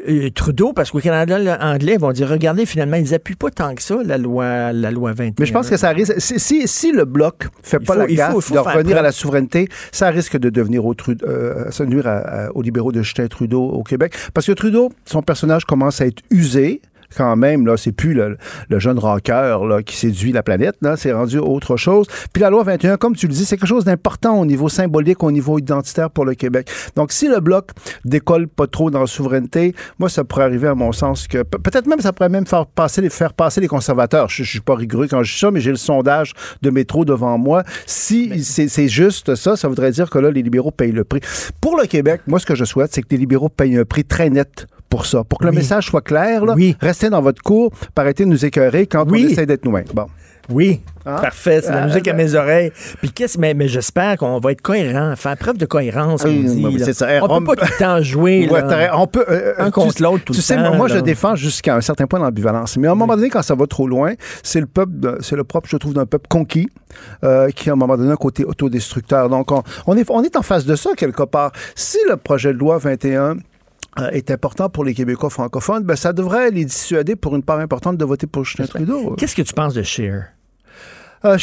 Speaker 4: euh, Trudeau, parce qu'au Canada anglais, ils vont dire, regardez, finalement, ils appuient pas tant que ça, la loi, la loi 21.
Speaker 15: Mais je pense que ça risque. Si, si, si le bloc fait
Speaker 4: Il
Speaker 15: pas
Speaker 4: faut-
Speaker 15: la
Speaker 4: faut-
Speaker 15: gaffe
Speaker 4: faut
Speaker 15: de revenir à la souveraineté, ça risque de devenir au Trudeau, euh, ça nuire à- à- aux libéraux de Justin Trudeau au Québec. Parce que Trudeau, son personnage commence à être usé. Quand même, là, c'est plus le, le jeune rocker là, qui séduit la planète, là, c'est rendu autre chose. Puis la loi 21, comme tu le dis, c'est quelque chose d'important au niveau symbolique, au niveau identitaire pour le Québec. Donc, si le bloc décolle pas trop dans la souveraineté, moi, ça pourrait arriver à mon sens que pe- peut-être même ça pourrait même faire passer les, faire passer les conservateurs. Je, je suis pas rigoureux quand je dis ça, mais j'ai le sondage de métro devant moi. Si c'est c'est juste ça, ça voudrait dire que là, les libéraux payent le prix. Pour le Québec, moi, ce que je souhaite, c'est que les libéraux payent un prix très net pour ça. Pour que le message soit clair, là, restez dans votre cours, pas arrêter de nous écœurer quand on essaie d'être nous-mêmes. Bon.
Speaker 4: Oui,
Speaker 15: Hein?
Speaker 4: parfait, c'est la
Speaker 15: Ah,
Speaker 4: musique à
Speaker 15: ben-
Speaker 4: mes oreilles. Puis qu'est-ce, mais, mais j'espère qu'on va être cohérent, faire preuve de cohérence.
Speaker 15: Oui,
Speaker 4: on dit,
Speaker 15: oui, c'est ça.
Speaker 4: On,
Speaker 15: On-
Speaker 4: peut pas tout le temps jouer.
Speaker 15: Ouais,
Speaker 4: là.
Speaker 15: on peut, euh,
Speaker 4: Un
Speaker 15: tu-
Speaker 4: contre l'autre tout
Speaker 15: Tu
Speaker 4: le
Speaker 15: sais,
Speaker 4: temps,
Speaker 15: moi,
Speaker 4: là.
Speaker 15: je défends jusqu'à un certain point d'ambivalence. Mais à un moment donné, quand ça va trop loin, c'est le peuple, c'est le propre, je trouve, d'un peuple conquis, euh, qui, à un moment donné, a un côté autodestructeur. Donc, on, on est, on est en face de ça, quelque part. Si le projet de loi 21 euh, est important pour les Québécois francophones, ben, ça devrait les dissuader pour une part importante de voter pour Justin Trudeau.
Speaker 4: Qu'est-ce que tu penses de Scheer?
Speaker 15: Euh,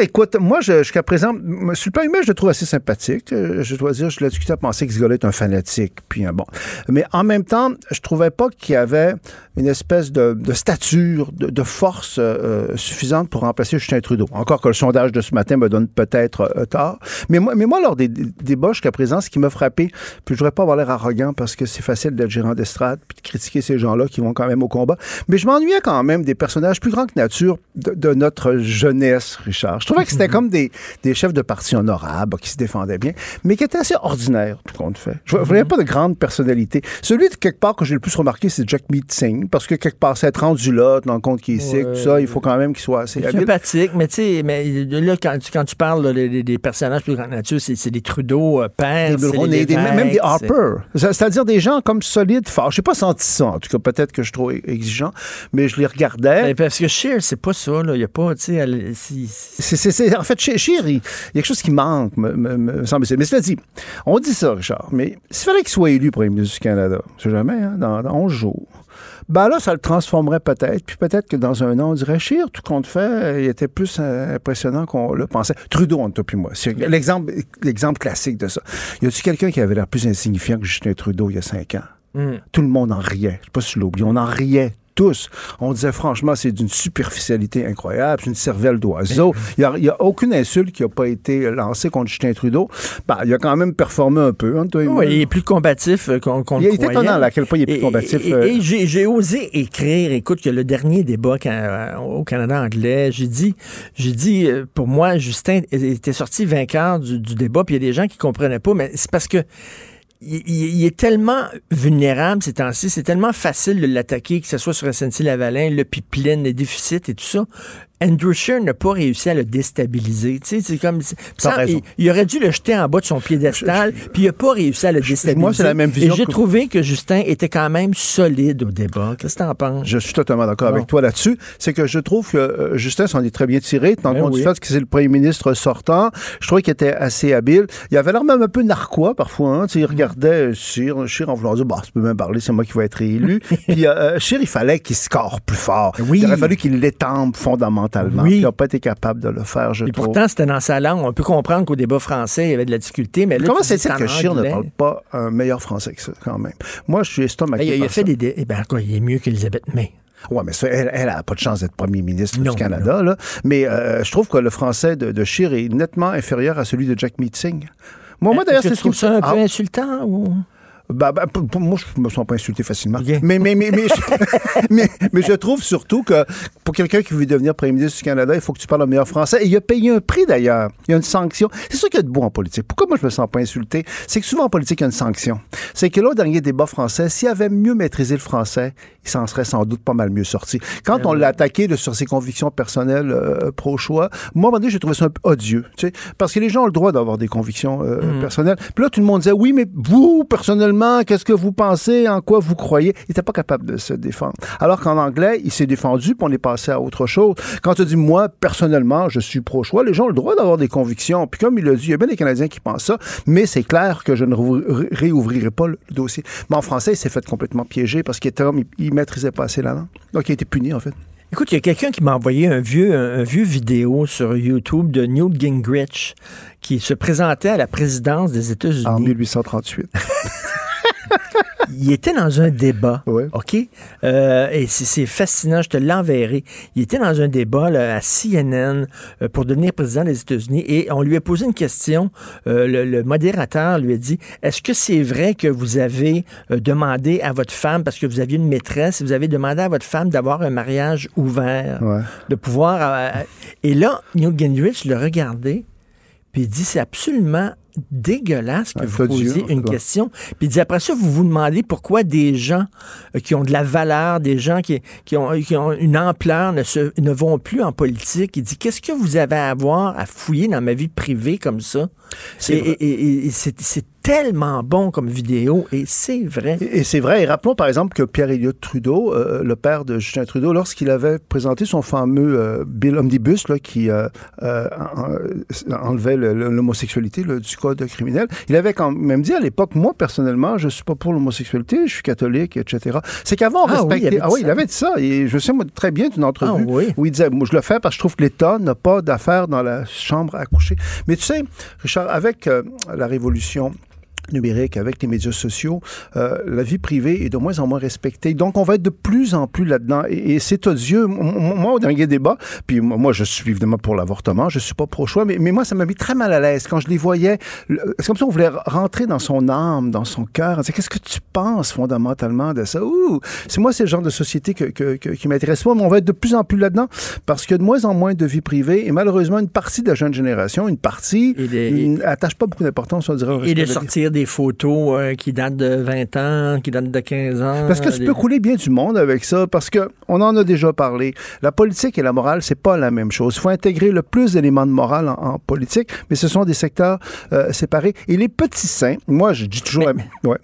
Speaker 15: écoute, moi, jusqu'à présent, sur le plan humain, je le trouve assez sympathique. Euh, je dois dire, je l'ai discuté à penser que ce gars-là est un fanatique. Puis, euh, bon. Mais en même temps, je trouvais pas qu'il y avait une espèce de, de stature, de, de force euh, suffisante pour remplacer Justin Trudeau. Encore que le sondage de ce matin me donne peut-être euh, tort. Mais moi, mais moi, lors des, débats jusqu'à présent, ce qui m'a frappé, puis je voudrais pas avoir l'air arrogant parce que c'est facile d'être gérant d'estrade puis de critiquer ces gens-là qui vont quand même au combat. Mais je m'ennuyais quand même des personnages plus grands que nature de notre jeunesse, Richard. Je trouvais que c'était comme des, des chefs de parti honorables qui se défendaient bien, mais qui étaient assez ordinaires, tout compte fait. Je ne voyais pas de grande personnalité. Celui de quelque part que j'ai le plus remarqué, c'est Jack Meeting, parce que quelque part, c'est rendu là, dans le compte qu'il est sick, tout ça, il faut quand même qu'il soit assez
Speaker 4: sympathique, mais tu sais, mais là, quand, tu- quand tu parles des, personnages plus grande nature, c'est des Trudeau, euh, père,
Speaker 15: Des des- même des Harper. C'est- C'est-à-dire des gens comme solides, forts. Je n'ai pas senti ça, en tout cas. Peut-être que je suis trop exigeant, mais je les regardais.
Speaker 4: Mais Parce que Scheer, c'est pas ça, là. Il y a pas, tu sais,
Speaker 15: C'est- en fait, chez Scheer, il, y a quelque chose qui manque, me, me, me semble-t-il. Mais cela dit, on dit ça, Richard, mais s'il fallait qu'il soit élu premier ministre du Canada, c'est jamais, hein, dans, dans 11 jours, ben là, ça le transformerait peut-être. Puis peut-être que dans un an, on dirait Scheer, tout compte fait, il était plus euh, impressionnant qu'on le pensait. Trudeau, on toi puis moi. C'est l'exemple, l'exemple classique de ça. Y a-tu quelqu'un qui avait l'air plus insignifiant que Justin Trudeau il y a cinq ans?
Speaker 4: Hmm.
Speaker 15: Tout le monde en riait. Je sais pas si tu l'as oublié. On en riait tous. On disait franchement, c'est d'une superficialité incroyable, c'est une cervelle d'oiseau. Il n'y a, aucune insulte qui n'a pas été lancée contre Justin Trudeau. Ben, il a quand même performé un peu. Hein, toi.
Speaker 4: Oui, il est plus combatif euh, qu'on qu'on
Speaker 15: Il
Speaker 4: le
Speaker 15: est
Speaker 4: croyait.
Speaker 15: étonnant à quel point il est plus
Speaker 4: Et-
Speaker 15: combatif.
Speaker 4: Et,
Speaker 15: euh,
Speaker 4: et j'ai osé écrire, écoute, que le dernier débat quand- euh, au Canada anglais, j'ai dit, j'ai dit, pour moi, Justin était sorti vainqueur du, du débat, puis il y a des gens qui comprenaient pas, mais c'est parce que il, est tellement vulnérable ces temps-ci, c'est tellement facile de l'attaquer, que ce soit sur SNC-Lavalin, le pipeline, les déficits et tout ça. Andrew Scheer n'a pas réussi à le déstabiliser. Tu sais, c'est comme. Ça, il, il aurait dû le jeter en bas de son piédestal, puis il n'a pas réussi à le déstabiliser.
Speaker 15: moi, c'est la même vision
Speaker 4: Et j'ai
Speaker 15: que-
Speaker 4: trouvé que Justin était quand même solide au débat. Qu'est-ce que t'en penses?
Speaker 15: Je suis totalement d'accord
Speaker 4: Bon.
Speaker 15: avec toi là-dessus. C'est que je trouve que euh, Justin s'en est très bien tiré, tant
Speaker 4: Ben
Speaker 15: compte
Speaker 4: oui.
Speaker 15: du fait que c'est le premier ministre sortant. Je trouvais qu'il était assez habile. Il avait l'air même un peu narquois parfois. Hein. Tu sais, Il regardait Scheer, Scheer en voulant dire, bah, tu peux même parler, c'est moi qui vais être réélu. Puis euh, Scheer, il fallait qu'il score plus fort.
Speaker 4: Oui.
Speaker 15: Il aurait fallu qu'il l'étampe fondamentalement.
Speaker 4: Oui.
Speaker 15: Il n'a pas été capable de le faire, je
Speaker 4: Et
Speaker 15: trouve.
Speaker 4: pourtant, c'était dans sa langue. On peut comprendre qu'au débat français, il y avait de la difficulté, mais là,
Speaker 15: Comment c'est que Scheer ne parle pas un meilleur français que ça, quand même? Moi, je suis estomaqué
Speaker 4: Ben, il, a-
Speaker 15: par
Speaker 4: fait
Speaker 15: ça.
Speaker 4: des. dé- Eh ben, quoi, il est mieux qu'Elisabeth May.
Speaker 15: Oui, mais ça, elle, elle a pas de chance d'être premier ministre
Speaker 4: Non,
Speaker 15: du Canada. Là. Mais euh, je trouve que le français de, de Scheer est nettement inférieur à celui de Jack Meeting. Moi, moi d'ailleurs,
Speaker 4: Est-ce que
Speaker 15: c'est
Speaker 4: tu trouves ça un peu
Speaker 15: Ah,
Speaker 4: insultant ou?
Speaker 15: Bah, bah, pour- pour moi, je me sens pas insulté facilement. Mais, mais, mais, mais, je, mais, mais je trouve surtout que pour quelqu'un qui veut devenir premier ministre du Canada, il faut que tu parles le meilleur français. Et il a payé un prix d'ailleurs. Il y a une sanction. C'est ça qu'il y a de beau en politique. Pourquoi moi je me sens pas insulté? C'est que souvent en politique, il y a une sanction. C'est que là, au dernier débat français, s'il avait mieux maîtrisé le français, il s'en serait sans doute pas mal mieux sorti. Quand on l'a attaqué de- sur ses convictions personnelles euh, pro-choix, moi, à un moment donné, j'ai trouvé ça un peu odieux. tu sais, Parce que les gens ont le droit d'avoir des convictions euh,
Speaker 4: Mhm.
Speaker 15: personnelles. Puis là, tout le monde disait, oui, mais vous, personnellement, qu'est-ce que vous pensez, en quoi vous croyez? Il n'était pas capable de se défendre. Alors qu'en anglais, il s'est défendu, puis on est passé à autre chose. Quand tu dis, moi, personnellement, je suis pro-choix, les gens ont le droit d'avoir des convictions. Puis comme il l'a dit, il y a bien des Canadiens qui pensent ça, mais c'est clair que je ne réouvrirai pas le dossier. Mais en français, il s'est fait complètement piéger parce qu'il était homme, il, maîtrisait pas assez la langue. Donc, il a été puni, en fait.
Speaker 4: Écoute, il y a quelqu'un qui m'a envoyé un vieux, un, un vieux vidéo sur YouTube de Newt Gingrich qui se présentait à la présidence des États-Unis.
Speaker 15: En 1838.
Speaker 4: il était dans un débat, OK? Euh, et c'est- fascinant, je te l'enverrai. Il était dans un débat là, à CNN euh, pour devenir président des États-Unis et on lui a posé une question. Euh, le, le modérateur lui a dit, est-ce que c'est vrai que vous avez demandé à votre femme, parce que vous aviez une maîtresse, vous avez demandé à votre femme d'avoir un mariage ouvert,
Speaker 15: Ouais.
Speaker 4: de pouvoir... et là, Newt Gingrich le regardait, puis il dit, c'est absolument dégueulasse que vous posiez une question. Puis il dit après ça, vous vous demandez pourquoi des gens euh, qui ont de la valeur, des gens qui, qui, ont, qui ont une ampleur ne, se, ne vont plus en politique. Il dit qu'est-ce que vous avez à voir à fouiller dans ma vie privée comme ça?
Speaker 15: C'est
Speaker 4: Et, et- et- et c'est tellement bon comme vidéo et c'est vrai.
Speaker 15: Et, c'est vrai. Et rappelons par exemple que Pierre Elliott Trudeau, euh, le père de Justin Trudeau, lorsqu'il avait présenté son fameux euh, Bill Omnibus là, qui euh, euh, en- en- enlevait le- le- l'homosexualité du code criminel, il avait quand même dit à l'époque, moi personnellement, je suis pas pour l'homosexualité, je suis catholique, etc. C'est qu'avant on
Speaker 4: Ah oui,
Speaker 15: respectait.
Speaker 4: il avait
Speaker 15: ah oui, il
Speaker 4: ça.
Speaker 15: avait dit ça. Et je sais moi, très bien d'une entrevue
Speaker 4: Ah oui.
Speaker 15: où il disait, moi je le fais parce que je trouve que l'État n'a pas d'affaires dans la chambre à coucher. Mais tu sais, Richard, avec euh, la révolution numérique, avec les médias sociaux, euh, la vie privée est de moins en moins respectée. Donc, on va être de plus en plus là-dedans. Et, et c'est odieux. Moi, au dernier débat, puis moi, je suis évidemment pour l'avortement, je suis pas pro-choix, mais, mais moi, ça m'a mis très mal à l'aise quand je les voyais. C'est comme si on voulait rentrer dans son âme, dans son cœur. On disait, Qu'est-ce que tu penses fondamentalement de ça? Ouh! C'est moi, c'est le genre de société que, que- que- qui m'intéresse pas, mais on va être de plus en plus là-dedans parce qu'il y a de moins en moins de vie privée et malheureusement, une partie de la jeune génération, une partie, n'attache pas beaucoup d'importance, on dirait,
Speaker 4: Et de sortir des photos euh, qui datent de 20 ans, qui datent de 15 ans.
Speaker 15: Parce que tu
Speaker 4: des-
Speaker 15: peux couler bien du monde avec ça, parce que on en a déjà parlé. La politique et la morale, c'est pas la même chose. Il faut intégrer le plus d'éléments de morale en, en politique, mais ce sont des secteurs euh, séparés. Et les petits saints, moi, je dis toujours, ouais,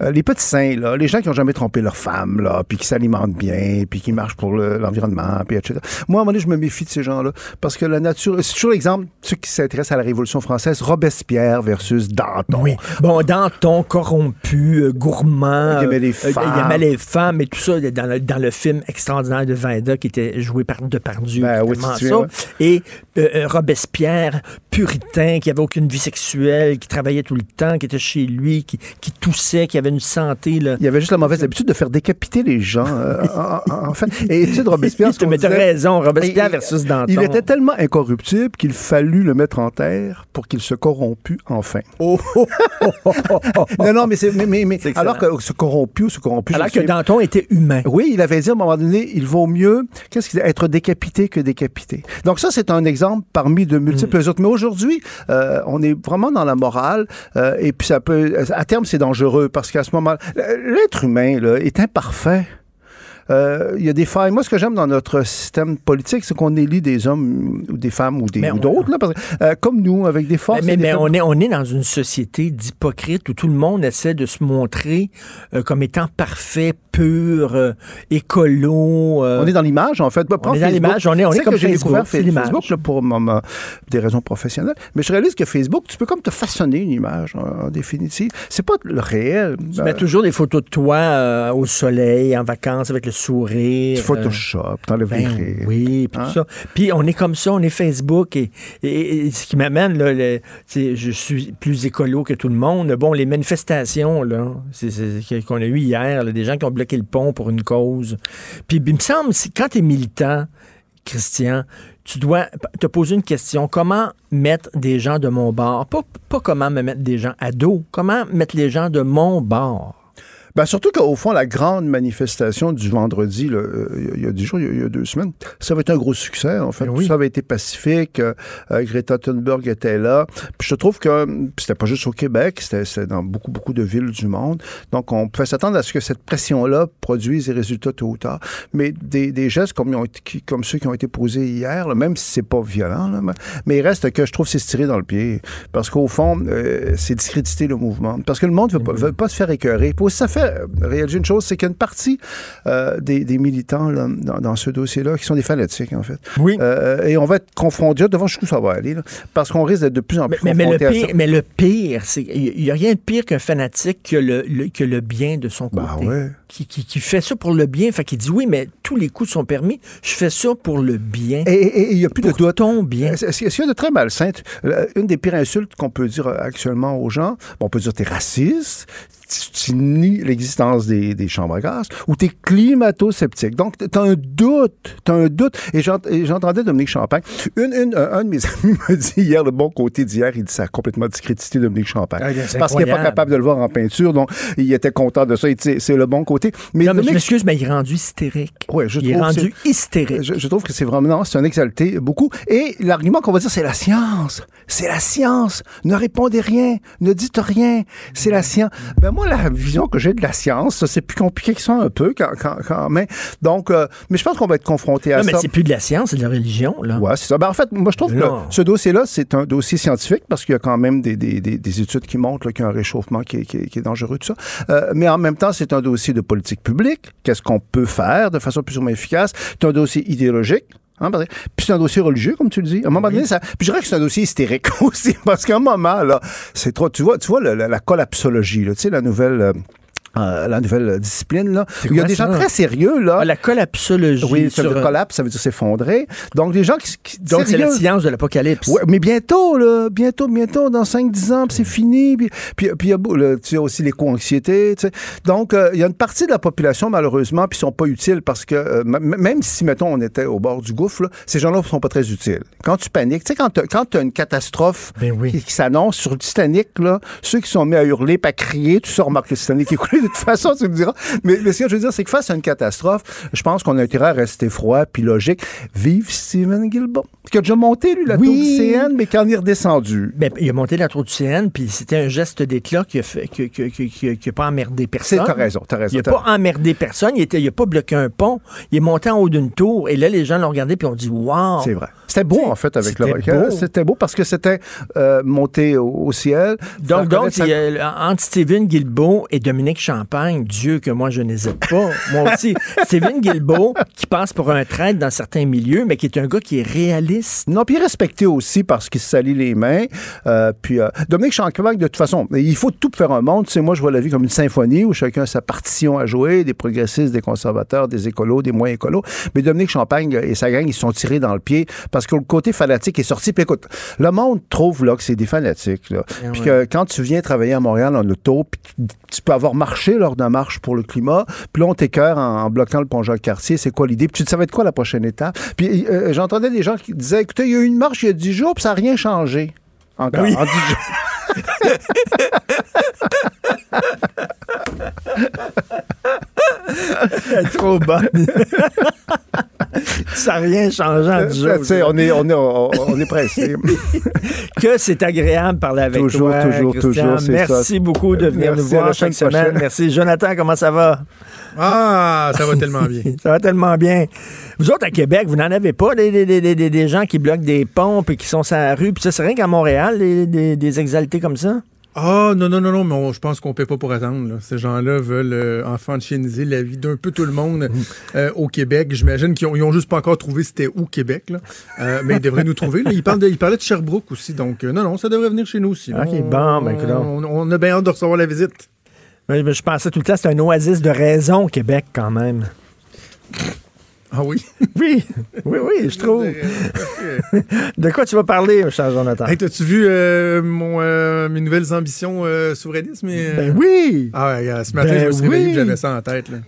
Speaker 15: Euh, les petits saints, là, les gens qui ont jamais trompé leur femme, là, puis qui s'alimentent bien, puis qui marchent pour le- l'environnement, puis etc. Moi, à un moment donné, je me méfie de ces gens-là, parce que la nature, c'est toujours l'exemple, ceux qui s'intéressent à la Révolution française, Robespierre versus Danton.
Speaker 4: Oui. Bon, Danton, corrompu, euh, gourmand.
Speaker 15: Il aimait les
Speaker 4: euh,
Speaker 15: femmes.
Speaker 4: il aimait les femmes et tout ça dans le, dans le film extraordinaire de Vanda qui était joué par Depardieu.
Speaker 15: Ben oui,
Speaker 4: ça.
Speaker 15: ouais.
Speaker 4: Et euh, euh, Robespierre, puritain, qui avait aucune vie sexuelle, qui travaillait tout le temps, qui était chez lui, qui, qui toussait, qui avait une santé. Là.
Speaker 15: Il avait juste la mauvaise habitude de faire décapiter les gens, euh, en, en- en fait. Et tu sais, de Robespierre... ce
Speaker 4: Mais t'as raison, Robespierre versus Danton.
Speaker 15: Il était tellement incorruptible qu'il fallut le mettre en terre pour qu'il se corrompût enfin.
Speaker 4: Oh,
Speaker 15: non, non, mais c'est... Mais, mais, alors que se corrompu ou se corrompu...
Speaker 4: Alors
Speaker 15: je
Speaker 4: que
Speaker 15: sais-
Speaker 4: Danton était humain.
Speaker 15: oui, il avait dit à un moment donné, il vaut mieux qu'est-ce qu'il être décapité que décapité. Donc ça, c'est un exemple parmi de multiples
Speaker 4: Mm.
Speaker 15: autres. Mais aujourd'hui, euh, on est vraiment dans la morale euh, et puis ça peut, à terme, c'est dangereux parce qu'à ce moment, l'être humain là, est imparfait. Euh, il y a des failles. Moi, ce que j'aime dans notre système politique, c'est qu'on élit des hommes ou des femmes ou d'autres, euh, comme nous, avec des forces.
Speaker 4: Mais, mais on, est, on est dans une société d'hypocrites où tout le monde essaie de se montrer euh, comme étant parfait, pur, euh, écolo. euh,
Speaker 15: On est dans l'image, en fait. Bah,
Speaker 4: on est dans l'image, on est, on est comme
Speaker 15: j'ai découvert. Facebook là, pour ma- ma- des raisons professionnelles. Mais je réalise que Facebook, tu peux comme te façonner une image, en, en définitive. C'est pas le réel.
Speaker 4: Tu mets toujours des photos de toi au soleil, en vacances, avec le sourire.
Speaker 15: Tu Photoshop, t'enlèves les
Speaker 4: ben
Speaker 15: rires.
Speaker 4: Oui, puis
Speaker 15: Hein?
Speaker 4: tout ça. Puis on est comme ça, on est Facebook. Et, et- et ce qui m'amène, là, le- je suis plus écolo que tout le monde. Bon, les manifestations là, qu'on a eues hier, là, des gens qui ont bloqué le pont pour une cause. Puis il me semble, quand tu es militant, Christian, tu dois te poser une question. Comment mettre des gens de mon bord? Pas, pas comment me mettre des gens à dos. Comment mettre les gens de mon bord?
Speaker 15: Ben, surtout qu'au fond, la grande manifestation du vendredi, là, euh, il y a- dix jours, il y a, deux semaines, ça avait été un gros succès. En fait,
Speaker 4: Ben
Speaker 15: Tout ça avait été pacifique. euh, euh, Greta Thunberg était là. Puis je trouve que hum, c'était pas juste au Québec, c'était dans beaucoup, beaucoup de villes du monde. Donc, on peut s'attendre à ce que cette pression-là produise des résultats tôt ou tard. Mais des, des gestes comme, ils ont été- qui- comme ceux qui ont été posés hier, là, même si c'est pas violent, là, mais- il reste que je trouve c'est se tirer dans le pied. Parce qu'au fond, euh, c'est discréditer le mouvement. Parce que le monde ne veut, pas- veut pas se faire écœurer. Puis ça fait euh, réaliser une chose, c'est qu'il y a une partie euh, des, des militants là, dans, dans ce dossier-là qui sont des fanatiques, en fait.
Speaker 4: Oui.
Speaker 15: Euh, et on va être confronté, devant jusqu'où ça va aller, là, parce qu'on risque d'être de plus en plus
Speaker 4: Mais, mais le pire, mais le pire, c'est il n'y a rien de pire qu'un fanatique que le, le- que le bien de son côté.
Speaker 15: Ben ouais.
Speaker 4: qui, qui- qui fait ça pour le bien. Fait qu'il dit oui, mais tous les coups sont permis. Je fais ça pour le bien.
Speaker 15: Et- il n'y a plus de doute.
Speaker 4: ton bien.
Speaker 15: Est-ce qu'il y a de très malsain? Une des pires insultes qu'on peut dire actuellement aux gens, bon, on peut dire t'es raciste, tu, tu nies l'existence des, des chambres à gaz, ou t'es climato-sceptique. Donc, t'as un doute, t'as un doute. Et j'ent- et j'entendais Dominique Champagne. Une, une- un de mes amis me dit hier, le bon côté d'hier, il dit ça a complètement discrédité Dominique Champagne.
Speaker 4: Ah,
Speaker 15: parce qu'il n'est pas capable de le voir en peinture, donc il était content de ça. C'est le bon côté. Mais
Speaker 4: non, mais je m'excuse, mais il est rendu hystérique.
Speaker 15: Ouais, je
Speaker 4: il est
Speaker 15: trouve
Speaker 4: rendu
Speaker 15: c'est-
Speaker 4: hystérique.
Speaker 15: Je, je trouve que c'est vraiment, non, c'est un exalté beaucoup. Et l'argument qu'on va dire, c'est la science. C'est la science. Ne répondez rien. Ne dites rien. C'est la science. Ben, moi, la vision que j'ai de la science, c'est plus compliqué que ça un peu quand, quand, quand même. Donc, euh, mais je pense qu'on va être confronté à
Speaker 4: Non, mais
Speaker 15: ça.
Speaker 4: c'est plus de la science, c'est de la religion, là.
Speaker 15: Ouais, c'est ça. Ben, en fait, moi, je trouve
Speaker 4: Non.
Speaker 15: que ce dossier-là, c'est un dossier scientifique parce qu'il y a quand même des, des, des, des études qui montrent là, qu'il y a un réchauffement qui est, qui est- qui est dangereux, tout ça. Euh, mais en même temps, c'est un dossier de politique publique. Qu'est-ce qu'on peut faire de façon plus ou moins efficace? C'est un dossier idéologique. Hein, puis c'est un dossier religieux, comme tu le dis. À un moment donné, ça. Puis je dirais que c'est un dossier hystérique aussi, parce qu'à un moment, là, c'est trop. Tu vois, tu vois la collapsologie, là, tu sais, la nouvelle. euh, euh, la nouvelle discipline, là. Il y a des gens très sérieux, là.
Speaker 4: Ah, la collapsologie.
Speaker 15: Oui, ça veut dire collapse, ça veut dire s'effondrer. Donc, les gens qui. qui-
Speaker 4: Donc, c'est la science de l'apocalypse.
Speaker 15: Ouais, mais bientôt, là, bientôt, bientôt, dans 5-10 ans, c'est fini. Puis, puis, puis il y a tu as aussi l'éco-anxiété. tu sais. Donc, euh, il y a une partie de la population, malheureusement, puis sont pas utiles parce que euh, même si, mettons, on était au bord du gouffre, là, ces gens-là sont pas très utiles. Quand tu paniques, tu sais, quand tu as une catastrophe qui, qui s'annonce sur le Titanic, là, ceux qui sont mis à hurler, puis à crier, tu sors, remarques le Titanic est coulé toute façon, tu me diras. Mais, mais ce que je veux dire, c'est que face à une catastrophe, je pense qu'on a intérêt à rester froid puis logique. Vive Steven Guilbeault, qui a déjà monté, lui, la tour du CN, mais qui en est redescendu.
Speaker 4: Ben, il a monté la tour du CN, puis c'était un geste d'éclat qui a, fait, qui, qui- qui- qui- qui a pas emmerdé personne.
Speaker 15: T'as raison, t'as raison,
Speaker 4: Il n'a pas emmerdé personne, il n'a pas bloqué un pont. Il est monté en haut d'une tour, et là, les gens l'ont regardé, puis ont dit Wow!
Speaker 15: C'est vrai. C'était beau, en fait, avec le requin. C'était beau parce que c'était euh, monté au, au ciel.
Speaker 4: Donc, donc il y a- entre Stephen Guilbeault et Dominique Champagne, Dieu que moi je n'hésite pas. moi aussi. Stephen Guilbeault, qui passe pour un traître dans certains milieux, mais qui est un gars qui est réaliste.
Speaker 15: Non, puis respecté aussi parce qu'il se salit les mains. Euh, puis euh, Dominique Champagne, de toute façon, il faut tout faire un monde. Tu sais, moi, je vois la vie comme une symphonie où chacun a sa partition à jouer, des progressistes, des conservateurs, des écolos, des moins écolos. Mais Dominique Champagne et sa gang, ils sont tirés dans le pied parce que le côté fanatique est sorti. Puis écoute, le monde trouve là que c'est des fanatiques. Là.
Speaker 4: Ah
Speaker 15: puis
Speaker 4: ouais.
Speaker 15: que quand tu viens travailler à Montréal en auto, puis tu peux avoir marché lors d'un marche pour le climat, puis là, on t'écœure en, en bloquant le pont Jacques-Cartier. C'est quoi l'idée? Puis tu te savais de quoi la prochaine étape? Puis euh, j'entendais des gens qui disaient, écoutez, il y a eu une marche il y a 10 jours, puis ça n'a rien changé. Encore,
Speaker 4: Ben oui.
Speaker 15: en 10 jours.
Speaker 4: Elle est trop bonne. Ça n'a rien changé en du
Speaker 15: Tu sais, on est, on est, on, on est pressé.
Speaker 4: que c'est agréable de parler avec
Speaker 15: Toujours,
Speaker 4: toi.
Speaker 15: toujours,
Speaker 4: Christian.
Speaker 15: toujours, c'est
Speaker 4: Merci
Speaker 15: ça.
Speaker 4: beaucoup de venir
Speaker 15: Merci,
Speaker 4: nous voir chaque
Speaker 15: semaine prochaine.
Speaker 4: Merci. Jonathan, comment ça va?
Speaker 16: Ah, ça va tellement bien.
Speaker 4: Ça va tellement bien. Vous autres, à Québec, vous n'en avez pas des, des, des, des- des gens qui bloquent des pompes et qui sont sur la rue. Puis ça, c'est rien qu'à Montréal, des, des, des comme ça?
Speaker 16: Ah, non, non, non, non, mais on- je pense qu'on paie pas pour attendre. là. Ces gens-là veulent euh, la vie d'un peu tout le monde euh, au Québec. J'imagine qu'ils ont, ils ont juste pas encore trouvé c'était où Québec, là. Euh, mais ils devraient nous trouver. Là. Ils, parlent de- ils parlaient de Sherbrooke aussi, donc euh, non, non, ça devrait venir chez nous aussi.
Speaker 4: Ok,
Speaker 16: On-
Speaker 4: bon, ben,
Speaker 16: on, on a bien hâte de recevoir la visite.
Speaker 4: Je pensais tout le temps que c'est un oasis de raison, Québec, quand même.
Speaker 16: Ah oui?
Speaker 4: Oui, oui, oui, je trouve. de quoi tu vas parler, cher Jonathan?
Speaker 16: Hey, t'as-tu vu euh, mon, euh, mes nouvelles ambitions euh, souverainisme? et, euh,
Speaker 4: Ben oui!
Speaker 16: Ah, ouais, euh, ce matin,
Speaker 4: Ben
Speaker 16: je me suis réveillé
Speaker 4: oui!
Speaker 16: j'avais ça en tête. Là.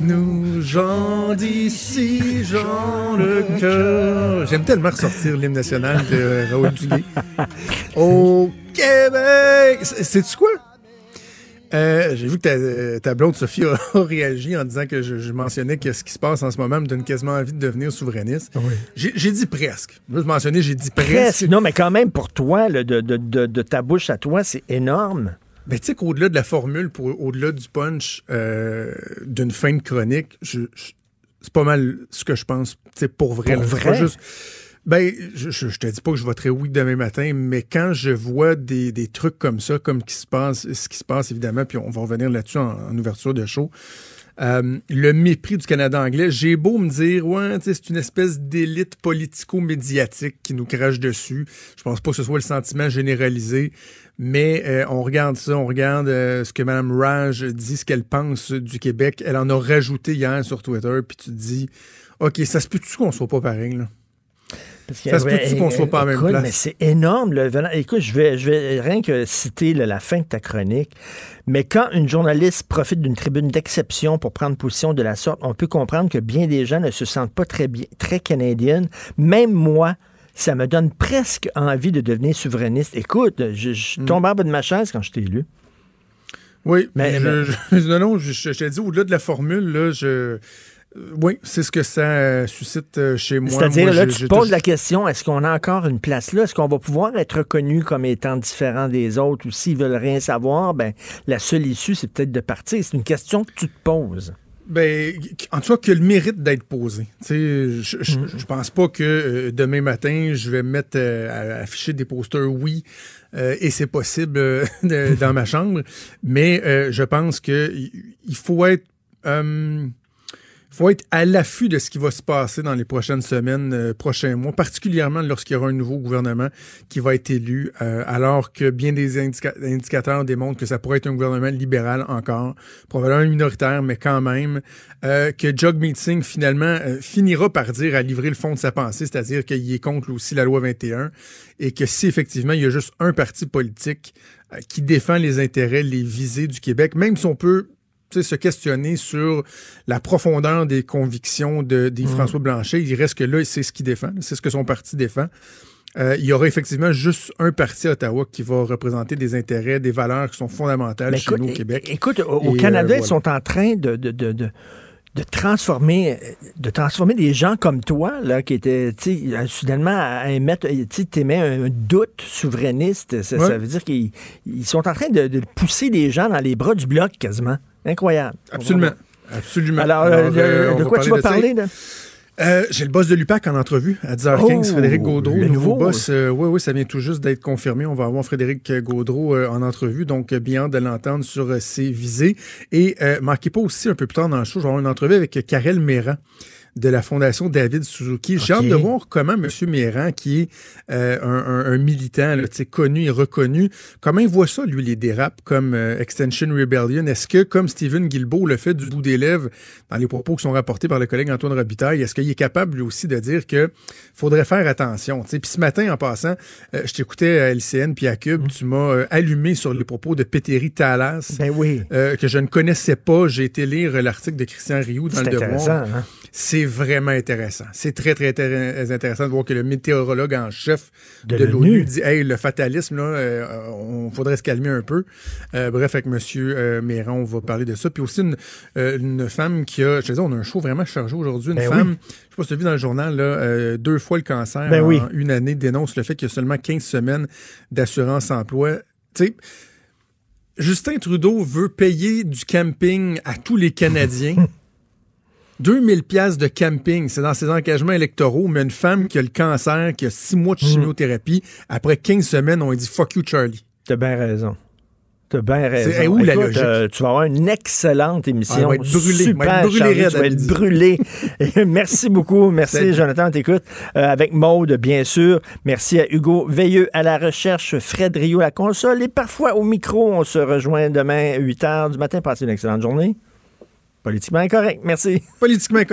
Speaker 16: Nous, gens d'ici, gens le cœur. J'aime tellement ressortir l'hymne national de euh, Raoul Duguay. Au Québec! C'est- Sais-tu quoi? Euh, J'ai vu que ta, euh, ta blonde Sophie a, réagi en disant que je, je mentionnais que ce qui se passe en ce moment me donne quasiment envie de devenir souverainiste. J'ai j'ai dit presque. Je mentionnais, j'ai dit presque.
Speaker 4: Presque. Non, mais quand même, pour toi, là, de, de, de, de ta bouche à toi, c'est énorme.
Speaker 16: Ben, tu sais qu'au-delà de la formule, pour au-delà du punch euh, d'une fin de chronique, je, je- c'est pas mal ce que je pense, tu sais, pour vrai.
Speaker 4: Pour
Speaker 16: là. C'est
Speaker 4: vrai?
Speaker 16: pas juste- ben, je, je, te dis pas que je voterai oui demain matin, mais quand je vois des, des trucs comme ça, comme qui se passe, ce qui se passe évidemment, puis on va revenir là-dessus en, ouverture de show. euh, le mépris du Canada anglais, j'ai beau me dire, ouais, c'est une espèce d'élite politico-médiatique qui nous crache dessus. Je pense pas que ce soit le sentiment généralisé, mais euh, on regarde ça, on regarde euh, ce que Mme Raj dit, ce qu'elle pense du Québec. Elle en a rajouté hier sur Twitter, puis tu te dis, OK, ça se peut-tu qu'on soit pas pareil, là?
Speaker 4: Parce que,
Speaker 16: Ça se
Speaker 4: ouais,
Speaker 16: peut-tu qu'on soit pas à la même
Speaker 4: écoute,
Speaker 16: place?
Speaker 4: Mais c'est énorme. le Écoute, je vais, je vais rien que citer là, la fin de ta chronique. Mais quand une journaliste profite d'une tribune d'exception pour prendre position de la sorte, on peut comprendre que bien des gens ne se sentent pas très bien, très canadiennes. Même moi, ça me donne presque envie de devenir souverainiste. Écoute, je, je
Speaker 16: Hmm.
Speaker 4: tombe en bas de ma chaise quand je t'ai lu.
Speaker 16: Oui,
Speaker 4: Mais-
Speaker 16: je, non, non, je, je te dis, au-delà de la formule, là, je. Euh, Oui, c'est ce que ça euh, suscite euh, chez moi.
Speaker 4: C'est-à-dire, là, tu poses la question, est-ce qu'on a encore une place là? Est-ce qu'on va pouvoir être reconnu comme étant différent des autres? Ou s'ils veulent rien savoir, ben, la seule issue, c'est peut-être de partir. C'est une question que tu te poses.
Speaker 16: Ben, en tout cas, que le mérite d'être posé. Je, je,
Speaker 4: Mm.
Speaker 16: je pense pas que euh, demain matin, je vais me mettre euh, à afficher des posters oui, euh, et c'est possible dans ma chambre. Mais je pense que il faut être. Faut être à l'affût de ce qui va se passer dans les prochaines semaines, euh, prochains mois, particulièrement lorsqu'il y aura un nouveau gouvernement qui va être élu, euh, alors que bien des indica- indicateurs démontrent que ça pourrait être un gouvernement libéral encore, probablement minoritaire, mais quand même, euh, que Jagmeet Singh finalement euh, finira par dire à livrer le fond de sa pensée, c'est-à-dire qu'il est contre aussi la loi 21 et que si effectivement il y a juste un parti politique euh, qui défend les intérêts, les visées du Québec, même si on peut se questionner sur la profondeur des convictions de, des
Speaker 4: Mm.
Speaker 16: François Blanchet. Il reste que là, c'est ce qu'il défend, c'est ce que son parti défend. Euh, il y aura effectivement juste un parti à Ottawa qui va représenter des intérêts, des valeurs qui sont fondamentales chez nous au Québec.
Speaker 4: Écoute, au, au
Speaker 16: Et,
Speaker 4: Canada,
Speaker 16: euh,
Speaker 4: ils sont en train de, de, de, de- de transformer de transformer des gens comme toi, là, qui étaient, tu sais, euh, soudainement à émettre, tu sais, t'émets un doute souverainiste. Ça,
Speaker 16: Ouais.
Speaker 4: ça veut dire qu'ils ils sont en train de, de pousser des gens dans les bras du bloc, quasiment. Incroyable.
Speaker 16: Absolument. Absolument.
Speaker 4: Alors, euh, de-
Speaker 16: euh,
Speaker 4: de quoi tu vas parler?
Speaker 16: Euh, J'ai le boss de l'UPAC en entrevue à 10h15,
Speaker 4: Oh,
Speaker 16: Frédéric Gaudreau,
Speaker 4: le
Speaker 16: nouveau,
Speaker 4: nouveau.
Speaker 16: boss. Euh, oui, oui, ça vient tout juste d'être confirmé. On va avoir Frédéric Gaudreau euh, en entrevue, donc bien de l'entendre sur ses visées. Et manquez pas aussi un peu plus tard dans le show, je vais avoir une entrevue avec Karel Méran de la Fondation David Suzuki. J'ai hâte de voir comment M. Méran, qui est euh, un, un- un militant là, connu et reconnu, comment il voit ça, lui, les dérapes comme euh, Extension Rebellion? Est-ce que, comme Stephen Guilbeault le fait du bout des lèvres dans les propos qui sont rapportés par le collègue Antoine Robitaille, est-ce qu'il est capable, lui aussi, de dire que faudrait faire attention? Puis ce matin, en passant, euh, je t'écoutais à LCN puis à Cube, tu m'as allumé sur les propos de Péteri Talas,
Speaker 4: Ben oui.
Speaker 16: que je ne connaissais pas. J'ai été lire l'article de Christian Rioux dans le Devoir.
Speaker 4: hein?
Speaker 16: C'est vraiment intéressant. C'est très, très, très intéressant de voir que le météorologue en chef
Speaker 4: De
Speaker 16: de,
Speaker 4: l'ONU.
Speaker 16: dit Hey, le fatalisme, là, euh, on faudrait se calmer un peu. Euh, bref, avec M. Euh, Méran, on va parler de ça. Puis aussi une, euh, une femme qui a. Je te dis, on a un show vraiment chargé aujourd'hui. Une
Speaker 4: Ben
Speaker 16: femme,
Speaker 4: oui.
Speaker 16: je sais pas si tu as vu dans le journal, là, deux fois le cancer
Speaker 4: Ben
Speaker 16: en
Speaker 4: oui.
Speaker 16: une année, dénonce le fait qu'il y a seulement 15 semaines d'assurance emploi. Tu sais, Justin Trudeau veut payer du camping à tous les Canadiens. 2000 pièces de camping, c'est dans ses engagements électoraux, mais une femme qui a le cancer, qui a six mois de
Speaker 4: Mm.
Speaker 16: chimiothérapie, après 15 semaines, on lui dit fuck you Charlie.
Speaker 4: T'as bien raison. T'as bien raison.
Speaker 16: C'est- où la logique?
Speaker 4: euh, tu vas avoir une excellente émission.
Speaker 16: Ah, elle va être va
Speaker 4: Super tu vas brûlé. Merci beaucoup. Merci,
Speaker 16: Salut.
Speaker 4: Jonathan, on t'écoute. Euh, avec Maude, bien sûr. Merci à Hugo Veilleux à la recherche, Fred Rio à la console et parfois au micro. On se rejoint demain à 8 h du matin. Passez une excellente journée. Politiquement incorrect. Merci.
Speaker 16: Politiquement incorrect.